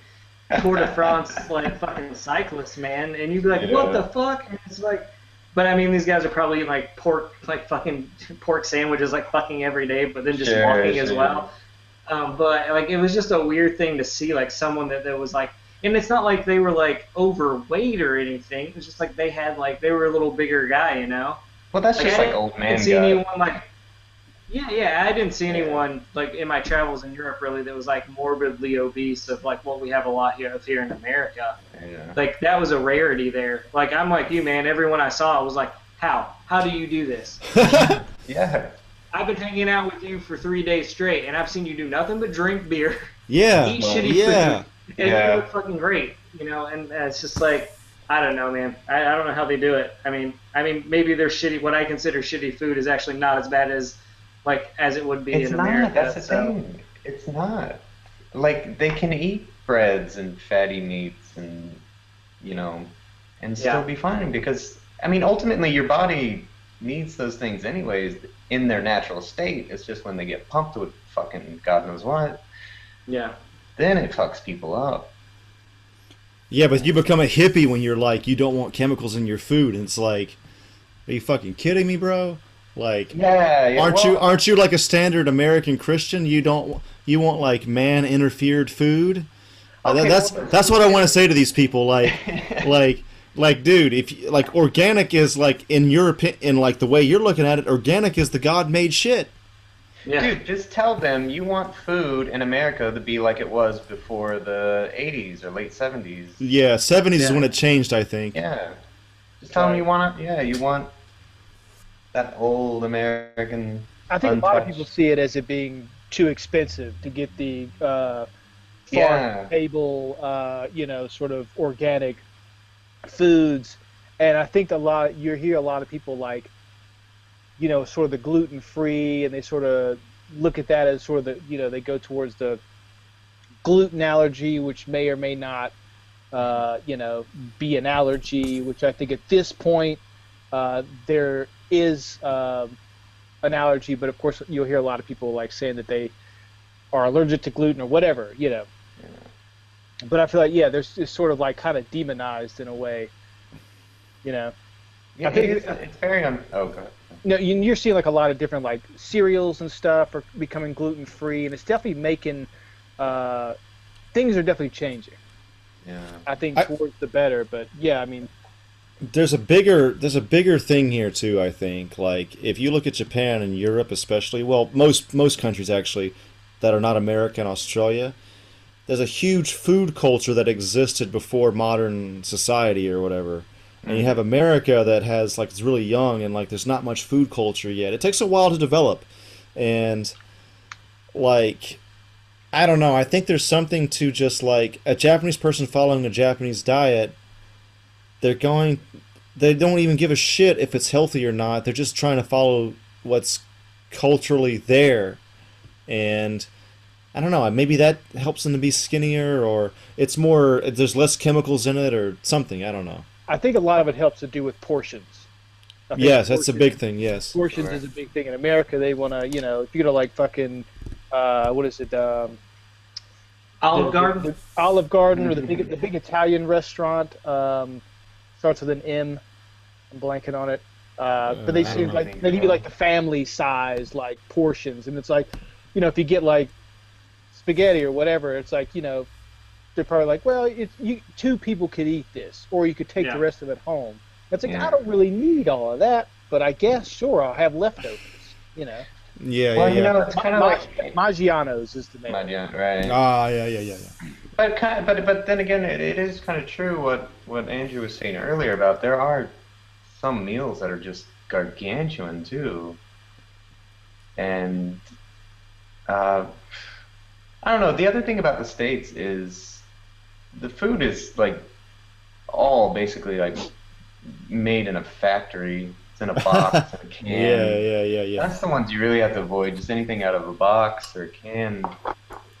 Tour de France, like fucking cyclists, man. And you'd be like, what the fuck? And it's like, but I mean, these guys are probably eating like pork, like fucking pork sandwiches, like fucking every day, but then just Sure, walking as well. Um, but like it was just a weird thing to see, like someone that, that was like, and it's not like they were like overweight or anything. It was just like they had like they were a little bigger guy, you know. Well, that's just I like old didn't man see guy. anyone like. Yeah, yeah, I didn't see anyone like in my travels in Europe really that was like morbidly obese of like what we have a lot here of here in America. Yeah. Like that was a rarity there. Like I'm like you, man. Everyone I saw was like, how? How do you do this? Yeah. I've been hanging out with you for three days straight, and I've seen you do nothing but drink beer, Yeah. eat well, shitty yeah. food, and Yeah. you look fucking great. You know, and uh, it's just like I don't know, man. I, I don't know how they do it. I mean, I mean, maybe their shitty. What I consider shitty food is actually not as bad as like as it would be It's in not. America. That's the so- thing. It's not. Like they can eat breads and fatty meats and you know, and still Yeah. be fine because I mean, ultimately, your body needs those things anyways in their natural state. It's just when they get pumped with fucking God knows what, Yeah. then it fucks people up. Yeah, but you become a hippie when you're like you don't want chemicals in your food, and it's like, are you fucking kidding me, bro? Like, Yeah. yeah aren't you aren't you like a standard American Christian? You don't you want like man interfered food? Uh, that- that's well, that's what I want to say to these people. Like, like like, dude, if you, like organic is like in your opinion, in like the way you're looking at it, organic is the God-made shit. Yeah. Dude, just tell them you want food in America to be like it was before the 80s or late 70s. Yeah, 70s is when it changed, I think. Yeah. Just tell them you want it. Yeah, you want that old American. I think a lot of people see it as it being too expensive to get the uh, farm Yeah. table, uh, you know, sort of organic foods, and I think a lot you hear a lot of people like, you know, sort of the gluten free, and they sort of look at that as sort of the, you know, they go towards the gluten allergy, which may or may not, uh, you know, be an allergy. Which I think at this point uh, there is. um an allergy, but of course you'll hear a lot of people like saying that they are allergic to gluten or whatever, you know. But I feel like yeah, there's it's sort of like kind of demonized in a way, you know. Yeah, I think- it's, it's very un. Oh, go ahead. No, you- you're seeing like a lot of different like cereals and stuff are becoming gluten free, and it's definitely making uh, things are definitely changing. Yeah. I think I- towards the better, but yeah, I mean, There's a bigger there's a bigger thing here too, I think. Like if you look at Japan and Europe especially, well, most most countries actually that are not America and Australia, there's a huge food culture that existed before modern society or whatever. And you mm. have America that has like it's really young and like there's not much food culture yet. It takes a while to develop. And like I don't know, I think there's something to just like a Japanese person following a Japanese diet they're going they don't even give a shit if it's healthy or not they're just trying to follow what's culturally there and i don't know maybe that helps them to be skinnier or it's more there's less chemicals in it or something i don't know I think a lot of it helps to do with portions. I think yes that's a big thing yes Portions is a big thing in America. They want to, you know, if you go to like fucking, uh, what is it? Um, Olive the- Garden. the Olive Garden, or the big, the big Italian restaurant. Um, starts with an M. I'm blanking on it. Uh, but they seem like they give you like the family size like portions, and it's like, you know, if you get like spaghetti or whatever, it's like you know, they're probably like, well, it's you two people could eat this, or you could take Yeah. the rest of it home. It's like Yeah. I don't really need all of that, but I guess sure I'll have leftovers. You know, yeah Well, yeah you yeah know, it's kind of Ma- like. Maggiano's is the name. Yeah, right. ah yeah yeah yeah yeah But kind but but then again, it, it is kind of true what what Andrew was saying earlier about there are some meals that are just gargantuan too, and uh, I don't know. The other thing about the states is the food is like all basically like made in a factory. It's in a box, in a can. yeah yeah yeah yeah That's the ones you really have to avoid. Just anything out of a box or a can,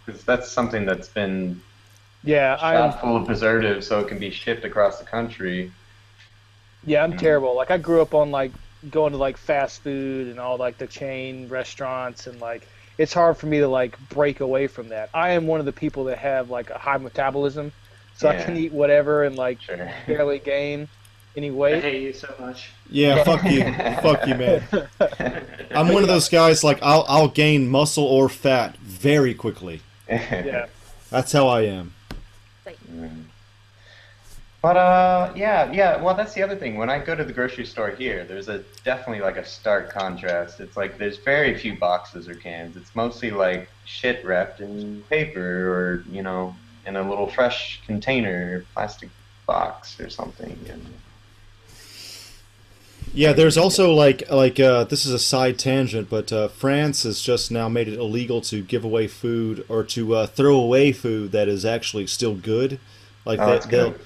because that's something that's been Yeah, I'm full of preservatives, so it can be shipped across the country. yeah I'm terrible. Like I grew up on like going to like fast food and all like the chain restaurants and like it's hard for me to like break away from that. I am one of the people that have like a high metabolism, so I can eat whatever and like Sure. barely gain any I weight. hate you so much. yeah fuck you fuck you man i'm one of those guys like i'll i'll gain muscle or fat very quickly Yeah. that's how i am Mm. But uh, yeah, yeah. Well, that's the other thing. When I go to the grocery store here, there's a definitely like a stark contrast. It's like there's very few boxes or cans. It's mostly like shit wrapped in paper or you know in a little fresh container, plastic box or something. Yeah, there's also like like uh, this is a side tangent, but uh, France has just now made it illegal to give away food or to uh, throw away food that is actually still good. Like Oh, they, that's they'll good.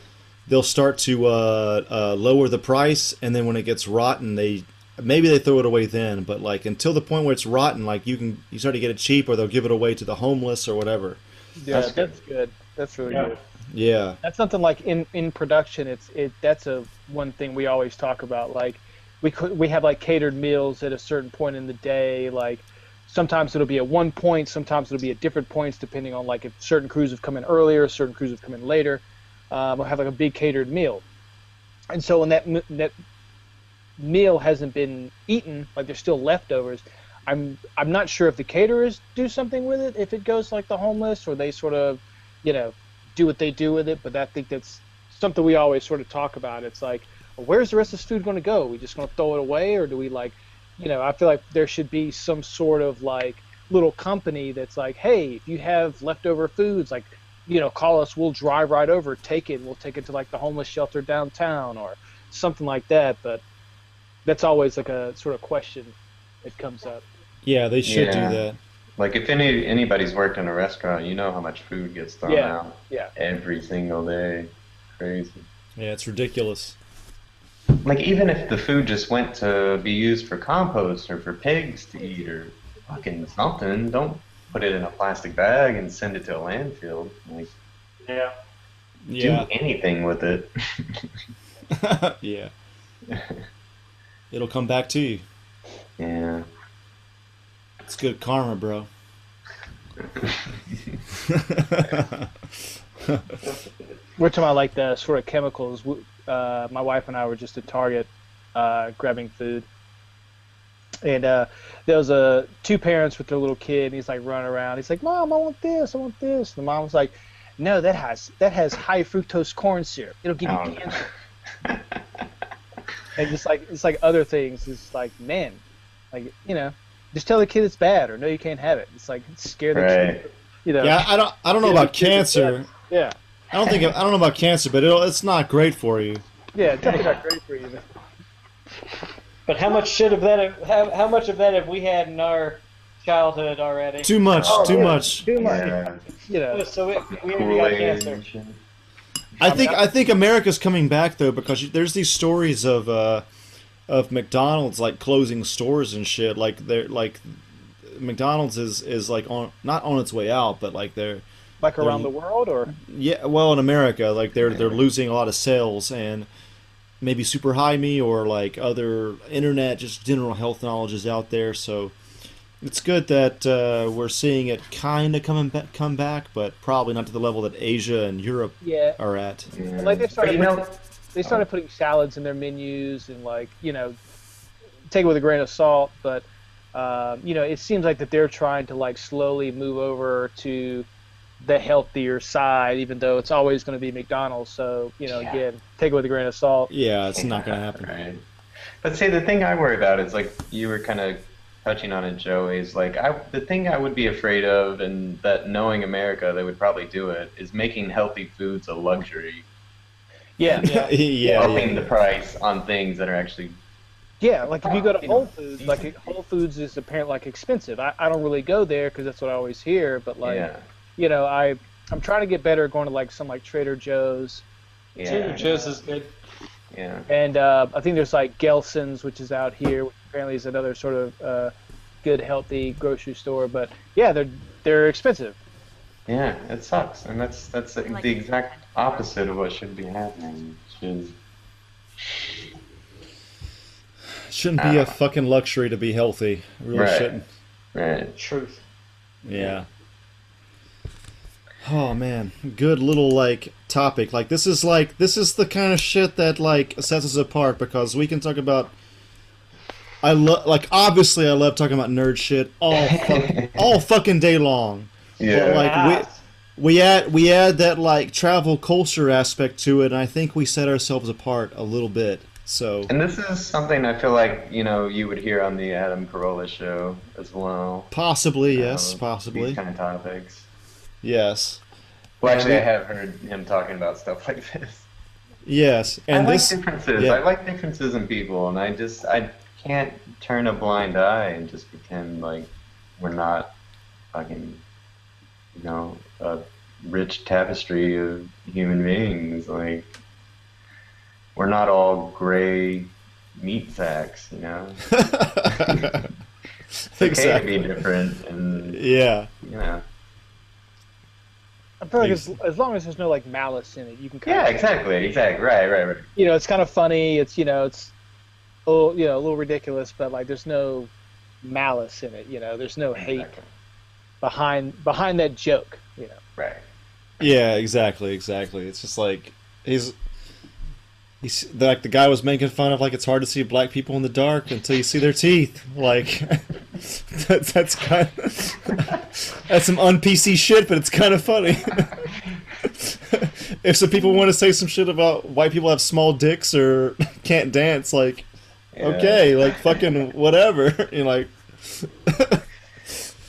they'll start to uh, uh, lower the price, and then when it gets rotten, they maybe they throw it away then. But like until the point where it's rotten, like you can you start to get it cheap, or they'll give it away to the homeless or whatever. Yeah, That's that's, good. good. That's really Yeah. good. Yeah, That's something like in in production. It's it. That's a one thing we always talk about. Like we could we have like catered meals at a certain point in the day. Like sometimes it'll be at one point, sometimes it'll be at different points depending on like if certain crews have come in earlier, certain crews have come in later. Um, we'll have like a big catered meal, and so when that that meal hasn't been eaten, like there's still leftovers. I'm I'm not sure if the caterers do something with it, if it goes like the homeless, or they sort of, you know, do what they do with it. But I think that's something we always sort of talk about. It's like, where's the rest of this food going to go? we just going to throw it away, or do we like, you know, I feel like there should be some sort of like little company that's like, hey, if you have leftover foods, like, you know, call us, we'll drive right over, take it, and we'll take it to like the homeless shelter downtown or something like that. But that's always like a sort of question that comes up. Yeah, they should Yeah. do that. Like if any anybody's worked in a restaurant, you know how much food gets thrown Yeah, out yeah. every single day. Crazy. Yeah, it's ridiculous. Like even if the food just went to be used for compost or for pigs to eat or fucking something, don't put it in a plastic bag and send it to a landfill. Like Yeah. Yeah. do anything with it. yeah. It'll come back to you. Yeah. It's good karma, bro. One time I like the sort of chemicals. W- Uh, my wife and I were just at Target uh, grabbing food, and uh, there was a two parents with their little kid, and he's like running around. He's like, "Mom, I want this, I want this." And the mom was like, "No, that has that has high fructose corn syrup. It'll give you Oh, no. cancer." and just like it's like other things. It's like, man, like you know, just tell the kid it's bad, or no, you can't have it. It's like scare the Right. kid. You know. Yeah, I don't. I don't know about the kid is cancer. Yeah. I don't think. I don't know about cancer, but it'll, it's not great for you. Yeah, it's definitely not great for you. but- But how much shit of that? How, how much of that have we had in our childhood already? Too much. Oh, too yeah, much. Too much. Yeah. You know. So we, we already got Kool-Aid cancer. I think. I think America's coming back though because there's these stories of uh, of McDonald's like closing stores and shit. Like they're like McDonald's is is like on not on its way out, but like they're Like around the world, or Yeah, well, in America, like they're they're losing a lot of sales, and maybe Super High Me or like other internet, just general health knowledge is out there. So it's good that uh, we're seeing it kind of coming back, come back, but probably not to the level that Asia and Europe yeah, are at. Yeah. like they started you know, putting, they started putting salads in their menus and like you know, take it with a grain of salt. But um, you know, it seems like that they're trying to like slowly move over to the healthier side, even though it's always going to be McDonald's. So you know, Yeah. again, take it with a grain of salt. Yeah, it's not going to happen. Right. But see, the thing I worry about is like you were kind of touching on it, Joey. Is like I the thing I would be afraid of, and that knowing America, they would probably do it, is making healthy foods a luxury, Yeah, yeah, yeah, upping the price on things that are actually Yeah, like if you go to Whole Foods, like Whole Foods is apparently like expensive. I, I don't really go there because that's what I always hear. But like, yeah you know, I I'm trying to get better at going to like some like Trader Joe's, yeah Trader Joe's is good. yeah and uh, I think there's like Gelson's, which is out here, which apparently is another sort of uh, good healthy grocery store. But yeah, they're they're expensive. yeah it sucks, and that's that's the, the exact opposite of what should be happening. Should Shouldn't be a fucking luxury to be healthy. It really Right. shouldn't. right Truth. Yeah. Oh man, good little like topic. Like this is like this is the kind of shit that like sets us apart because we can talk about. I love like obviously I love talking about nerd shit all fuck, all fucking day long. yeah But like we we add we add that like travel culture aspect to it, and I think we set ourselves apart a little bit. So And this is something I feel like you know you would hear on the Adam Carolla show as well. possibly yes, Uh, possibly These kind of topics. Yes, Well, actually, I have heard him talking about stuff like this. yes, and I this like differences. yeah. I like differences in people, and I just I can't turn a blind eye and just pretend like we're not fucking, you know, a rich tapestry of human beings. Like we're not all gray meat sacks, you know. It's okay exactly. to be different, and Yeah. you know. I feel like as, as long as there's no like malice in it, you can kind Yeah, of exactly, exactly. Right, right, right. you know, it's kind of funny. It's you know, it's a little, you know, a little ridiculous, but like there's no malice in it. You know, there's no hate Exactly. behind behind that joke. You know. Right. Yeah, exactly, exactly. It's just like he's he's like the guy was making fun of like it's hard to see black people in the dark until you see their teeth. Like that's that's kind of, that's some un PC shit, but it's kind of funny. if some people want to say some shit about white people have small dicks or can't dance, like, Yeah. okay, like fucking whatever. you know, like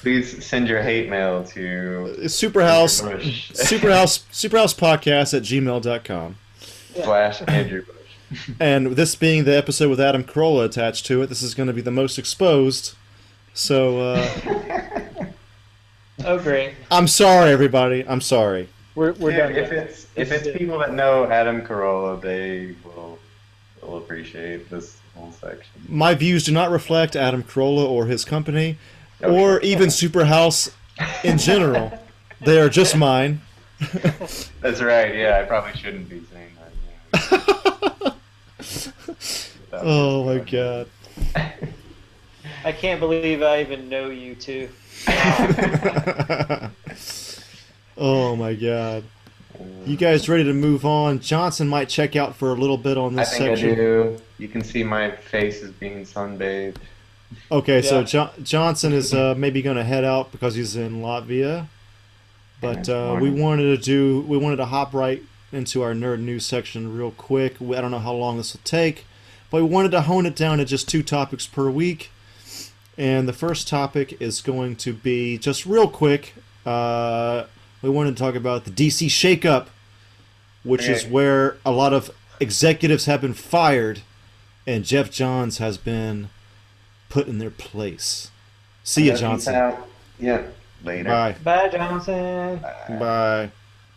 Please send your hate mail to Superhouse, Superhouse, Superhouse Podcast at gmail.com. slash Andrew Bush. And this being the episode with Adam Carolla attached to it, this is going to be the most exposed. So uh, Oh, great. I'm sorry, everybody. I'm sorry. We're, we're if, done. if it's if it's people that know Adam Carolla, they will will appreciate this whole section. My views do not reflect Adam Carolla or his company, Okay. or even Superhouse in general. They are just mine. That's right. Yeah, I probably shouldn't be saying that. Yeah. That Oh my god. I can't believe I even know you two. oh my god. You guys ready to move on? Johnson might check out for a little bit on I this think section. I do. You can see my face is being sunbathed. Okay, so jo- Johnson is uh, maybe going to head out because he's in Latvia. But uh, we wanted to do we wanted to hop right into our nerd news section real quick. I don't know how long this will take, but we wanted to hone it down to just two topics per week. And the first topic is going to be just real quick. Uh, we wanted to talk about the DC shakeup, which is where a lot of executives have been fired, and Geoff Johns has been put in their place. See you, Johnson. Yeah. Later. Bye. Bye, Johnson. Bye.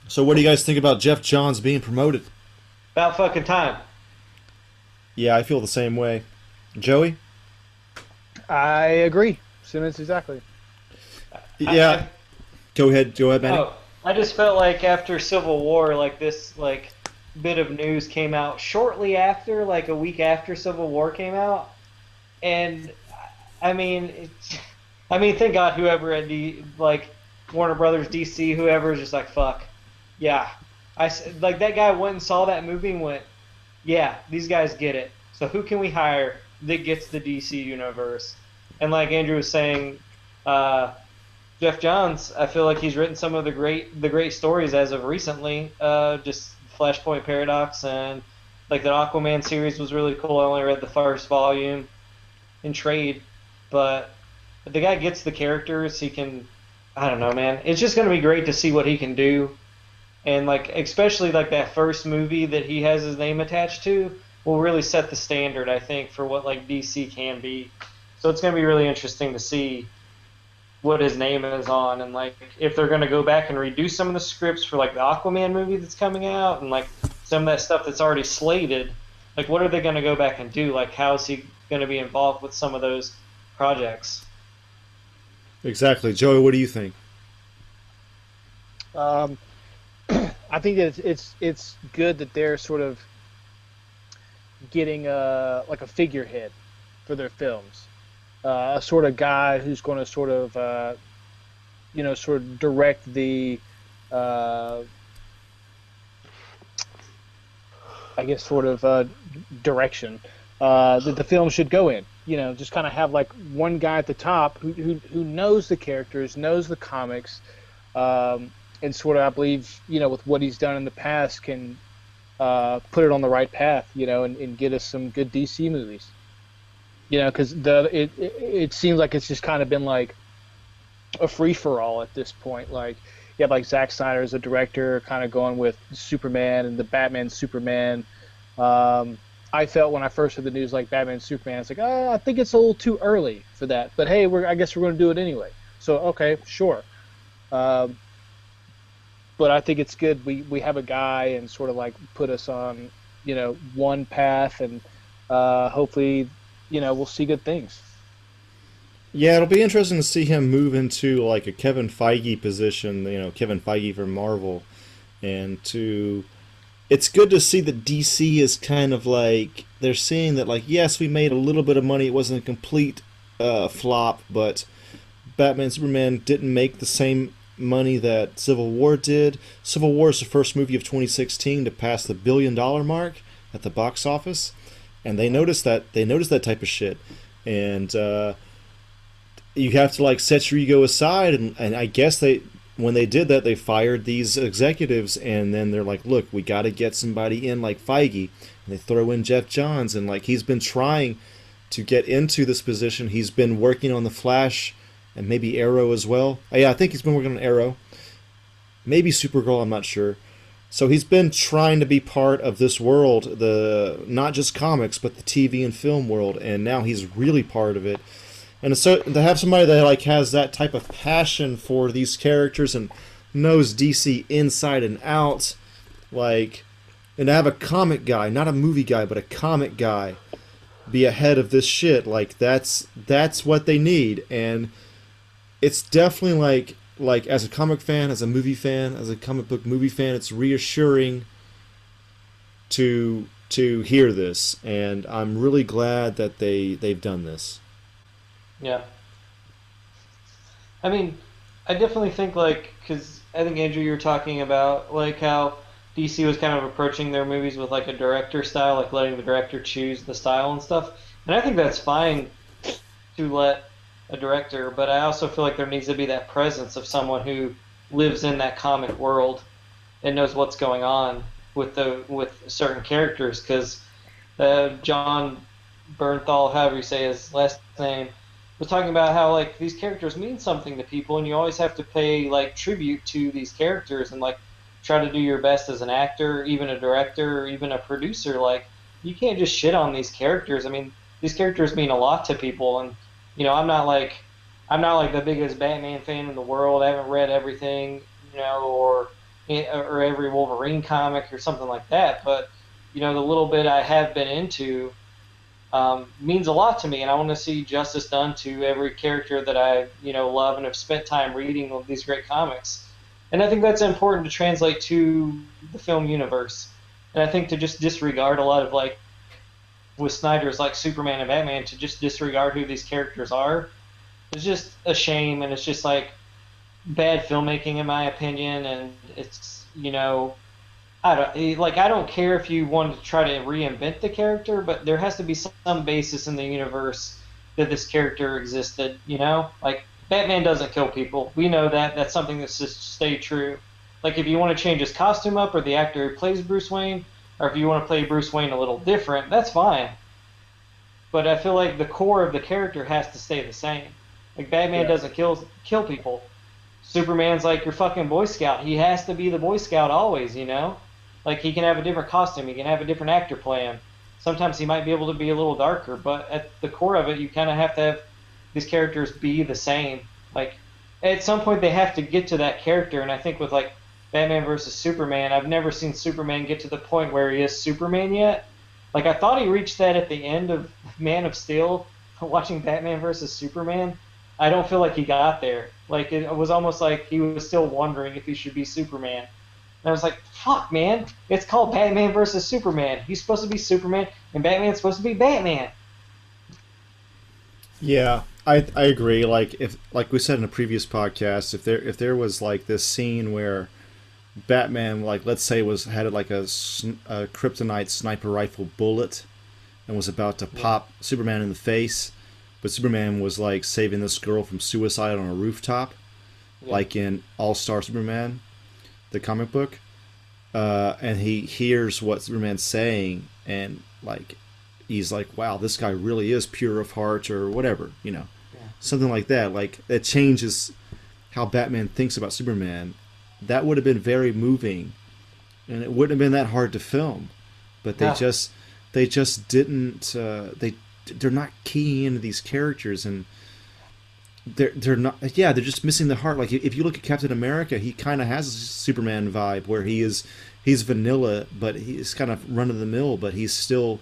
So, what do you guys think about Geoff Johns being promoted? About fucking time. Yeah, I feel the same way. Joey? I agree. Simmons, exactly. Yeah. Go ahead. Go ahead, Manny. Oh, I just felt like after Civil War, like this, like bit of news came out shortly after, like a week after Civil War came out, and I mean, it's, I mean, thank God whoever at D, like Warner Brothers, DC, whoever is just like fuck, yeah, I like that guy went and saw that movie and went, yeah, these guys get it. So who can we hire that gets the DC universe? And like Andrew was saying, uh, Geoff Johns, I feel like he's written some of the great the great stories as of recently. Uh, just Flashpoint Paradox and like the Aquaman series was really cool. I only read the first volume in trade, but the guy gets the characters. He can, I don't know, man. It's just gonna be great to see what he can do, and like especially like that first movie that he has his name attached to will really set the standard, I think, for what like DC can be. So it's gonna be really interesting to see what his name is on and like if they're going to go back and redo some of the scripts for like the Aquaman movie that's coming out and like some of that stuff that's already slated like what are they going to go back and do like how is he going to be involved with some of those projects Exactly. Joey, what do you think? Um, I think that it's, it's it's good that they're sort of getting a like a figurehead for their films, uh, a sort of guy who's going to sort of uh, you know sort of direct the uh, I guess sort of uh, direction uh, that the film should go in. You know, just kind of have like one guy at the top who, who, who knows the characters, knows the comics, um, and sort of I believe you know with what he's done in the past can uh, put it on the right path. You know, and, and get us some good DC movies. You know, because the it, it it seems like it's just kind of been like a free for all at this point. Like you have like Zack Snyder as a director, kind of going with Superman and the Batman Superman. Um, I felt when I first heard the news like Batman Superman, it's like oh, I think it's a little too early for that. But hey, we're I guess we're going to do it anyway. So okay, sure. Um, but I think it's good we, we have a guy and sort of like put us on you know one path and uh, hopefully you know we'll see good things. Yeah, it'll be interesting to see him move into like a Kevin Feige position, you know, Kevin Feige for Marvel, and to. It's good to see that DC is kind of like they're seeing that like yes, we made a little bit of money. It wasn't a complete uh, flop, but Batman Superman didn't make the same money that Civil War did. Civil War is the first movie of 2016 to pass the billion dollar mark at the box office, and they noticed that they noticed that type of shit, and. Uh, you have to like set your ego aside and, and I guess they when they did that, they fired these executives, and then they're like, "Look, we got to get somebody in like Feige," and they throw in Geoff Johns, and like he's been trying to get into this position. He's been working on the Flash and maybe Arrow as well. Oh, yeah, I think he's been working on Arrow. Maybe Supergirl, I'm not sure. So he's been trying to be part of this world, the not just comics, but the TV and film world, and now he's really part of it. And so to have somebody that like has that type of passion for these characters and knows DC inside and out, like, and to have a comic guy, not a movie guy, but a comic guy, be ahead of this shit, like that's that's what they need, and it's definitely like like as a comic fan, as a movie fan, as a comic book movie fan, it's reassuring to to hear this, and I'm really glad that they they've done this. Yeah. I mean, I definitely think like because I think Andrew, you were talking about like how DC was kind of approaching their movies with like a director style, like letting the director choose the style and stuff. And I think that's fine to let a director, but I also feel like there needs to be that presence of someone who lives in that comic world and knows what's going on with the with certain characters. Because uh, Jon Bernthal, however you say his last name, was talking about how like these characters mean something to people, and you always have to pay like tribute to these characters and like try to do your best as an actor, even a director, or even a producer. Like you can't just shit on these characters. I mean, these characters mean a lot to people, and you know, I'm not like I'm not like the biggest Batman fan in the world. I haven't read everything, you know, or or every Wolverine comic or something like that. But you know, the little bit I have been into um, means a lot to me, and I want to see justice done to every character that I you know love and have spent time reading these great comics. And I think that's important to translate to the film universe. And I think to just disregard a lot of like with Snyder's like Superman and Batman to just disregard who these characters are is just a shame and it's just like bad filmmaking in my opinion and it's you know I don't eh, like I don't care if you want to try to reinvent the character but there has to be some basis in the universe that this character existed you know? Like Batman doesn't kill people. We know that. That's something that's just stay true. Like if you want to change his costume up or the actor who plays Bruce Wayne or if you want to play Bruce Wayne a little different, that's fine. But I feel like the core of the character has to stay the same. Like Batman yeah. doesn't kill kill people. Superman's like your fucking Boy Scout. He has to be the Boy Scout always, you know? Like he can have a different costume, he can have a different actor play him. Sometimes he might be able to be a little darker, but at the core of it, you kind of have to have these characters be the same. Like at some point, they have to get to that character, and I think with like Batman versus Superman, I've never seen Superman get to the point where he is Superman yet. Like I thought he reached that at the end of Man of Steel, watching Batman versus Superman. I don't feel like he got there. Like it was almost like he was still wondering if he should be Superman. And I was like, fuck, man. It's called Batman versus Superman. He's supposed to be Superman, and Batman's supposed to be Batman. Yeah, I I agree. Like if like we said in a previous podcast, if there if there was like this scene where Batman, like let's say, was had like a, a kryptonite sniper rifle bullet, and was about to pop Superman in the face, but Superman was like saving this girl from suicide on a rooftop, yeah. like in All Star Superman, the comic book, uh, and he hears what Superman's saying, and like he's like, "Wow, this guy really is pure of heart," or whatever, you know, yeah. something like that. Like it changes how Batman thinks about Superman that would have been very moving, and it wouldn't have been that hard to film. But they yeah. just they just didn't uh, they they're not keying into these characters and they're they're not yeah they're just missing the heart like if you look at captain america he kind of has a superman vibe where he is he's vanilla but he's kind of run of the mill but he's still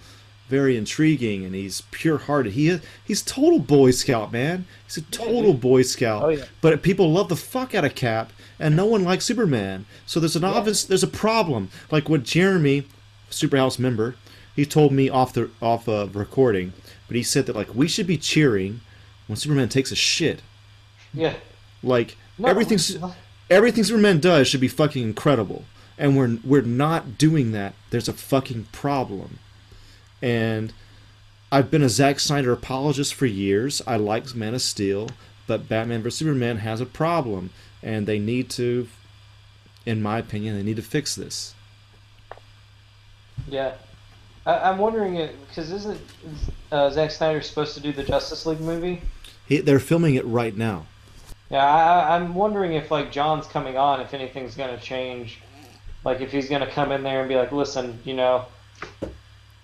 very intriguing and he's pure hearted he is, he's total boy scout man he's a total boy scout oh, yeah. but people love the fuck out of cap and no one likes Superman. So there's an yeah. obvious there's a problem. Like what Jeremy, Superhouse member, he told me off the off of recording, but he said that like we should be cheering when Superman takes a shit. Yeah. Like no, everything everything Superman does should be fucking incredible. And we're we're not doing that. There's a fucking problem. And I've been a Zack Snyder apologist for years. I like Man of Steel, but Batman vs Superman has a problem and they need to, in my opinion, they need to fix this. Yeah, I, I'm wondering it because isn't uh, Zack Snyder supposed to do the Justice League movie? He, they're filming it right now. Yeah, I, I'm wondering if like Johns coming on, if anything's gonna change. Like if he's gonna come in there and be like, listen, you know,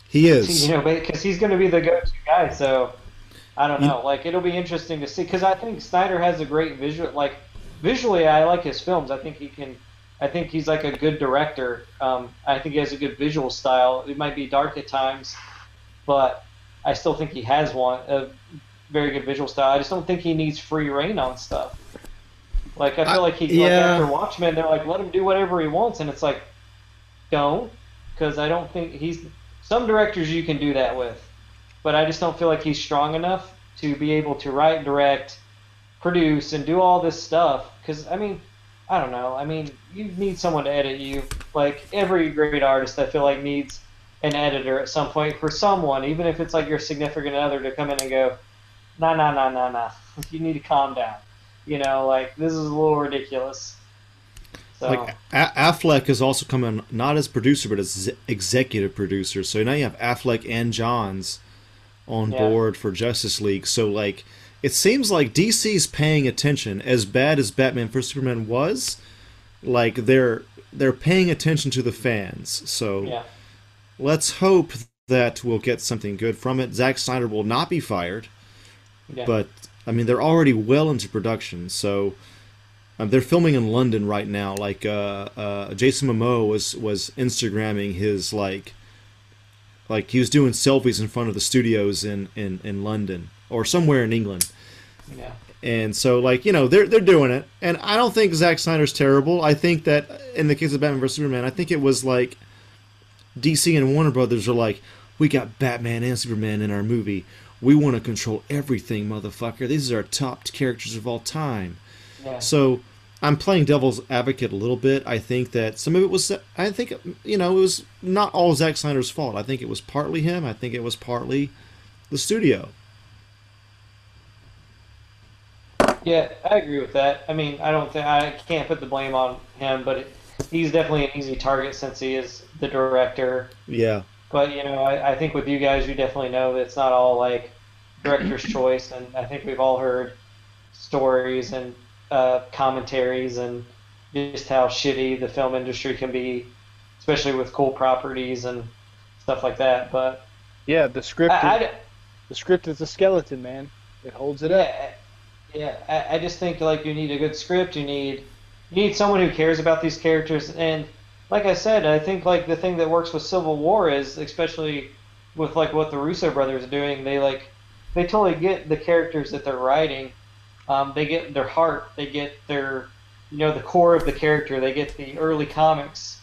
He is. you know, because he's gonna be the go-to guy. So I don't You- know. Like it'll be interesting to see because I think Snyder has a great visual. Like visually, I like his films. I think he can. I think he's like a good director. Um, I think he has a good visual style. It might be dark at times, but I still think he has one a very good visual style. I just don't think he needs free reign on stuff. Like I feel like he like after Watchmen, they're like let him do whatever he wants, and it's like don't because I don't think he's some directors you can do that with, but I just don't feel like he's strong enough to be able to write, direct, produce, and do all this stuff. Because I mean, I don't know. I mean, you need someone to edit you. Like every great artist, I feel like needs an editor at some point for someone, even if it's like your significant other, to come in and go, nah, nah, nah, nah, nah. You need to calm down. You know, like this is a little ridiculous. So, Like a- Affleck has also come in not as producer but as z- executive producer. So now you have Affleck and Johns on Yeah. board for Justice League. So like it seems like DC's paying attention as bad as Batman vs Superman was. Like they're they're paying attention to the fans. So yeah. let's hope that we'll get something good from it. Zack Snyder will not be fired. Yeah. But I mean, they're already well into production, so um, they're filming in London right now. Like uh, uh, Jason Momoa was was Instagramming his like, like he was doing selfies in front of the studios in in in London or somewhere in England. Yeah. And so, like you know, they're they're doing it, and I don't think Zack Snyder's terrible. I think that in the case of Batman vs Superman, I think it was like DC and Warner Brothers are like, we got Batman and Superman in our movie. We want to control everything, motherfucker. These are our top characters of all time. Yeah. So I'm playing devil's advocate a little bit. I think that some of it was, I think, you know, it was not all Zack Snyder's fault. I think it was partly him. I think it was partly the studio. Yeah, I agree with that. I mean, I don't think I can't put the blame on him, but it, he's definitely an easy target since he is the director. Yeah. But you know, I, I think with you guys, you definitely know that it's not all like director's choice, and I think we've all heard stories and uh, commentaries and just how shitty the film industry can be, especially with cool properties and stuff like that. But Yeah, the script. I- is, I- the script is a skeleton, man. It holds it up. Yeah. I, I just think like you need a good script. You need you need someone who cares about these characters. And like I said, I think like the thing that works with Civil War is especially with like what the Russo brothers are doing. They like they totally get the characters that they're writing. Um, they get their heart. They get their you know the core of the character. They get the early comics.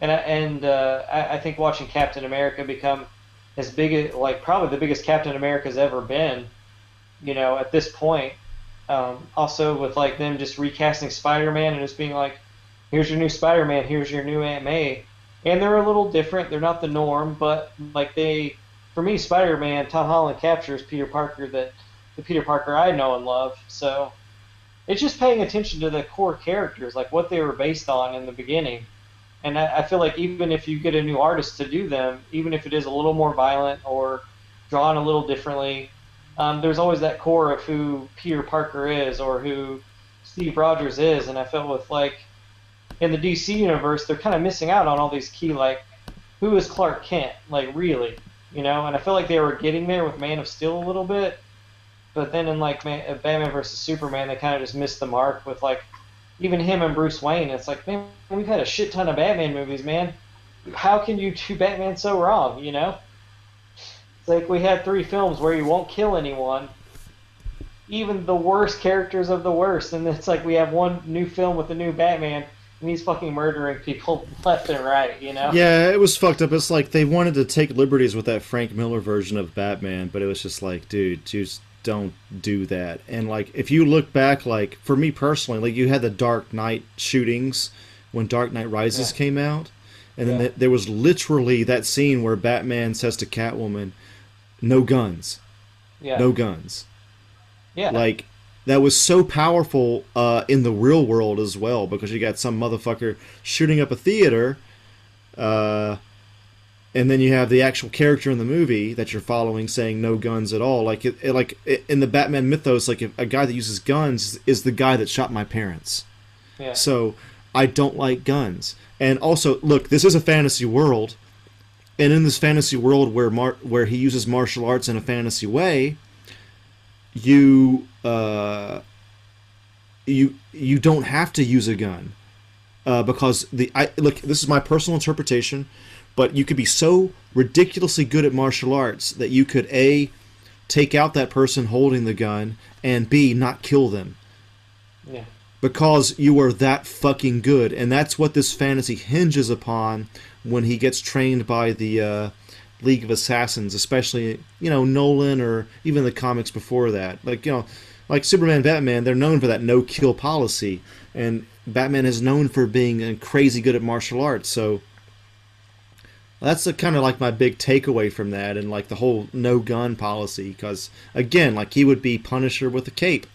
And I, and uh, I, I think watching Captain America become as big like probably the biggest Captain America's ever been you know, at this point. Um, also, with like them just recasting Spider-Man and just being like, "Here's your new Spider-Man. Here's your new Aunt May," and they're a little different. They're not the norm, but like they, for me, Spider-Man, Tom Holland captures Peter Parker that the Peter Parker I know and love. So it's just paying attention to the core characters, like what they were based on in the beginning. And I, I feel like even if you get a new artist to do them, even if it is a little more violent or drawn a little differently, um, there's always that core of who Peter Parker is or who Steve Rogers is, and I felt with like in the DC universe, they're kind of missing out on all these key like who is Clark Kent, like really, you know, and I feel like they were getting there with Man of Steel a little bit, but then in like Man, uh, Batman versus Superman, they kind of just missed the mark with like even him and Bruce Wayne. It's like man, we've had a shit ton of Batman movies, man. How can you do Batman so wrong, you know? It's like we had three films where he won't kill anyone, even the worst characters of the worst, and it's like we have one new film with a new Batman, and he's fucking murdering people left and right, you know? Yeah, it was fucked up. It's like they wanted to take liberties with that Frank Miller version of Batman, but it was just like, dude, just don't do that. And like, if you look back, like for me personally, like you had the Dark Knight shootings when Dark Knight Rises Yeah. came out, and then Yeah. th- there was literally that scene where Batman says to Catwoman, "No guns, Yeah. no guns." Yeah. Like, that was so powerful uh, in the real world as well because you got some motherfucker shooting up a theater uh, and then you have the actual character in the movie that you're following saying no guns at all like it, it like it, in the batman mythos like if a guy that uses guns is the guy that shot my parents Yeah. so i don't like guns and also look this is a fantasy world and in this fantasy world where mar- where he uses martial arts in a fantasy way you uh you you don't have to use a gun uh, because the I look this is my personal interpretation, but you could be so ridiculously good at martial arts that you could a take out that person holding the gun and b not kill them Yeah. because you are that fucking good and that's what this fantasy hinges upon when he gets trained by the uh, league of assassins especially you know nolan or even the comics before that. Like you know like superman batman they're known for that no kill policy. And batman is known for being uh, crazy good at martial arts. So that's kind of like my big takeaway from that and like the whole no gun policy. Because again like he would be punisher with a cape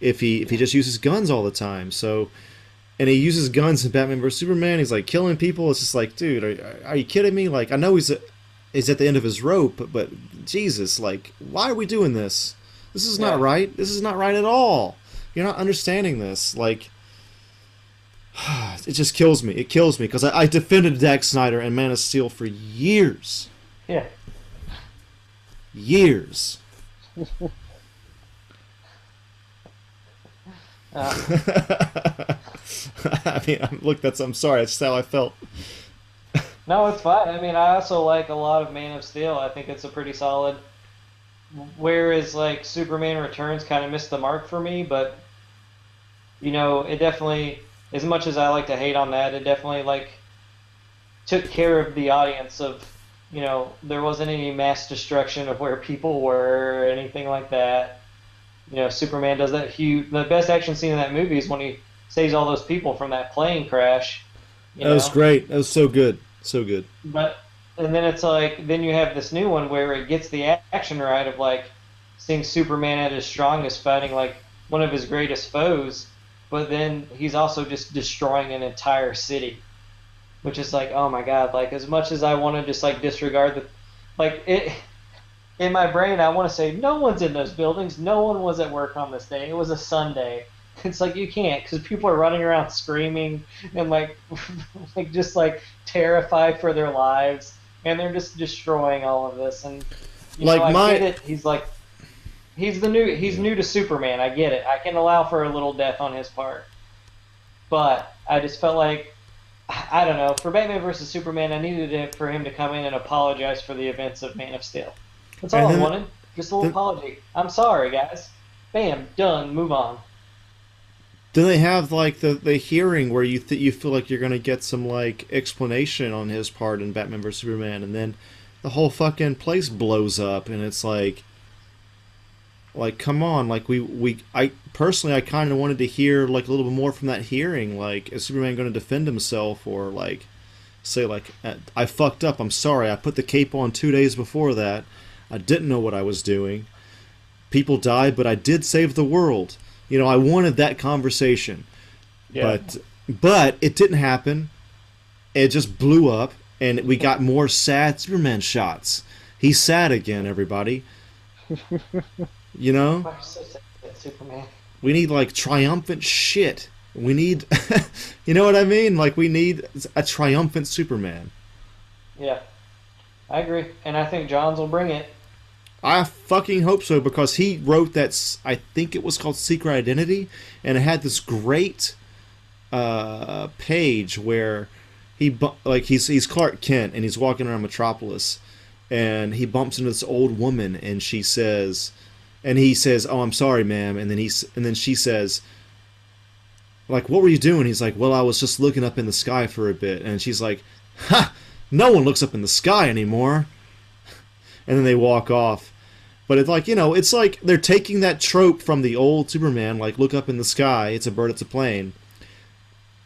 if he if he just uses guns all the time. So, and he uses guns in Batman vs Superman. He's like killing people. It's just like, dude, are, are you kidding me? Like, I know he's a, he's at the end of his rope, but, but Jesus, like, why are we doing this? This is not right. This is not right at all. You're not understanding this. Like, it just kills me. It kills me because I, I defended Zack Snyder and Man of Steel for years, Yeah. years. I mean, I'm- look, that's I'm sorry. That's how I felt. No, it's fine. I mean, I also like a lot of Man of Steel. I think it's a pretty solid. Whereas, like, Superman Returns kind of missed the mark for me, but, you know, it definitely, as much as I like to hate on that, it definitely, like, took care of the audience of, you know, there wasn't any mass destruction of where people were or anything like that. You know, Superman does that huge. The best action scene in that movie is when he saves all those people from that plane crash. That was great. That was so good. So good. But and then it's like then you have this new one where it gets the action right of like seeing Superman at his strongest fighting like one of his greatest foes, but then he's also just destroying an entire city, which is like oh my god like as much as I want to just like disregard the like it in my brain I want to say no one's in those buildings, no one was at work on this day, it was a Sunday. It's like you can't because people are running around screaming and like like just like terrified for their lives and they're just destroying all of this and you Like know, I my- get it. He's like he's the new he's new to superman. I get it. I can allow for a little death on his part. But i just felt like i don't know for batman versus superman i needed it for him to come in and apologize for the events of man of steel that's all i wanted. Just a little then- apology. I'm sorry guys. Bam done move on. Then they have like the, the hearing where you th- you feel like you're gonna get some like explanation on his part in Batman vs Superman, and then the whole fucking place blows up, and it's like, like come on, like we we I personally I kind of wanted to hear like a little bit more from that hearing, like is Superman gonna defend himself or like say like "Uh, I fucked up, I'm sorry, I put the cape on two days before that, I didn't know what I was doing, people died, but I did save the world. You know, I wanted that conversation. Yeah. But but it didn't happen. It just blew up and we got more sad Superman shots. He's sad again, everybody. You know? I'm so sad at superman We need like triumphant shit. We need you know what I mean? Like we need a triumphant Superman. yeah i agree and i think johns will bring it I fucking hope so because he wrote that. I think it was called Secret Identity, and it had this great uh, page where he like he's he's Clark Kent and he's walking around Metropolis, and he bumps into this old woman and she says, and he says, "Oh, I'm sorry, ma'am," and then he's and then she says. Like, what were you doing? He's like, well, I was just looking up in the sky for a bit. And she's like, ha, no one looks up in the sky anymore and then they walk off. But it's like, you know, it's like they're taking that trope from the old Superman, like look up in the sky, it's a bird, it's a plane,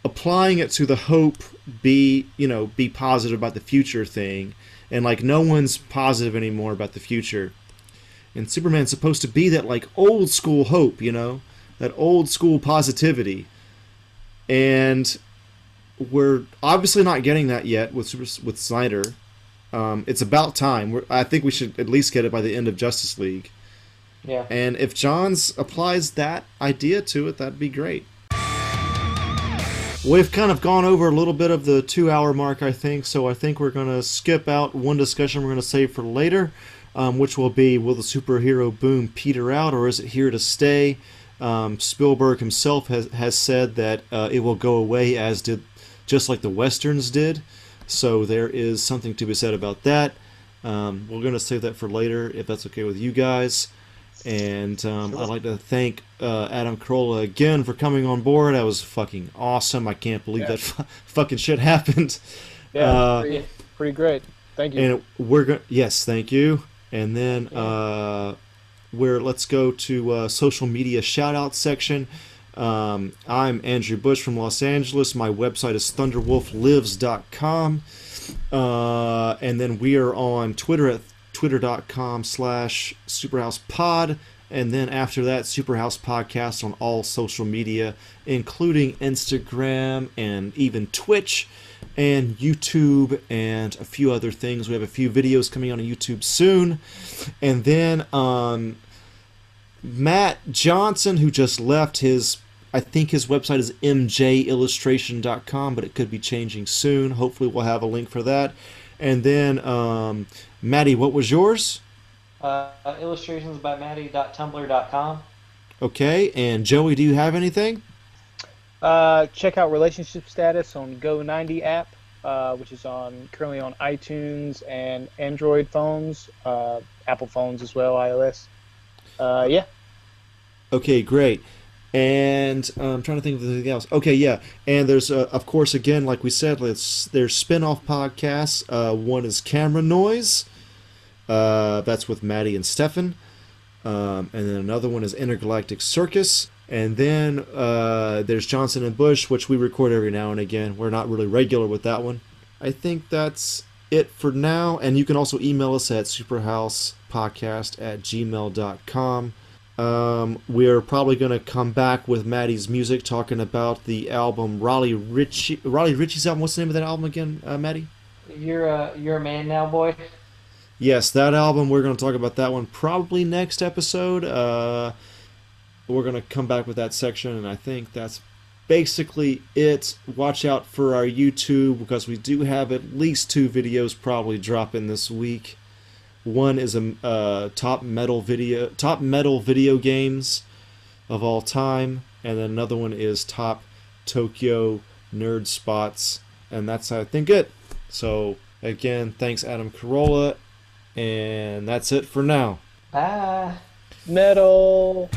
applying it to the hope, be, you know, be positive about the future thing. And like no one's positive anymore about the future. and Superman's supposed to be that like old school hope, you know, that old school positivity, and we're obviously not getting that yet with with Snyder. Um, it's about time. We're, I think we should at least get it by the end of Justice League. Yeah. And if Johns applies that idea to it, that'd be great. We've kind of gone over a little bit of the two hour mark, I think, so I think we're going to skip out one discussion we're going to save for later, um, which will be will the superhero boom peter out or is it here to stay? Um, Spielberg himself has, has said that uh, it will go away as did just like the westerns did, so there is something to be said about that. Um, we're going to save that for later if that's okay with you guys. And um, I'd like to thank uh, Adam Carolla again for coming on board. That was fucking awesome. I can't believe Yeah. that fu- fucking shit happened. Yeah, Uh, pretty, pretty great. Thank you. and we're going yes, thank you. And then uh, we're let's go to uh, social media shout out section. Um, I'm Andrew Bush from Los Angeles. My website is thunderwolflives.com. Uh, and then we are on Twitter at twitter.com slash superhousepod. And then after that, Superhouse Podcast on all social media, including Instagram and even Twitch and YouTube and a few other things. We have a few videos coming on YouTube soon. And then um, Matt Johnson, who just left his, I think his website is mjillustration.com, but it could be changing soon. Hopefully, we'll have a link for that. And then, um, Maddie, what was yours? Uh, illustrations by Maddie.tumblr.com. Okay. And Joey, do you have anything? Uh, check out relationship status on Go90 app, uh, which is on currently on iTunes and Android phones, uh, Apple phones as well, iOS. Uh, yeah. Okay, great. And uh, I'm trying to think of anything else. Okay, yeah. And there's, uh, of course, again, like we said, there's spin off podcasts. Uh, one is Camera Noise. Uh, that's with Maddie and Stefan. Um, and then another one is Intergalactic Circus. And then uh, there's Johnson and Bush, which we record every now and again. We're not really regular with that one. I think that's it for now. And you can also email us at superhousepodcast at gmail.com. Um, we're probably going to come back with Maddie's music, talking about the album Raleigh Ritchie. Raleigh Ritchie's album. What's the name of that album again, uh, Maddie? You're a you're a man now, boy. Yes, that album. We're going to talk about that one probably next episode. Uh, we're going to come back with that section, and I think that's basically it. Watch out for our YouTube because we do have at least two videos probably dropping this week. One is a uh, top metal video, top metal video games of all time, and then another one is top Tokyo nerd spots, and that's I think it. So again, thanks Adam Carolla, and that's it for now. Bye. Metal.